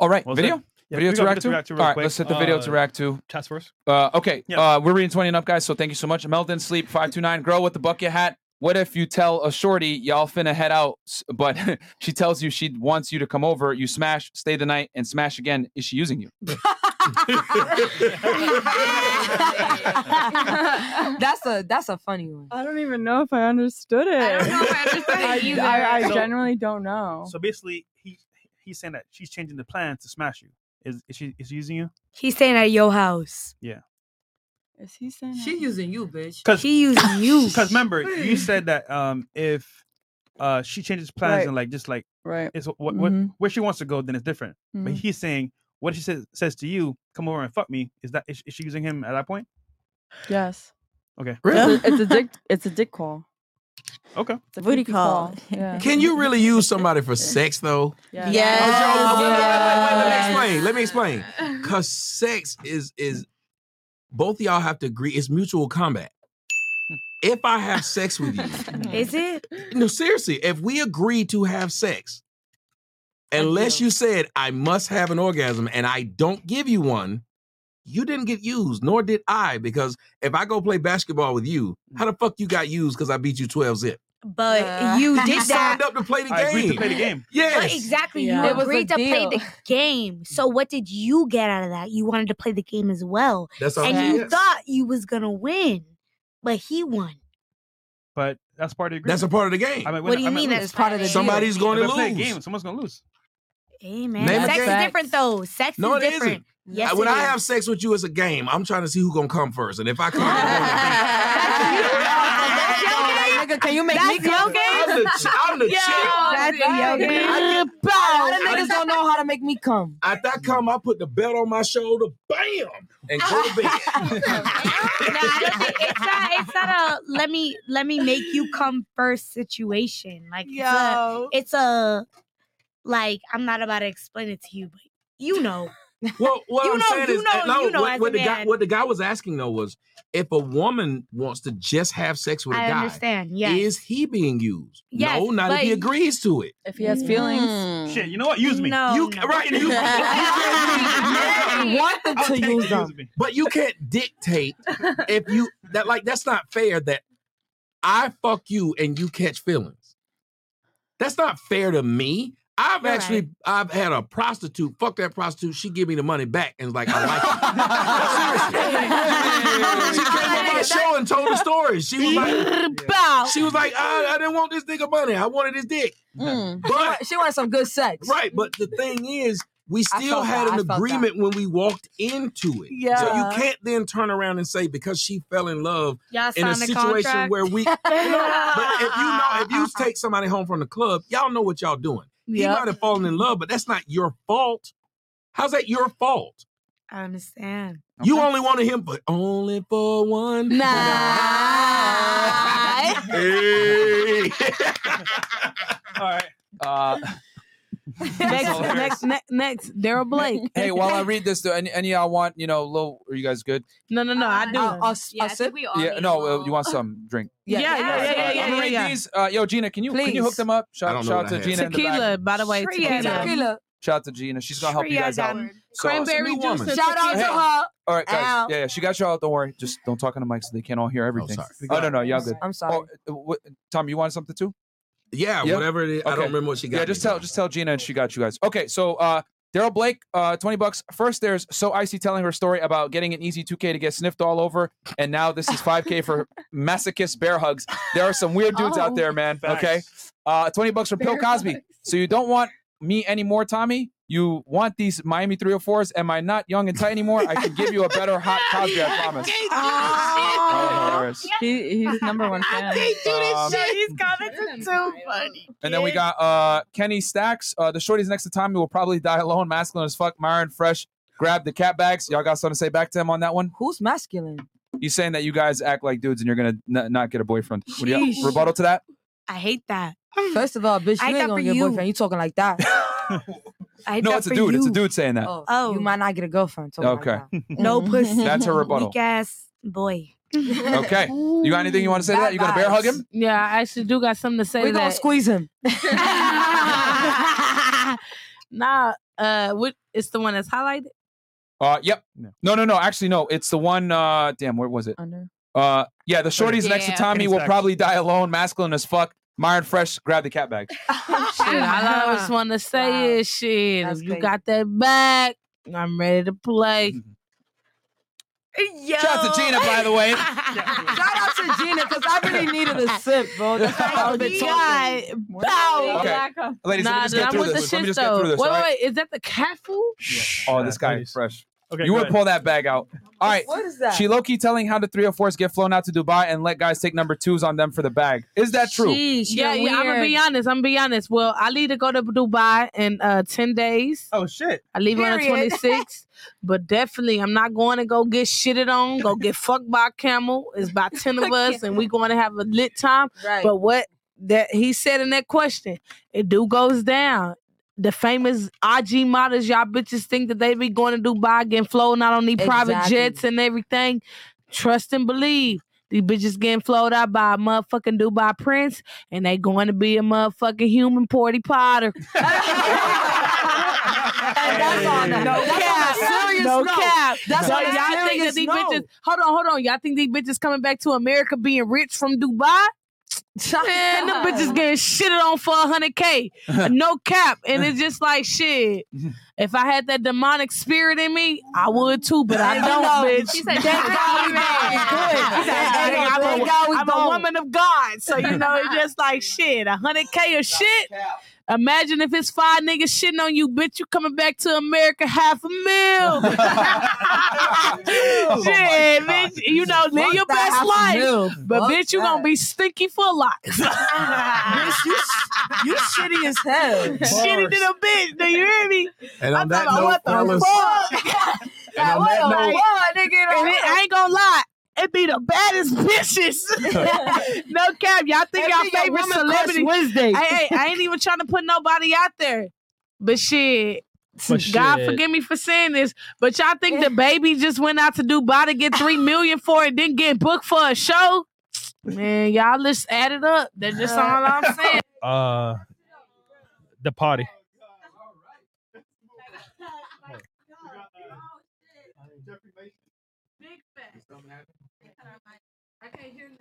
All right, What video. that? Yeah, video to got react to. to react to All real right, quick. let's hit the video to Uh, react to. Chats first. Uh, okay, Yeah. uh, we're reading 20 and up, guys. So thank you so much. Mel didn't sleep 529. Girl with the bucket hat. what if you tell a shorty y'all finna head out, but she tells you she wants you to come over, you smash, stay the night, and smash again? Is she using you? that's a that's a funny one. I don't even know if I understood it. I don't know if I understood it either. I, I So- genuinely don't know. So basically, he he's saying that she's changing the plan to smash you. Is, is she is she using you? He's staying at your house. Yeah. Is he saying She using you, bitch. Because He using you. Because remember, you said that um if uh she changes plans Right. and like just like right, it's what, what Mhm. where she wants to go, then it's different. But Mhm. he's saying what she says says to you, come over and fuck me. Is that is, is she using him at that point? Yes. Okay. It's a, it's a dick. It's a dick call. Okay. It's a Booty freaky call. Yeah. Can you really use somebody for sex though? Yeah. Oh, Joe, oh, wait, wait, wait, wait, Let me explain. Let me explain. Cause sex is is both of y'all have to agree. It's mutual combat. If I have sex with you, Is it? no, seriously, if we agree to have sex, unless you said I must have an orgasm and I don't give you one, you didn't get used, nor did I. Because if I go play basketball with you, how the fuck you got used because I beat you 12 zip? But you did You that. signed up to play the I game. agreed to play the game. Yes. But exactly. Yeah. You It agreed to play the game. So what did you get out of that? You wanted to play the game as well. That's all and it you is. thought you was gonna win. But he won. But that's part of the agreement. That's a part of the game. I mean, What do you mean that's part of the deal? Somebody's going to If I play a lose. game, someone's gonna lose. Hey man, Name sex is different though. Sex No, is it different. isn't. Yes, when I is. have sex with you, it's a game. I'm trying to see who's gonna come first, and if I come, Nigga, can you make me That's your come? game? I'm the, ch- I'm the Yo, champ. that's your I game. get- All the niggas don't know how to make me come. At that come, I put the belt on my shoulder, bam, and go to bed. no, I don't think it's not. It's not a let me let me make you come first situation. Like it's a, it's a like I'm not about to explain it to you, but you know. Well, what You I'm know- saying you is, know- uh, no, you know what, what the guy, what the guy was asking though was, if a woman wants to just have sex with a I guy, understand, yes. is he being used? Yes, no, not if he agrees to it. If he has feelings, Shit, you know what? Use me. No, You no. right? You, you can't wanted I'll to use them. use me. But you can't dictate if you that like that's not fair that I fuck you and you catch feelings. That's not fair to me. I've You're actually I've had a prostitute, fuck that prostitute, she give me the money back and was like, I like it. she came on my show and told the story. She was like, she was like, I, I didn't want this nigga money. I wanted his dick. Mm. She, But she wanted some good sex. Right, but the thing is, we still had that, an felt agreement when we walked into it. Yeah. So you can't then turn around and say because she fell in love Y'all in a situation contract? where we. You know, but if you know, if you take somebody home from the club, y'all know what y'all doing. He Yep. might have fallen in love, but that's not your fault. How's that your fault? I understand. You only wanted him, but only for one. Nah. Hey. All right. Uh, next, next, next, next, Daryl Blake. hey, while I read this, do any, any of y'all want, you know, little, are you guys good? No, no, no. I do. Uh, us, Yeah, I us think sip? we all Yeah, need no, uh, little- you want some drink? yeah, yeah, yeah, yeah, yeah, I'm yeah, gonna read yeah. these. Uh, yo, Gina, can you can you hook them up? Shout, shout out to I have. Gina in the Tequila, back. by the way. Tequila. Tequila. Tequila. Shout out to Gina. She's gonna help you guys out. down. So, Cranberry juice. woman. Shout out to her. all right, guys. Ow. Yeah, yeah, she got y'all. Don't worry. Just don't talk on the mic so they can't all hear everything. sorry. Oh, no, no, y'all good. I'm sorry. Oh, uh, what, Tom, you want something too? Yeah, Yeah? whatever it is. I don't remember what she got. Yeah, me, just tell though. just tell Gina and she got you guys. Okay, so uh Daryl Blake, uh, 20 bucks. First, there's So Icy telling her story about getting an easy 2K to get sniffed all over. And now this is 5K for masochist bear hugs. There are some weird dudes out Oh. there, man. Facts. Okay. Uh, 20 bucks from Bill Cosby. hugs. So you don't want me anymore, Tommy? You want these Miami 304s? Am I not young and tight anymore? I can give you a better hot Cosby, I promise. Oh, he, he's number one fan. Um, These comments are so funny. And then we got uh Kenny Stacks. Uh the shorties next to Tommy will probably die alone, masculine as fuck. Myron Fresh grab the cat bags. Y'all got something to say back to him on that one? Who's masculine? He's saying that you guys act like dudes and you're gonna n- not get a boyfriend. What do you Sheesh. rebuttal to that? I hate that. First of all, bitch, you thought ain't gonna get a boyfriend. You talking like that? I hate No, it's a for dude. It's a dude saying that. Oh, Oh. you might not get a girlfriend. talking Okay. that. No pussy. That's her rebuttal. Weak ass boy. Okay. You got anything you want to say to that? You gonna bear hug him? Yeah, I actually do got something to say We to gonna that. squeeze him. nah, uh, what? It's the one that's highlighted. Uh yep. No, no, no. Actually, no. It's the one uh damn, where was it? Under. Uh, yeah, the shorties next to Yeah. Tommy will probably die alone, masculine as fuck. Myron Fresh, grab the cat bag. Oh, shit, all I always want to say is shit. If you got that back, I'm ready to play. Yo. Shout out to Gina, by the way. Shout out to Gina because I really needed a sip, bro. That's why I've been talking. bow. Okay. Ladies, let me Nah, just get I'm through with this. the Let me shit just get through though. this. Wait, wait, wait, is that the cat food? Oh, this guy is fresh. Okay, you would ahead. pull that bag out. All right. What is that? She low key telling how the 304s get flown out to Dubai and let guys take number twos on them for the bag. Is that true? yeah, yeah. I'm gonna be honest. I'm gonna be honest. Well, I leave to go to Dubai in uh ten days. Oh shit! I leave on the 26th, but definitely I'm not going to go get shitted on. Go get fucked by a camel. It's about ten of us, and we going to have a lit time. Right. But what that he said in that question, it do goes down. The famous IG models, y'all bitches think that they be going to Dubai getting flown out on these private jets and everything. Trust and believe. These bitches getting flown out by a motherfucking Dubai prince, and they going to be a motherfucking human Porty Potter. that's on a- no that's on a cap. serious no note. cap. That's so on a y'all think that these note. bitches? Hold on, hold on. Y'all think these bitches coming back to America being rich from Dubai? Man, them bitches getting shitted on for hundred k, no cap, and it's just like shit. If I had that demonic spirit in me, I would too, but I don't, bitch. she said, "Thank God we made. Good. She said, "Thank Hey, I'm, a, God we I'm a woman of God, so you know it's just like shit. A hundred k of shit. Imagine if it's five niggas shitting on you, bitch. You coming back to America half a mil. Oh shit, bitch. You know, live Fuck your best life. mil. But Fuck bitch, you gonna be stinky for life. Bitch, you, you shitty as hell. Shitty to the bitch. Do you hear me? And on I'm that talking note, about what the fuck? and on that note, nigga? And it, I ain't gonna lie. It be the baddest bitches. no cap. Y'all think It y'all be your favorite celebrity. Wednesday. Hey, hey, I ain't even trying to put nobody out there. But shit. But God shit. forgive me for saying this, but y'all think the baby just went out to Dubai to get three million for it, didn't get booked for a show? Man, y'all just add it up. That's just all I'm saying. Uh, the party.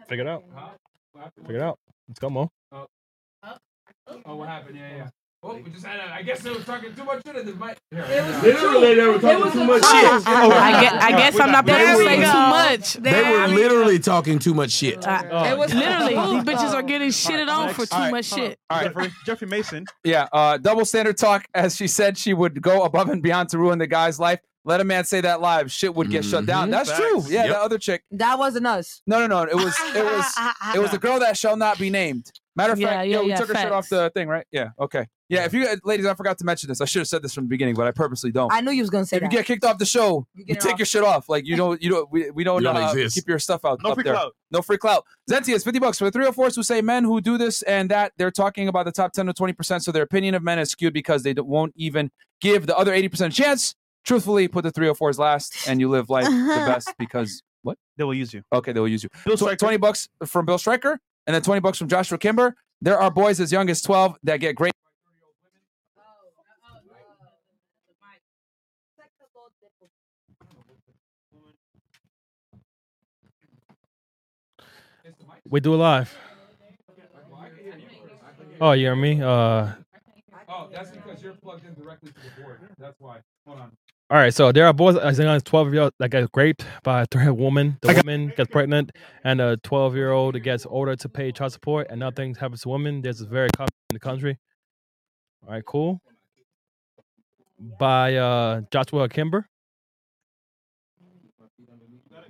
Figure it out. Figure it out. Let's go, Mo. Oh, oh what happened? Yeah, yeah. Oh, we just had a, I guess they were talking too much shit in the mic. Here. Literally, they were talking too much shit. I guess, I guess I'm not They supposed to say too much. They were literally talking too much shit. it was literally these bitches are getting shitted on for too much shit. All right. Jeffrey, Jeffrey Mason. Yeah, uh, double standard talk. As she said, she would go above and beyond to ruin the guy's life. Let a man say that live, shit would get shut down. Mhm. That's true. Yeah, Yep. the other chick. That wasn't us. No, no, no. It was, it was, it was the girl that shall not be named. Matter of Yeah, fact, yeah, yeah, we yeah, took her shit off the thing, right? Yeah. Okay. Yeah. If you, uh, ladies, I forgot to mention this. I should have said this from the beginning, but I purposely don't. I knew you was gonna say if that. you get kicked off the show, you, get it take off. your shit off. Like you don't, you don't, we, we don't, You don't uh, exist. keep your stuff out. No up free there. clout. No free clout. Zentius, 50 bucks for the 304s who say men who do this and that, they're talking about the top 10 to 20%. So their opinion of men is skewed because they don't- won't even give the other 80% a chance. Truthfully, put the 304s last and you live life the best because what? They will use you. Okay, they will use you. Bill Stryker. 20 bucks from Bill Stryker and then 20 bucks from Joshua Kimber. There are boys as young as 12 that get great. We do it live. Oh, you hear me? Uh, Oh, that's because you're plugged in directly to the board. That's why. Hold on. All right. So there are boys as young as 12 year old that get raped by a third woman. The woman gets pregnant, and a 12 year old gets ordered to pay child support, and nothing happens to women. This is very common in the country. All right, cool. By uh, Joshua Kimber.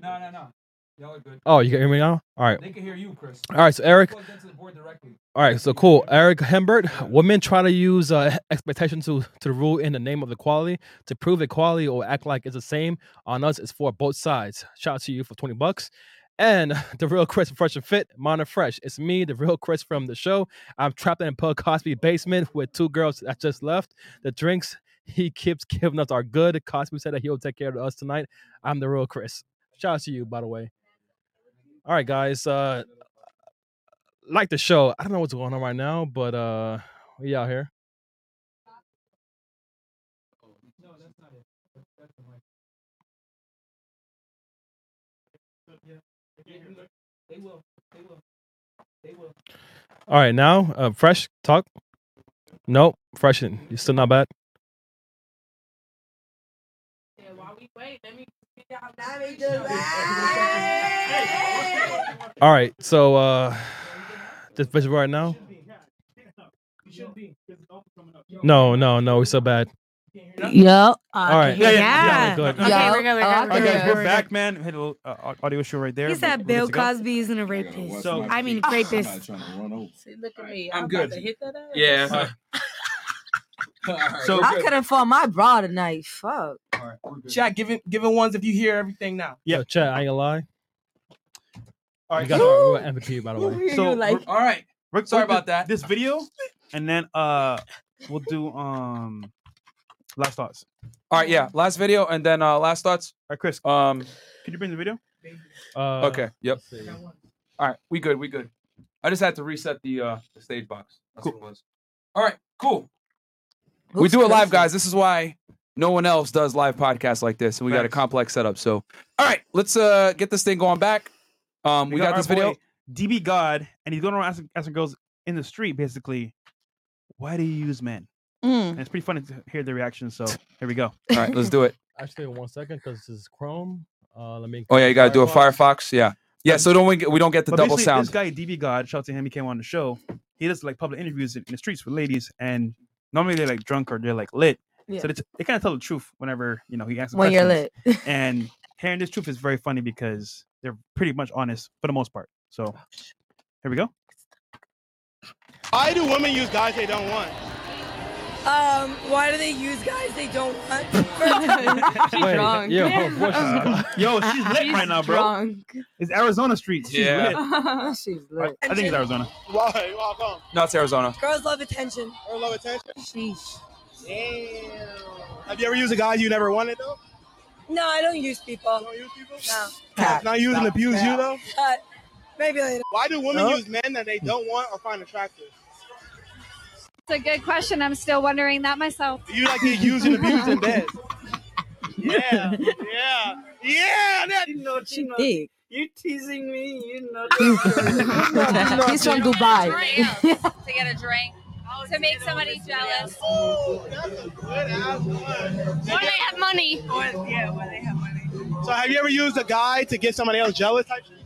No, no, no. Y'all are good. Oh, you can hear me now? All right. They can hear you, Chris. All right, so Eric. Plugged into the board directly. All right, so cool. Eric Hembert. Women try to use uh, expectation to to rule in the name of equality to prove equality or act like it's the same. On us, it's for both sides. Shout out to you for twenty bucks. And the real Chris Fresh and Fit, Mona Fresh. It's me, the real Chris from the show. I'm trapped in Bill Cosby basement with two girls that just left. The drinks he keeps giving us are good. Cosby said that he'll take care of us tonight. I'm the real Chris. Shout out to you, by the way. All right, guys. Uh, like the show. I don't know what's going on right now, but uh, we out here. All right, now uh, fresh talk. Nope, freshen. You still not bad. All right, so uh, just visual right now. No, no, no, we're so bad. Yup. All right. Yeah, yeah, yeah. Good. Okay, Yup. we're good. We're good. All right, we're guys, we're we're back, man. We had a little uh, audio show right there. He said we're Bill to go. Cosby isn't a rapist. So- I mean, rapist. See, look at me. I'm about good. to hit that ass. Yeah. So- I couldn't find my bra tonight. Fuck. Chat, give it, give it ones if you hear everything now. Yeah, chat. I ain't gonna lie. All right, You guys guys. MVP by the way. So like- All right. we're- Sorry we'll about that. This video, and then uh, we'll do um, last thoughts. All right. Yeah. Last video and then uh last thoughts. All right, Chris. Um. Can you bring the video? Uh, Okay. Yep. All right. We good. We good. I just had to reset the uh the stage box. That's what it was. All right. Cool. We Who's do it live, guys. This is why no one else does live podcasts like this, and we got a complex setup. So, all right, let's uh get this thing going back. Um, we, got, our this video. DB God, and he's going around asking, asking girls in the street, basically, why do you use men? Mm. And it's pretty funny to hear the reaction. So here we go. All right, let's do it. Actually, one second, because this is Chrome. Uh, let me. Oh yeah, you got to do a Firefox. Yeah, yeah. So don't we get, we don't get the But double basically, sound. This guy, DB God, shout out to him. He came on the show. He does like public interviews in, in the streets with ladies, and normally they're like drunk or they're like lit. Yeah. So they, they kind of tell the truth whenever you know he asks. When you're lit. and hearing this truth is very funny because they're pretty much honest for the most part. So oh, here we go. Why do women use guys they don't want? Um, why do they use guys they don't want? She's Wait, drunk. yo, her voice Yo, she's lit right now, bro. It's Arizona streets. She's Yeah. lit. She's I, I think it's Arizona. Why? Why come? No, it's Arizona. Girls love attention. Girls love attention. Sheesh. Damn. Have you ever used a guy you never wanted though? No, I don't use people. Don't use people? No. Not, not using abuse you though. Uh, maybe later. Why do women Huh? use men that they don't want or find attractive? It's a good question. I'm still wondering that myself. You like get used and abused in bed. Yeah, yeah, yeah. That, you know, She you know, thick. You're teasing me. You know. He's from Dubai. to get a drink. To make somebody jealous. When they have money. Yeah, when they have money. So have you ever used a guy to get somebody else jealous? Type shit?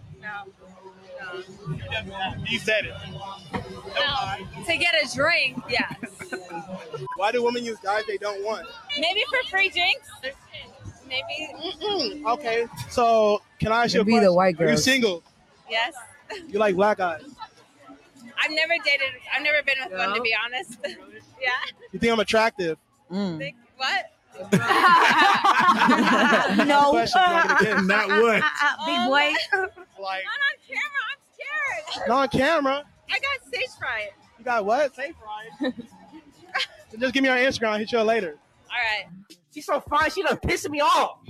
No. You said it. No. To get a drink, yes. Why do women use guys they don't want? Maybe for free drinks. Maybe. Mm, okay. So can I ask you a Maybe the white girl. you girls. single? Yes. You like black guys? I've never dated. I've never been with one, to be honest. yeah. You think I'm attractive? Think- what? No. Question, can I get a guess? Not what? Big boy. Like Not on camera. I'm scared. not on camera. I got stage fright. You got what? Stage ride. so just give me your Instagram. I'll hit you up later. All right. She's so fine. She done pissing me off.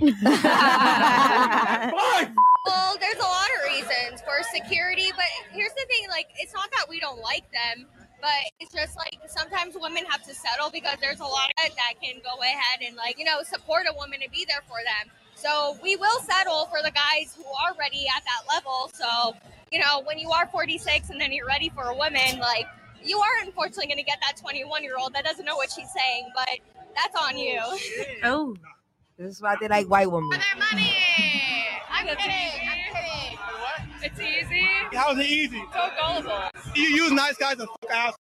Well, there's a lot of reasons for security, but here's the thing: like, it's not that we don't like them, but it's just like sometimes women have to settle because there's a lot of men that can go ahead and like you know support a woman and be there for them. So we will settle for the guys who are ready at that level. So you know, when you are 46 and then you're ready for a woman, like you are unfortunately going to get that 21 year old that doesn't know what she's saying, but that's on you. Oh. oh. This is why they like white women. I'm kidding. I'm kidding. It's easy. How's it easy? So gullible. You use nice guys and fuck ass.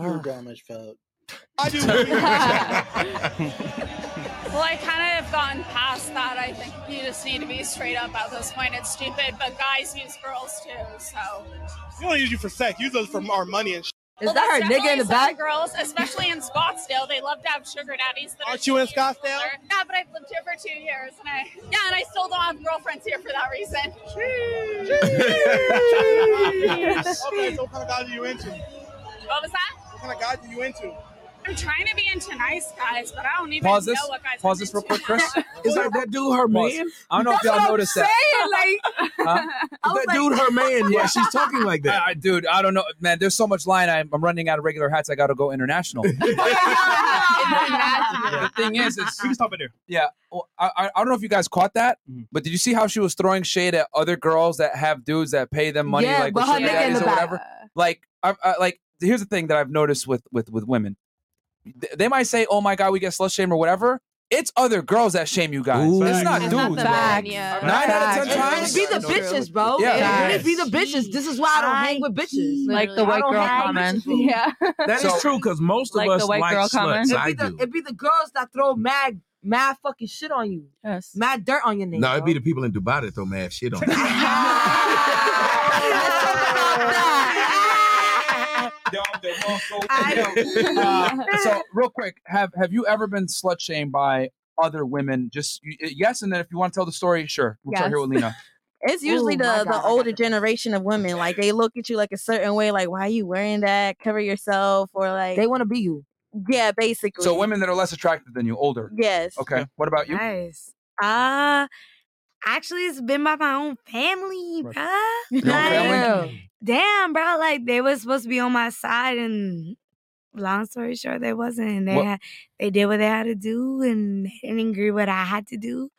You're dumb as fuck. I do. well, I kind of have gotten past that. I think you just need to be straight up at this point. It's stupid, but guys use girls too. So We don't use you for sex. Use us for our money and shit. Is that her nigga in the back? Girls, especially in Scottsdale, they love to have sugar daddies. That Aren't are you in Scottsdale? older. Yeah, but I've lived here for two years, and I yeah, and I still don't have girlfriends here for that reason. okay, so what kind of guys are you into? What was that? What kind of guys are you into? I'm trying to be into nice guys, but I don't even Pause know this. what guys Pause this real quick, Chris. Is that that dude her Pause. man? I don't know if That's what y'all I'm noticed that. saying, Huh? Is that dude her man? Yeah, she's talking like that? I, I- dude, I don't know, man. There's so much line. I'm, I'm running out of regular hats. I got to go international. the thing is, is we can stop it there. Yeah, well, I, I I don't know if you guys caught that, Mm-hmm. but did you see how she was throwing shade at other girls that have dudes that pay them money, Yeah, like with sugar daddies or whatever? Like, I, I, like here's the thing that I've noticed with with with women. Th- They might say, "Oh my god, we get slut shame" or whatever. It's other girls that shame you guys. it's not It's dudes. not bro. the yeah. Nine out of ten It- times. It be the bitches, bro. Yeah. It really be the bitches. This is why I don't hang with bitches. Like the white girl hang comments. bitches, bro. Yeah. That is true because most of Like us the white like girl sluts. comment. I It be, the, do. it be the girls that throw mad, mad fucking shit on you. Yes. Mad dirt on your name. No, it'd be the people in Dubai that throw mad shit on. you. Uh, so real quick, have have you ever been slut shamed by other women? Just yes, and then if you want to tell the story, sure. We'll start here with Lena. It's usually Ooh, the God, the older generation of women. Like they look at you like a certain way, like why are you wearing that? Cover yourself, or like They want to be you. yeah, basically. So women that are less attractive than you, older. Yes. Okay. What about you? Nice. Uh actually it's been by my own family, bruh. Your own family? Damn, bro. Like they was supposed to be on my side and long story short, they wasn't. And they What- had, they did what they had to do and they didn't agree what I had to do.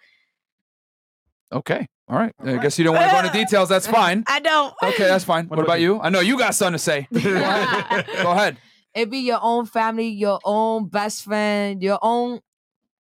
Okay. All right. I guess you don't want to go into details. That's fine. I don't. Okay, that's fine. What, about you? I know you got something to say. go ahead. It be your own family, your own best friend, your own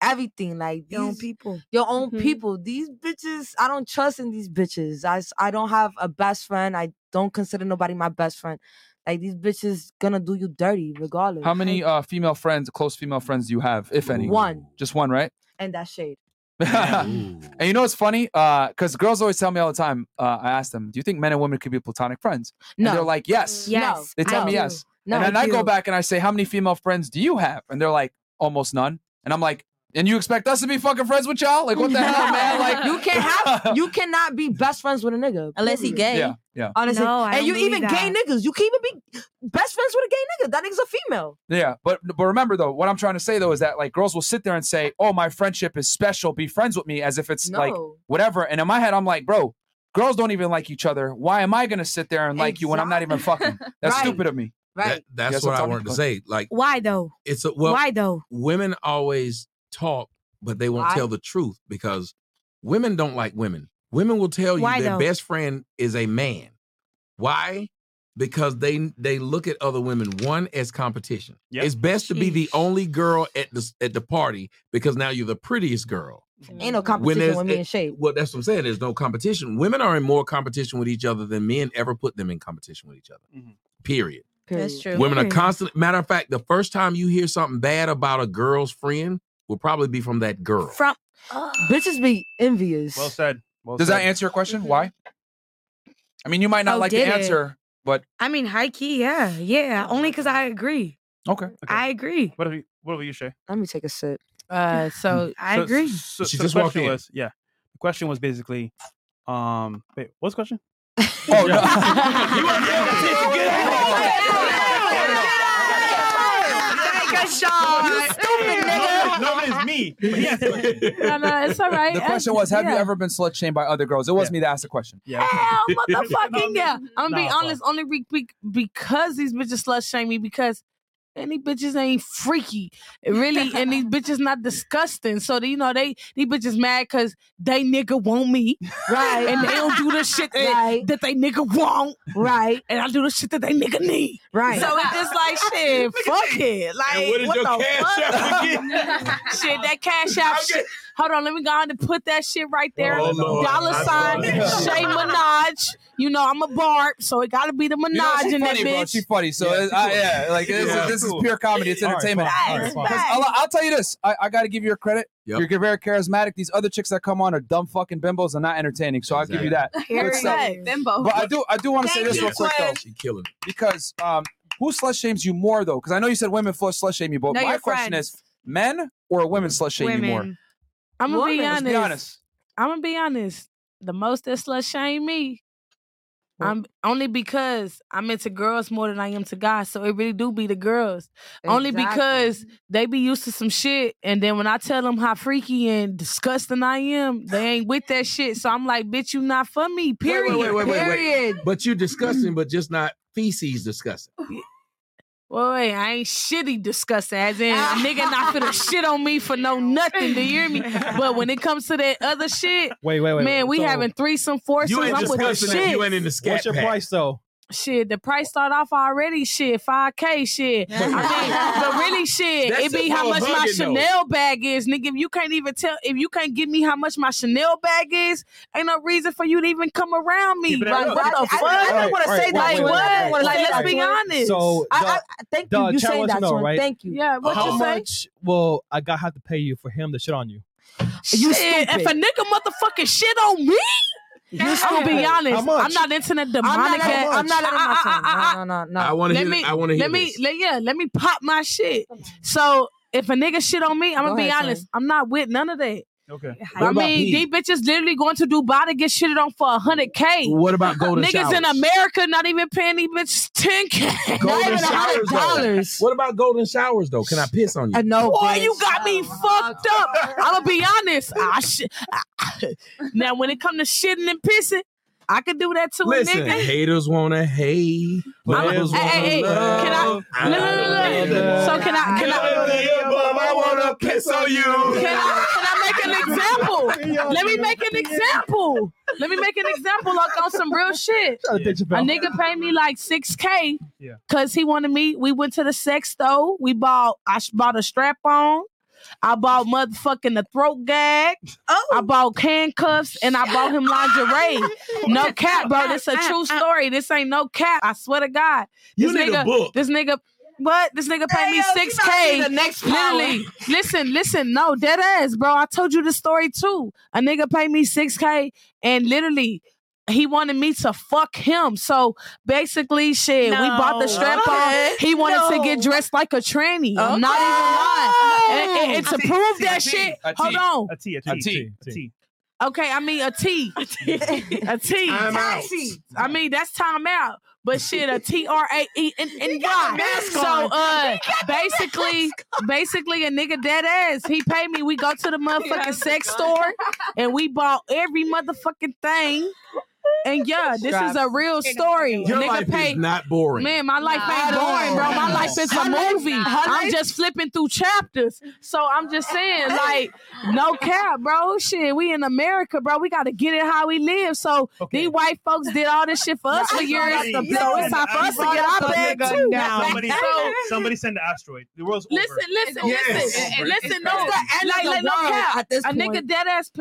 everything. Like Your own people. Your own Mhm. people. These bitches, I don't trust in these bitches. I I don't have a best friend. I don't consider nobody my best friend. Like these bitches gonna do you dirty regardless. How many uh, female friends, close female friends, do you have, if any? One. Just one, right? And that shade. and you know what's funny? Uh, because girls always tell me all the time. Uh, I ask them, "Do you think men and women could be platonic friends?" No. And they're like, "Yes." Yes. They tell I me do. yes. No, and then I I go back and I say, "How many female friends do you have?" And they're like, "Almost none." And I'm like, "And you expect us to be fucking friends with y'all? Like, what the hell, man? Like, you can't have you cannot be best friends with a nigga Unless he gay. Yeah, yeah, Honestly, No, I and you don't even believe gay that. niggas, you can't even be best friends with a gay nigga. That nigga's a female. yeah." But but remember though, what I'm trying to say though is that like girls will sit there and say, "Oh, my friendship is special. Be friends with me," as if it's like No. whatever. And in my head, I'm like, bro. Girls don't even like each other. Why am I gonna sit there and like you when I'm not even fucking? That's Right. stupid of me. Right. That's Yes, what I Tony? wanted to Go say. Like Why though? it's a well. Why though? Women always talk, but they won't Why? tell the truth because women don't like women. Women will tell you Why their though? best friend is a man. Why? Because they they look at other women one as competition. Yep. It's best to be the only girl at the at the party because now you're the prettiest girl. Ain't no competition there's with me it- and Shade. Well, that's what I'm saying. There's no competition. Women are in more competition with each other than men ever put them in competition with each other. Mm-hmm. Period. That's true. Women are Period. constant. Matter of fact, the first time you hear something bad about a girl's friend will probably be from that girl. From bitches be envious. Well said. Well Does said. that answer your question? Why? I mean, you might not Oh, like the did it? answer, but I mean, high key, yeah, yeah. Only because I agree. okay. I agree. What have you? What have you, Shay? Let me take a sip. Uh, so I So- agree. So, She so just the walked in. was, yeah. The question was basically, um, wait, what's the question? Oh no. Take a shot. You stupid nigga. No, it's me. Yes. no, no, it's all right. the question was, have you ever been slut shamed by other girls? It was me that asked the question. Yeah. Hell, motherfucking yeah. I'm gonna be Nah, honest, only be, be, because these bitches slut shame me because any bitches ain't freaky, really, and these bitches not disgusting. So they, you know they these bitches mad because they nigga want me, Right. And they don't do the shit that, Right. that they nigga want, Right. And I do the shit that they nigga need, Right. So it's just like shit, fuck it, like And what is your the cash fuck? app again? shit, that cash out shit. Hold on, let me go on and put that shit right there. Oh, Lord. Dollar I sign saw Shay Minaj. You know I'm a barb, so it got to be the Minaj You know, she's in that funny, bro. bitch. She's funny. So Yeah, yeah, she's I, cool. yeah like this, Yeah, is, this cool. is pure comedy. It's All right, entertainment. fine, all right, fine. 'Cause I'll, I'll tell you this. I, I got to give you your credit. Yep. You're very charismatic. These other chicks that come on are dumb fucking bimbos and not entertaining. So I'll give you that. Good stuff. Bimbo. But I do I do want to say this real quick though, She killing. because um, who slut shames you more though? Because I know you said women slut slut shame you, but No, my your question friends. is, men or women slut shame you more? I'm gonna be honest. Let's be honest. I'm gonna be honest. The most that slut shame me, I'm only because I'm into girls more than I am to guys. So it really do be the girls. Only because they be used to some shit. And then when I tell them how freaky and disgusting I am, they ain't with that shit. So I'm like, bitch, you not for me. Period. Wait, wait, wait, wait, wait. Period. But you disgusting, but just not feces disgusting. Well, wait, I ain't shitty disgusting. As in, a nigga not finna shit on me for no nothing. Do you hear me? But when it comes to that other shit, Wait, wait, wait. man, we So- having threesome, foursomes. You ain't I'm with the disgusting if shit. you ain't in the scat What's your pack. price though? Shit, the price start off already. Shit, five k. Shit, I mean, but really, shit, That's it be how much my hugging, though. Chanel bag is, nigga. If you can't even tell, if you can't give me how much my Chanel bag is, ain't no reason for you to even come around me. Like, what the I- I- fuck? I don't wanna Alright, say that. wait, Like wait, Twin. I wait, what? Like, that, let's be Twin. honest. So, I, I, I- thank the you. You chat say that, know, right? Thank you. yeah, what How you say? much will a guy have to pay you for him to shit on you? You Shit, if a nigga motherfucking shit on me, You I'm gonna be honest. How much? I'm not into that demonic. I'm not letting, ass- I'm not letting my I- I- I- I- No, no, no, no. I want to let hear. me I want to hear let me let, yeah let me pop my shit. So if a nigga shit on me, I'm gonna be ahead, honest. I'm not with none of that. Okay. What I mean, these bitches literally going to Dubai to get shitted on for a hundred k. What about golden showers? Niggas showers? in America not even paying these bitches ten k. Golden even a hundred showers, though. dollars. What about golden showers though? Can I piss on you? Uh, no, Boy, bitch. you got me fucked up. I'm gonna be honest. I sh- now, when it come to shitting and pissing, I could do that to Listen, a nigga. haters wanna hate. lovers hey, hey, hey, wanna can I- love. look, look, look, look. So can I- can I- I wanna piss on you. Can I, can I make an example? Let me make an example. Let me make an example like on some real shit. A nigga paid me like 6K Yeah. because he wanted me. We went to the sex store. We bought, I bought a strap on. I bought motherfucking the throat gag. Oh. I bought handcuffs and I bought him lingerie. No cap, bro. This a true story. This ain't no cap. I swear to God. You This need a nigga, book. This nigga, what? This nigga paid me six hey, K. the next. Literally, listen, listen. No, dead ass, bro. I told you the story too. A nigga paid me six k, and literally. He wanted me to fuck him. So basically, shit, we bought the No. strap Okay. on. He wanted to get dressed like a tranny. I'm not even lying. And, and- and to prove that shit, hold on. A T, a T, A a T. T, a T. Okay, I mean a T. a T. I'm out. I mean that's time out. But shit, a T R A E N N got a Y. mask So on. uh basically basically a nigga dead ass. He paid me. We go to the motherfucking sex store and we bought every motherfucking thing. And yeah, this is a real story. Your nigga life paid is not boring. Man, my life ain't No. boring, bro. My life is a movie. I'm just flipping through chapters. So I'm just saying, like, no cap, bro. Shit, we in America, bro. We gotta get it how we live. So Okay. these white folks did all this shit for us for I years. brought So the it's time for us to get our bag too. Somebody, So somebody send the asteroid. The world's over. listen, listen, Yes. listen, It's listen. No, It's the like, the like, no world cap. at this a nigga dead ass.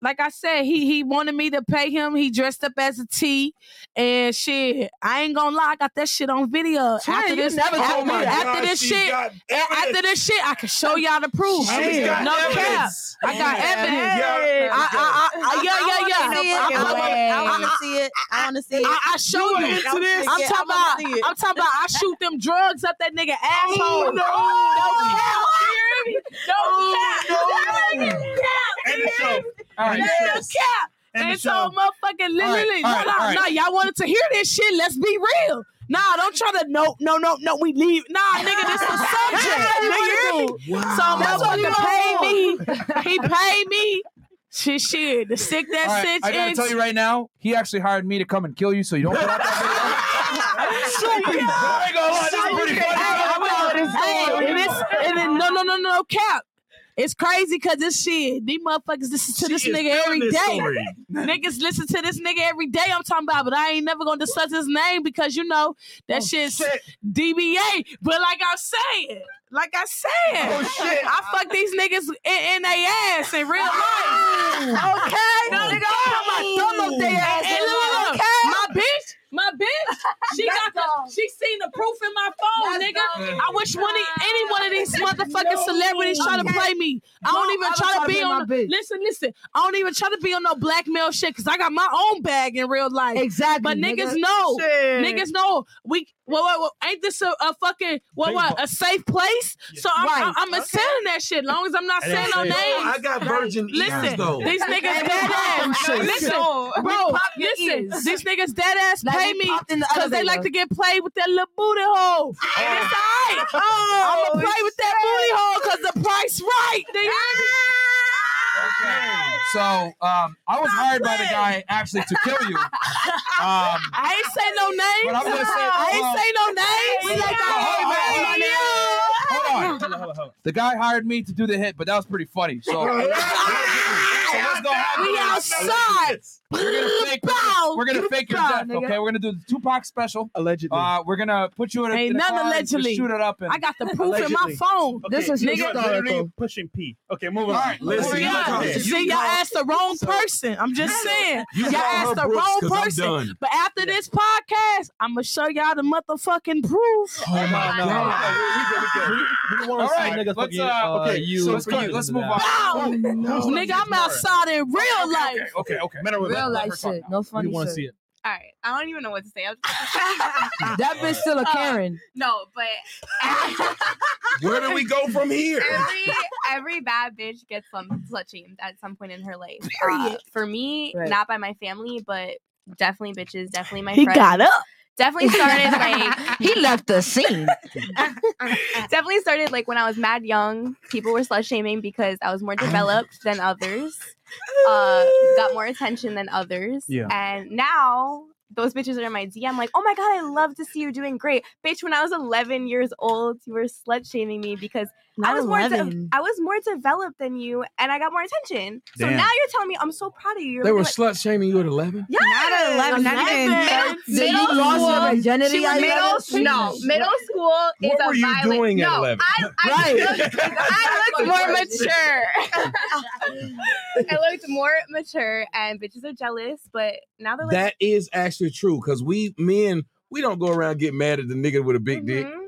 P- Like I said, he he wanted me to pay him. He dressed up as a T, and shit. I ain't gonna lie, I got that shit on video. Twin, after this, never after, told me after this shit, after this shit, I can show y'all the proof. She's got no cap, evidence. I got Yeah. evidence. Yeah. I, I, I, I, yeah, yeah, yeah. I I- I- I I- want to see it. I want to see it. I, I show You you. into this? I'm talking I about. wanna. I'm talking about. I shoot them drugs up that nigga oh, asshole. no. no cap. Oh, you hear? No oh, cap. no. Cap. End the show. All right. End the No show. cap. End And so, motherfucking literally, all right, no, all no, right. no, y'all wanted to hear this shit. Let's be real. Nah, don't try to no, no, no, no. We leave. Nah, nigga, this is the subject. Nigga, you hear me? So, That's motherfucker paid me. He paid me. Shit, shit. The stick that All right, six I gotta tell you right now, he actually hired me to come and kill you, so you don't put out that video. I ain't gonna lie, this is pretty funny. Hey, I will. Hey, and it's, and then, no, no, no, no, cap. It's crazy because this shit, these motherfuckers listen to this She is nigga every this day. Niggas listen to this nigga every day. I'm talking about, but I ain't never gonna discuss his name because you know that oh, shit's DBA. But like I'm saying, like I said, Oh, shit. I fuck these niggas in, in their ass in real oh. life. Okay, No, nigga, I'm talking about thumb up their ass. And look, look, Okay? my bitch, my bitch, she got the, she seen the proof in my phone, Let's nigga. go. I wish one of, any one of these motherfucking celebrities try to Okay. play me. I don't Don't even ever try try to to be be on. my. Listen, listen. I don't even try to be on no blackmail shit because I got my own bag in real life. Exactly. But nigga. niggas know. Shit. Niggas know. We What, what, what? Ain't this a, a fucking what? What? A safe place? So I'm, Right. I'm, I'm saying that shit. Long as I'm not saying no oh, safe. names. I got virgin ears, Listen, though. these niggas dead ass. Listen, bro. Listen, these niggas dead ass Like pay me popped the because they like elevator. to get played with their little booty hole. And it's alright. Oh, I'ma play with that booty hole because the price right. Do you? So um, I was hired by the guy actually to kill you. Um, I ain't say no names. But I'm gonna say- I ain't well- say no names. We like that. The guy hired me to do the hit, but that was pretty funny. So, so let's go. We outside. We're gonna fake. Bow. We're gonna fake your Bow, death. nigga. Okay, we're gonna do the Tupac special. Allegedly. Uh, we're gonna put you in a, Ain't in a car and allegedly. shoot it up. And I got the proof in my phone. Okay, This is you're nigga. literally pushing P. Okay, moving All on. right, listen, Moving you See, y'all asked the wrong person. I'm just saying. You Y'all asked the Brooks, wrong 'cause person. But after this podcast, I'm gonna show y'all the motherfucking proof. Oh my god. we don't want to see niggas let's, uh, uh, okay, you. so let's move on. Bow. Nigga, I'm outside in real life. Okay, okay. Real life shit. No funny We want to shit. see it. All right, I don't even know what to say. That bitch still a Uh, Karen. no, but Where do we go from here? every every bad bitch gets some slut shamed at some point in her life. Uh, for me, Right. not by my family, but definitely bitches, definitely my He friends. got up. Definitely started like he left the scene. definitely started like when I was mad young. People were slut shaming because I was more developed than others, uh, got more attention than others. Yeah. And now those bitches are in my DM like, oh my god, I love to see you doing great, bitch. When I was 11 years old, you were slut shaming me because I Not was more de- I was more developed than you, and I got more attention. So Damn. now you're telling me I'm so proud of you. You're They were like, slut shaming you at 11? yeah, Not at 11, not even Middle- 13. Did you middle lost your school- virginity she was at middle, 11? no, middle school is What a were you violent. doing at no, 11? I, I, Right. looked, I looked more mature. I looked more mature, and bitches are jealous. But now they're like, That is actually true because we men we don't go around get mad at the nigga with a big dick. Mm-hmm.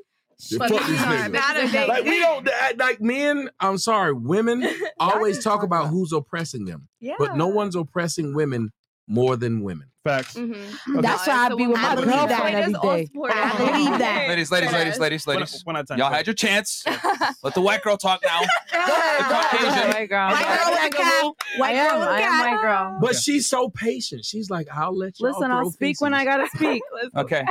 Fuck these niggas. Not a big Like we don't act like men. I'm sorry, women always talk talk about about- who's oppressing them, Yeah. but no one's oppressing women more than women. Facts. Mhm. That's No, why I it's be with my girlfriend It's every all day. supportive. I believe that. Ladies, ladies, ladies, ladies, ladies. one at a time. Y'all had your chance. Let the white girl talk now. White Caucasian. girl. White girl with a cat. White girl am. with a I am white girl. But she's so patient. She's like, I'll let you. Listen, I'll speak when I gotta speak. Okay,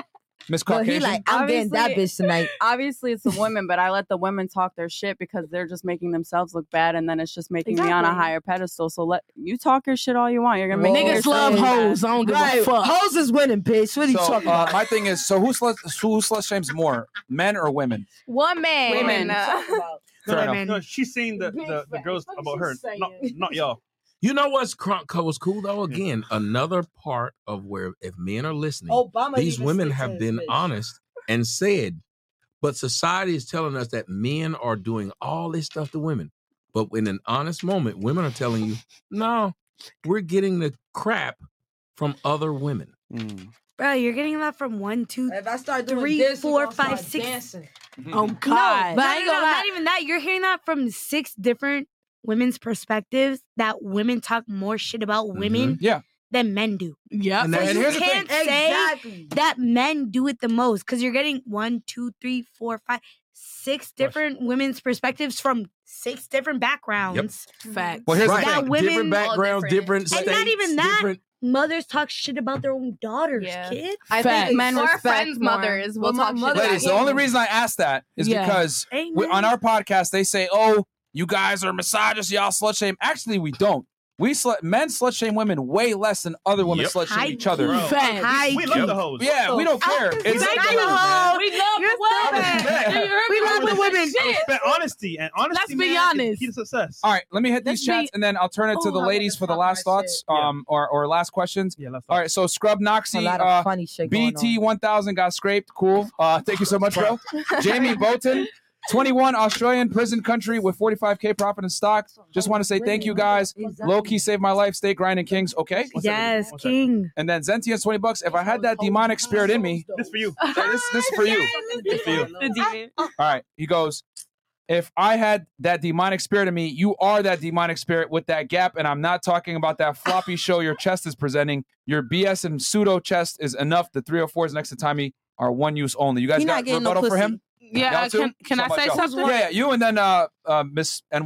Miss But he like, I'm getting that bitch tonight. Obviously, it's the women, but I let the women talk their shit because they're just making themselves look bad, and then it's just making me on a higher pedestal. So let you talk your shit all you want. You're gonna make Niggas love look bad. hoes. I don't give a fuck. Hoes is winning, bitch. What are you so, talking uh, about? my thing is, so who slut, who slut shames more, men or women? Woman. Women. Fair enough. No, no, she's saying the, the, the girls about her, not, not y'all. You know what's cr- was cool though? Again, another part of where if men are listening, Obama these women have been bitch. honest and said, but society is telling us that men are doing all this stuff to women. But in an honest moment, women are telling you, no, we're getting the crap from other women. Mm. Bro, you're getting that from one, two, If I start doing three, this, you four, five, start six. dancing. Mm-hmm. Oh No, God. but I ain't No, gonna no, lie. not Not even that. You're hearing that from six different women's perspectives that women talk more shit about mm-hmm. women Yeah. than men do. Yeah. And So that- And you here's the thing. can't say Exactly. that men do it the most because you're getting one, two, three, four, five, six different women's perspectives from six different backgrounds. Fact. Well, here's right. the That women- different backgrounds, different, And states, not even that. different. Mothers talk shit about their own daughters, Yeah. kid. I Facts. think men Or respect friends' more. mothers will Well, my talk shit mother- about Ladies, the only reason I asked that is Yeah. because we, on our podcast they say, "Oh, you guys are misogynists, y'all slut shame. Actually, we don't. We sl- men slut shame women way less than other women yep. slut shame each other. We love the hoes. Yeah, we don't oh, care. It's thank you, hoes. We love the women. We love the women. But honesty and honesty. Let's be honest. Key to success. All right, let me hit these Let's chats be... and then I'll turn it to Ooh, the ladies for the last thoughts, shit. um, yeah. or, or last questions. Yeah, let's. All right, so Scrub Noxie, uh, funny shit BT one thousand got scraped. Cool. Uh, thank you so much, bro. Jamie Bolton, 21 Australian prison country with 45k profit in stock. Just want to say thank you guys. Low key saved my life. Stay grinding, Kings. Okay. Yes, King. And then Zentia's 20 bucks. If I had that demonic spirit in me, this for you. This this for you. This for you. All right. He goes. If I had that demonic spirit in me, you are that demonic spirit with that gap, and I'm not talking about that floppy show your chest is presenting. Your BS and pseudo chest is enough. The 304s next to Tommy are one use only. You guys He not got getting no for pussy. him? Yeah, Y'all uh, too? can- can I say y'all? something? Yeah, yeah, you and then uh, uh Miss NY.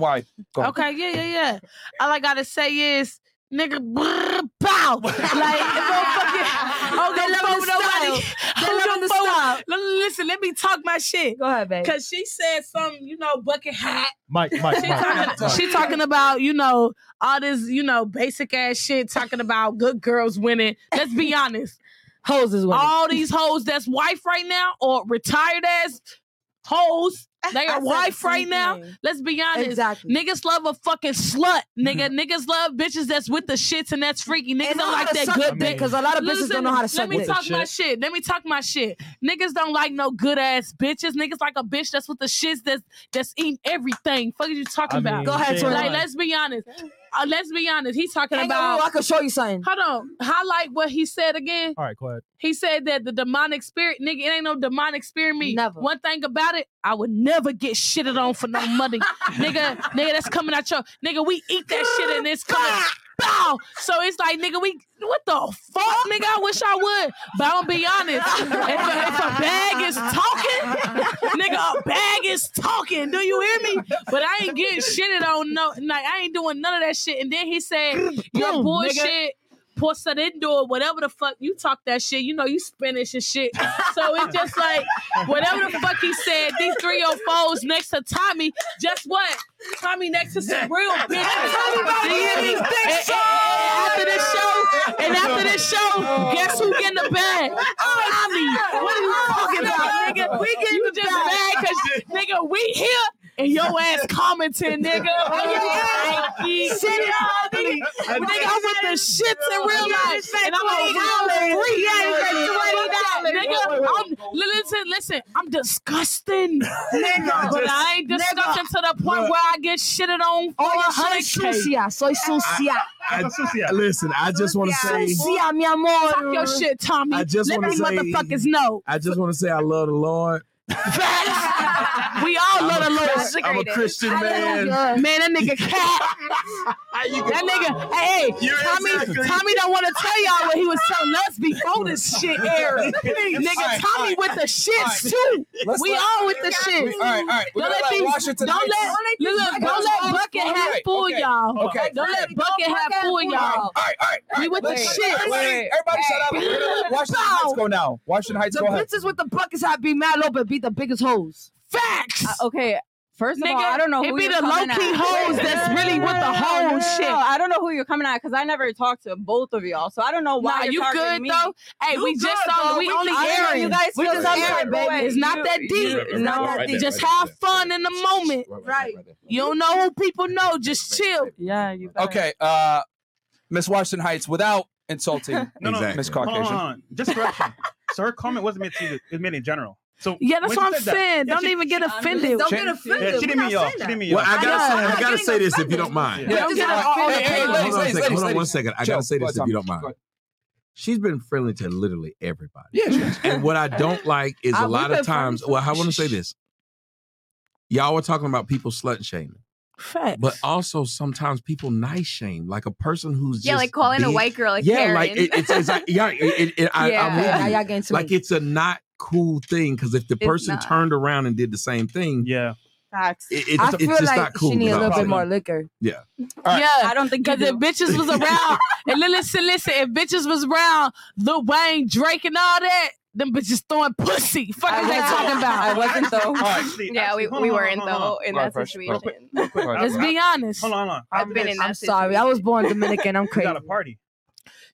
Go ahead. Okay, yeah, yeah, yeah. All I gotta say is, nigga, brr, bow. like, motherfucking, oh, They don't love the nobody. style. They love the fuck style. Listen, let me talk my shit. Go ahead, babe. Cause she said something, you know, bucket hat. Mike, Mike, She Mike. talking, she talking about, you know, all this, you know, basic ass shit, talking about good girls winning. Let's be honest. Hoes is winning. All these hoes that's wife right now or retired ass hoes, They are wife right same now. Let's be honest. Exactly. Niggas love a fucking slut. Nigga, mm-hmm. niggas love bitches that's with the shits and that's freaky. Niggas And don't like that suck good a dick. dick, 'cause a lot of bitches don't know how to suck Let me dick. talk my Shit. shit. Let me talk my shit. Niggas don't like no good ass bitches. Niggas like a bitch that's with the shits that's that's eating everything. Fuck are you talking I about? mean, Go ahead, she Like, let's be honest. Uh, let's be honest. He's talking Hang on, about. I can show you something. Hold on. Highlight what he said again. All right, go ahead. He said that the demonic spirit, nigga, it ain't no demonic spirit me. Never. One thing about it, I would never get shitted on for no money. nigga, nigga, that's coming out your nigga, we eat that shit and it's coming. Bow! So it's like, nigga, we what the fuck, nigga? I wish I would. But I'm gonna be honest. If a, if a bag is talking, nigga, a bag is talking. Do you hear me? But I ain't getting shitted on no like I ain't doing none of that shit. And then he said, Your bullshit porcelain or whatever the fuck you talk that shit. You know you Spanish and shit. So it's just like whatever the fuck he said. These three or fours next to Tommy. Just what? Tommy next to some real bitches. Do you me? And- and- and After this show, and after this show, guess who getting in the bag? Tommy. Oh, what are you talking about, nigga? We getting just mad because nigga we here. And your ass commenting, nigga. Frankie. Shit, y'all, Nigga, nigga, I'm with the shits in real life. And I'm a $20. real. Yeah, he said $20. Nigga, I'm, listen, listen, I'm disgusting. Nigga. But I ain't disgusting to the point where I get shitted on for Oye, a soy hundred sucia, soy sucia. I, listen, I just want to say, Sucia, mi amor. Talk your shit, Tommy. I just Let wanna me say- motherfuckers know. I just want to say, I love the Lord. We all love the Lord. I'm a Christian man. Man, that nigga cat. that nigga, hey, hey, You're Tommy, exactly- Tommy don't want to tell y'all what he was telling us before this shit aired. nigga, Alright, Tommy alright. with the shits Alright. too. Let's we let- all with the shit. All right, all right. Don't let let these, Washington don't let, Heights- look, don't let Bucket Hat fool y'all. okay. Don't let Bucket Hat fool y'all. All right, all right. We with the Wait, shit. Everybody, everybody shut up. Let Washington Heights go now. Washington Heights, The go ahead. bitches with the buckets have be mad open beat the biggest hoes. Facts. Uh, okay. First of Nigga, all, I don't know it who be you're the coming low-key at. hoes that's really with the whole shit. I don't know who you're coming at because I never talked to both of y'all, so I don't know why Nah, you're you targeting good me. though? Hey, You we good, just saw though. we We- only I don't airing. you guys we feel just airing, airing, baby. It's not you- that deep. you- It's not no. that Right deep. there, Just right have fun in the moment. Right. You don't know who people know. Just chill. Yeah, you. Okay, uh, Miss Washington Heights, without insulting No, no, Miss hold hold Caucasian. on. Just correction. so her comment wasn't meant to you. It meant in general. So Yeah, that's what I'm said that- saying. Yeah, Don't she- even get offended. Don't get offended. Yeah, she didn't mean y'all. She didn't mean y'all. I gotta Yeah, say, I'm I gotta say this if you don't mind. Yeah. Don't get Hey, offended. hey, Hold on, ladies, hold on ladies, on one second. I gotta say this if you don't mind. She's been friendly to literally everybody. Yeah. And what I don't like is a lot of times. Well, I want to say this. Y'all were talking about people slut shaming, Facts. but also sometimes people nice shame, like a person who's Yeah, just like calling a white girl a yeah, Karen. like it, it's, it's like yeah, it, it, it, I, Yeah. I'm with Yeah, now you. y'all getting to like me. it's a not cool thing because if the It's person not. turned around and did the same thing, Yeah. Facts. it, it's, I it's feel just like not cool. she need a little bit more liquor. Yeah, right. Yeah, I don't think you because if bitches was around, and li- listen, listen, if bitches was around Lil Wayne, Drake, and all that, them bitches throwing pussy. Fuck I is they wasn't. talking about? I wasn't though. Actually, yeah, actually, we, we weren't hold on, hold though in that Fresh. Real quick, situation. Let's be honest. Hold on, hold on. I've been in I'm that sorry. I was born Dominican. I'm crazy. got a party.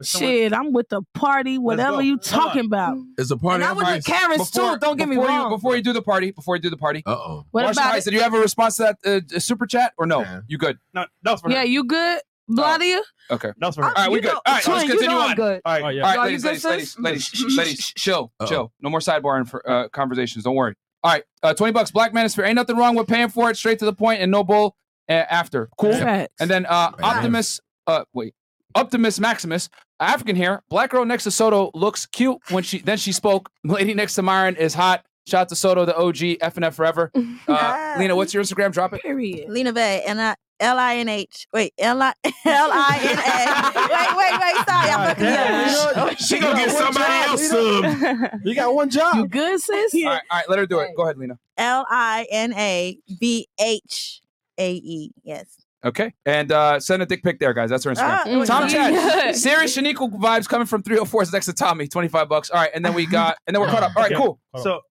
But someone- Shit, I'm with the party, whatever you talking about. it's a party. And I'm with after the this? Too. Don't get me before wrong. You, before you do the party, before you do the party, Uh oh. What Washington about Heights, it? did you have a response to that uh, super chat or no? Yeah. You good? No, that was for her. Yeah, you good, Bladia? Okay. That was for her. All right, we You good. know- All right, Twin, let's you continue know I'm on. good. All right. All yeah. right, Y'all, ladies, ladies, ladies, sis? ladies, ladies, chill, chill. No more sidebar inf- uh, conversations. Don't worry. All right, uh, twenty bucks. Black man Manosphere. Ain't nothing wrong with paying for it. Straight to the point and no bull uh, after. Cool. Facts. And then uh, Optimus. Uh, wait. Optimus Maximus, African hair. Black girl next to Soto looks cute when she then she spoke. Lady next to Myron is hot. Shout out to Soto, the OG, F and F forever. Uh, Lena, what's your Instagram? Drop it. Period. Lena Bay, and I L I N H. Wait, L I N A. Wait, wait, wait. Sorry, y'all fucking. She gonna get somebody else subbed. You got one job. You good, sis? All right, all right, let her do it. Go ahead, Lena. L I N A B H A E. Yes. Okay. And uh, send a dick pic there, guys. That's our Instagram. Ah, Tom Chad. Serious Shaniqua vibes coming from 304 is next to Tommy. 25 bucks. All right. And then we got, and then we're caught up. All right, cool. So,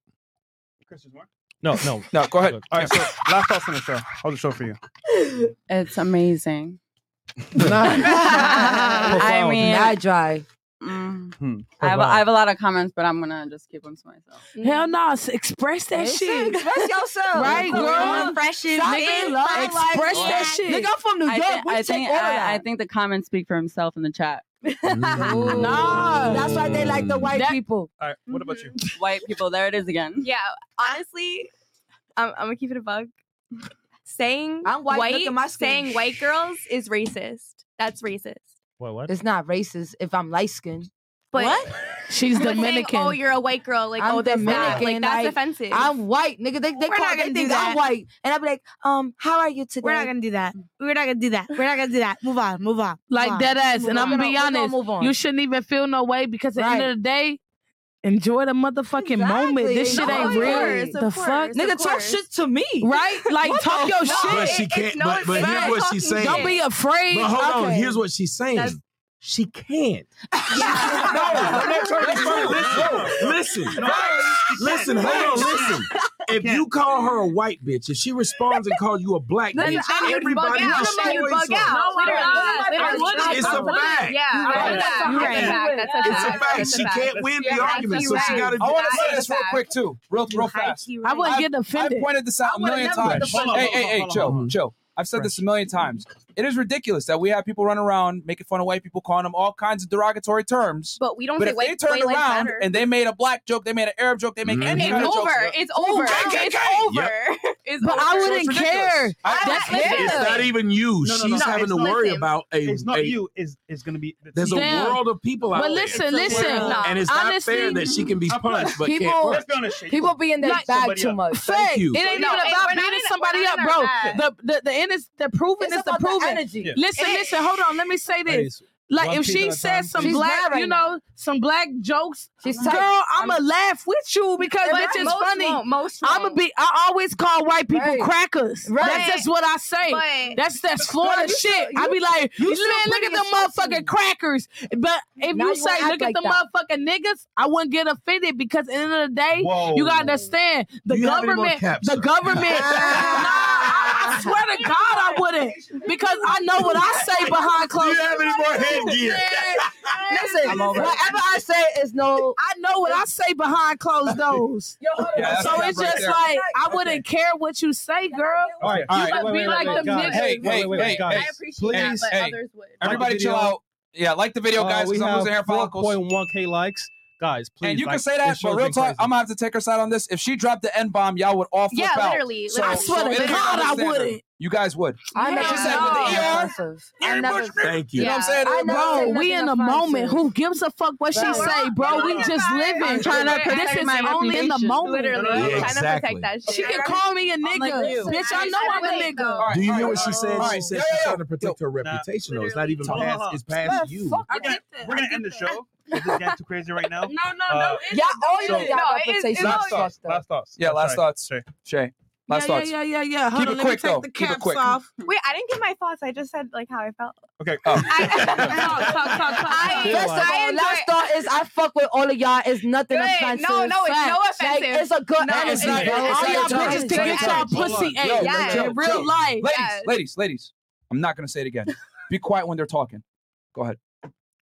Chris, more? No, no. No, go ahead. All right. So, last thoughts on the show. Hold the show for you? It's amazing. I mean, I drive. Mm. Hmm. I, have a, I have a lot of comments, but I'm gonna just keep them to myself. Mm-hmm. Hell no, express that it's shit. Express yourself, right, girl? Fresh express that shit. Nigga, I'm from New York. I, th- I think I, I think the comments speak for himself in the chat. no, that's why they like the white that, people. All right, what about you? White people. There it is again. Yeah, honestly, I'm, I'm gonna keep it a bug. Saying I'm white, white saying white girls is racist. That's racist. What? What? It's not racist if I'm light skinned. But what? She's Dominican. Saying, oh, you're a white girl. Like, I'm oh, that's Dominican. Like, that's offensive. I'm white, nigga. They, they, call, they think I'm white, and I'm like, um, how are you today? We're not gonna do that. We're not gonna do that. We're not gonna do that. Move on. Move on. Like move on. dead ass. Move and on. I'm gonna be honest. You shouldn't even feel no way because at right. the end of the day, enjoy the motherfucking exactly. moment. This shit ain't real. Course, the fuck, nigga, talk shit to me, right? Like talk your no, shit. But she can't. It, but, but here's what she's saying. Don't be afraid. But hold okay. on. Here's what she's saying. That's, she can't. No, we're not trying to. Listen, listen, no, listen, hold on, listen. If you call her a white bitch, if she responds and calls you a black bitch, I everybody destroys her. No, we don't. It's a fact. Yeah, it's a fact. She can't win the argument, so she got to. I want to say this real quick too, real, real fast. I wouldn't get offended. I pointed this out a million times. Hey, hey, hey, Joe, Joe. I've said this a million times. It is ridiculous that we have people run around making fun of white people, calling them all kinds of derogatory terms. But we don't but say if white. They turned around matter. and they made a black joke, they made an Arab joke, they make mm. any it's kind over. of joke. It's over. KKK. It's over. Yep. It's but over. I wouldn't so care. I, That's care. It's not even you. No, no, She's no, having to worry listen. about a. It's not a, you. Is is going to be. There's damn. a world of people out. But listen, listen, and it's not fair that she can be punched, but people. People be in that bag too much. Thank you. It ain't even about beating somebody up, bro. The the the end is the proving is the proof energy. Yeah. Listen, listen, hold on. Let me say this. Like if she says some She's black, right you know, now. some black jokes, She's girl. I'ma I'm, laugh with you because it's just funny. Most. I'ma be. I always call white people right. crackers. Right. That's just what I say. Right. that's that's Florida girl, shit. Still, you, I be like, you man, look at the motherfucking crackers. But if now you, you say look like at the that. motherfucking niggas, I wouldn't get offended because at the end of the day, Whoa. you gotta understand the you government. The government. I swear to God, I wouldn't because I know what I say behind closed. doors in gear. Listen, whatever I say is no. I know what I say behind closed doors. yeah, so it's just there. like I wouldn't okay. care what you say, girl. All right, all right. You would be wait, like the niggas. Hey, hey, hey, I appreciate that, but others would. Everybody, chill out. Yeah, like the video, uh, guys. We have 4.1k likes guys, please. And you like, can say that, but real talk, crazy. I'm gonna have to take her side on this. If she dropped the N bomb, y'all would all flip yeah, out. literally. So, I swear so to God, I wouldn't. You guys would. I never she said with the ER. Never, thank you. You know what I'm saying? Bro, we in the moment. Who gives a fuck what she say, bro? We just living trying to protect this is only in the moment. Literally, yeah, exactly. trying to protect that shit. She can call me a nigga, bitch. I know I'm a nigga. Do you hear what she said? She said she's trying to protect her reputation. Though it's not even past. It's past you. We're gonna end the show. Is that too crazy right now? no, no, no. Uh, yeah, oh, all so, you no, it, it, last, thoughts, last thoughts. Yeah, last thoughts. Shay. Shay. Last yeah, thoughts. Yeah, yeah, yeah, yeah. Hold Keep on, it quick, though. Keep it quick. Off. Wait, I didn't give my thoughts. I just said like how I felt. Okay. Oh. I, talk, talk, talk, talk. I, First of all, last thought is I fuck with all of y'all. It's nothing good. offensive. No, no, it's no offensive. Like, it's a good no, energy. It's not, it's all y'all bitches can get y'all pussy ate in eh? real life. Ladies, ladies, ladies. I'm not gonna say it again. Be quiet when they're talking. Go ahead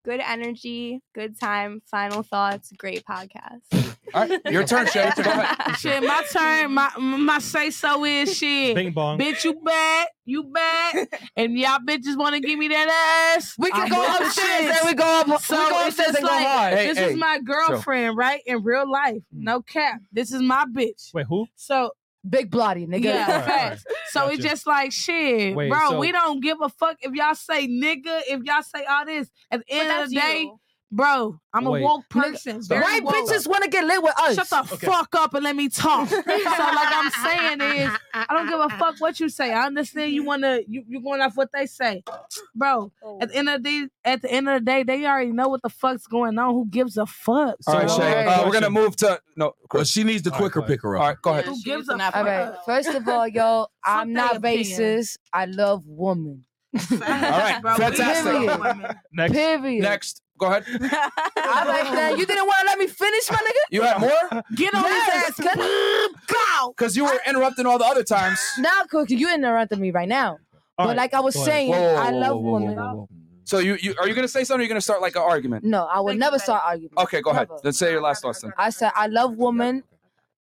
good energy, good time, final thoughts, great podcast. All right, your turn, Shay. Shit, my turn. My my say so is shit. Bing bong. Bitch, you bad. You bad. and y'all bitches want to give me that ass. We can I'm go with upstairs shits. and we go up- we go upstairs just and go like, hard. Hey, this hey, is my girlfriend, right? In real life. Hmm. No cap. This is my bitch. Wait, who? So Big bloody nigga. Yeah, Alright, facts. So it's just like shit, Wait, bro. so- we don't give a fuck if y'all say nigga, if y'all say all this. At the end of the day, you. Bro, I'm a woke person. Very White woke. bitches want to get lit with us. Shut the fuck up and let me talk. so like I'm saying is, I don't give a fuck what you say. I understand you wanna you you going off what they say, bro. At the end of the day, at the end of the day, they already know what the fuck's going on. Who gives a fuck? All right, So- Shay. Uh, we're gonna move to no. Well, she needs the quicker picker up. All right, go ahead. Who gives a All fuck? right. First of all, yo, I'm not racist. I love women. All right, fantastic. Period. Next. Period. Next, go ahead. I like that. You didn't want to let me finish, my nigga. You had more? Get on Yes. his ass. Go. Because you were interrupting all the other times. Now, Cookie, you interrupted me right now. All but right, like I was saying, Whoa, whoa, I love whoa, whoa, women. whoa, whoa. So you, you are you gonna say something? or you gonna start like an argument? No, I would never start argument. Okay, go ahead. Let's say your last thoughts then. I said I love women.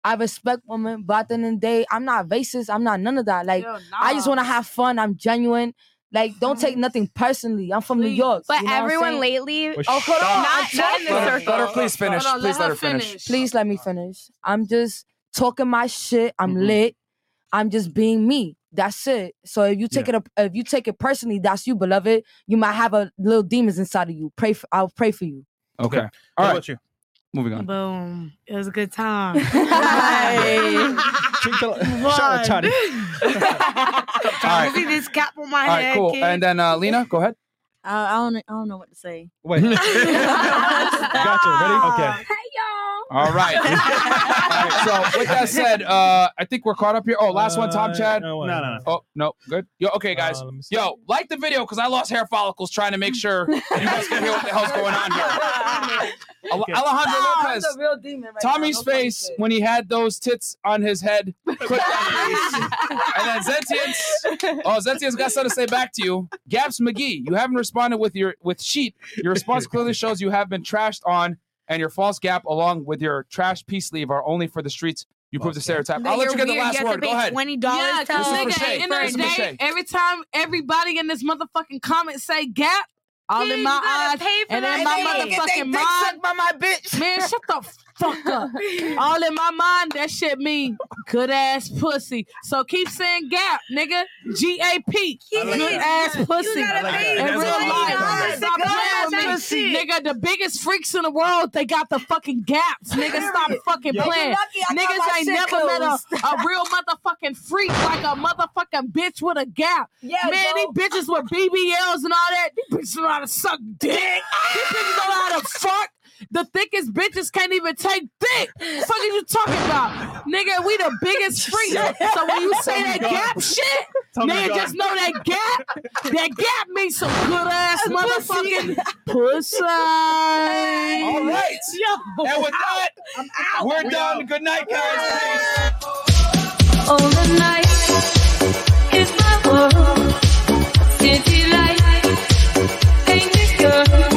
I respect women, but at the end of the day, I'm not racist. I'm not none of that. Like I just want to have fun. I'm genuine. Like don't take nothing personally. I'm from New York. But you know what I'm everyone saying? lately, Oh, hold on. not, I'm not in the talking. circle. Let her please finish. Hold on, please let let her her finish. Please let me finish. I'm just talking my shit. I'm Mm-hmm. lit. I'm just being me. That's it. So if you take it up, if you take it personally, that's you, beloved. You might have a little demons inside of you. Pray for. I'll pray for you. Okay. What All right. about you? Moving on. Boom. It was a good time. Shout out Chadi. right. See this cap on my All right, head, cool. kid? And then uh, Lena, go ahead. I, I don't. I don't know what to say. Wait. gotcha. Ready? Okay. All right. All right. So with that said, uh, I think we're caught up here. Oh, last one, Tom Uh, Chad. no, No, no, no, Oh, no, good. Yo, okay, guys. Uh, let me see. Yo, like the video because I lost hair follicles trying to make sure you guys can hear what the hell's going on here. Ale- Alejandro No, I'm Lopez. the real demon right now. Tommy's No face shit. when he had those tits on his head clipped on his face. And then Zentians. Oh, Zentians got something to say back to you. Gaps McGee, you haven't responded with your with sheet. Your response clearly shows you have been trashed on, and your false gap along with your trash peace sleeve are only for the streets. You prove the stereotype. I'll let you get the last word. Go ahead. Yeah, This cause is for nigga, at the end of This the is for day, every time everybody in this motherfucking comment say gap, all Kid, in my gotta eyes, pay for and that in my shit. Get they motherfucking mind, sucked by my bitch. man, shut the fuck up. all in my mind, that shit mean good ass pussy. So keep saying gap, nigga. G A P, good ass pussy. gotta pay In for real life, stop playing with me, shit. nigga. The biggest freaks in the world, they got the fucking gaps, nigga. Stop fucking playing. You're lucky I Niggas ain't never met a, a real motherfucking freak like a motherfucking bitch with a gap. Yeah, Man, bro. these bitches with BBLs and all that, these bitches know how to suck dick. these bitches know how to fuck. The thickest bitches can't even take dick. Fuck are you talking about? Nigga, we the biggest freaks. So when you say that gap shit, Tell me nigga, just know that gap, that gap means some good ass motherfucking pussy. All right. Yo. And with that, we're done. Good night, guys. Peace. All the night is my world. City lights paint this girl.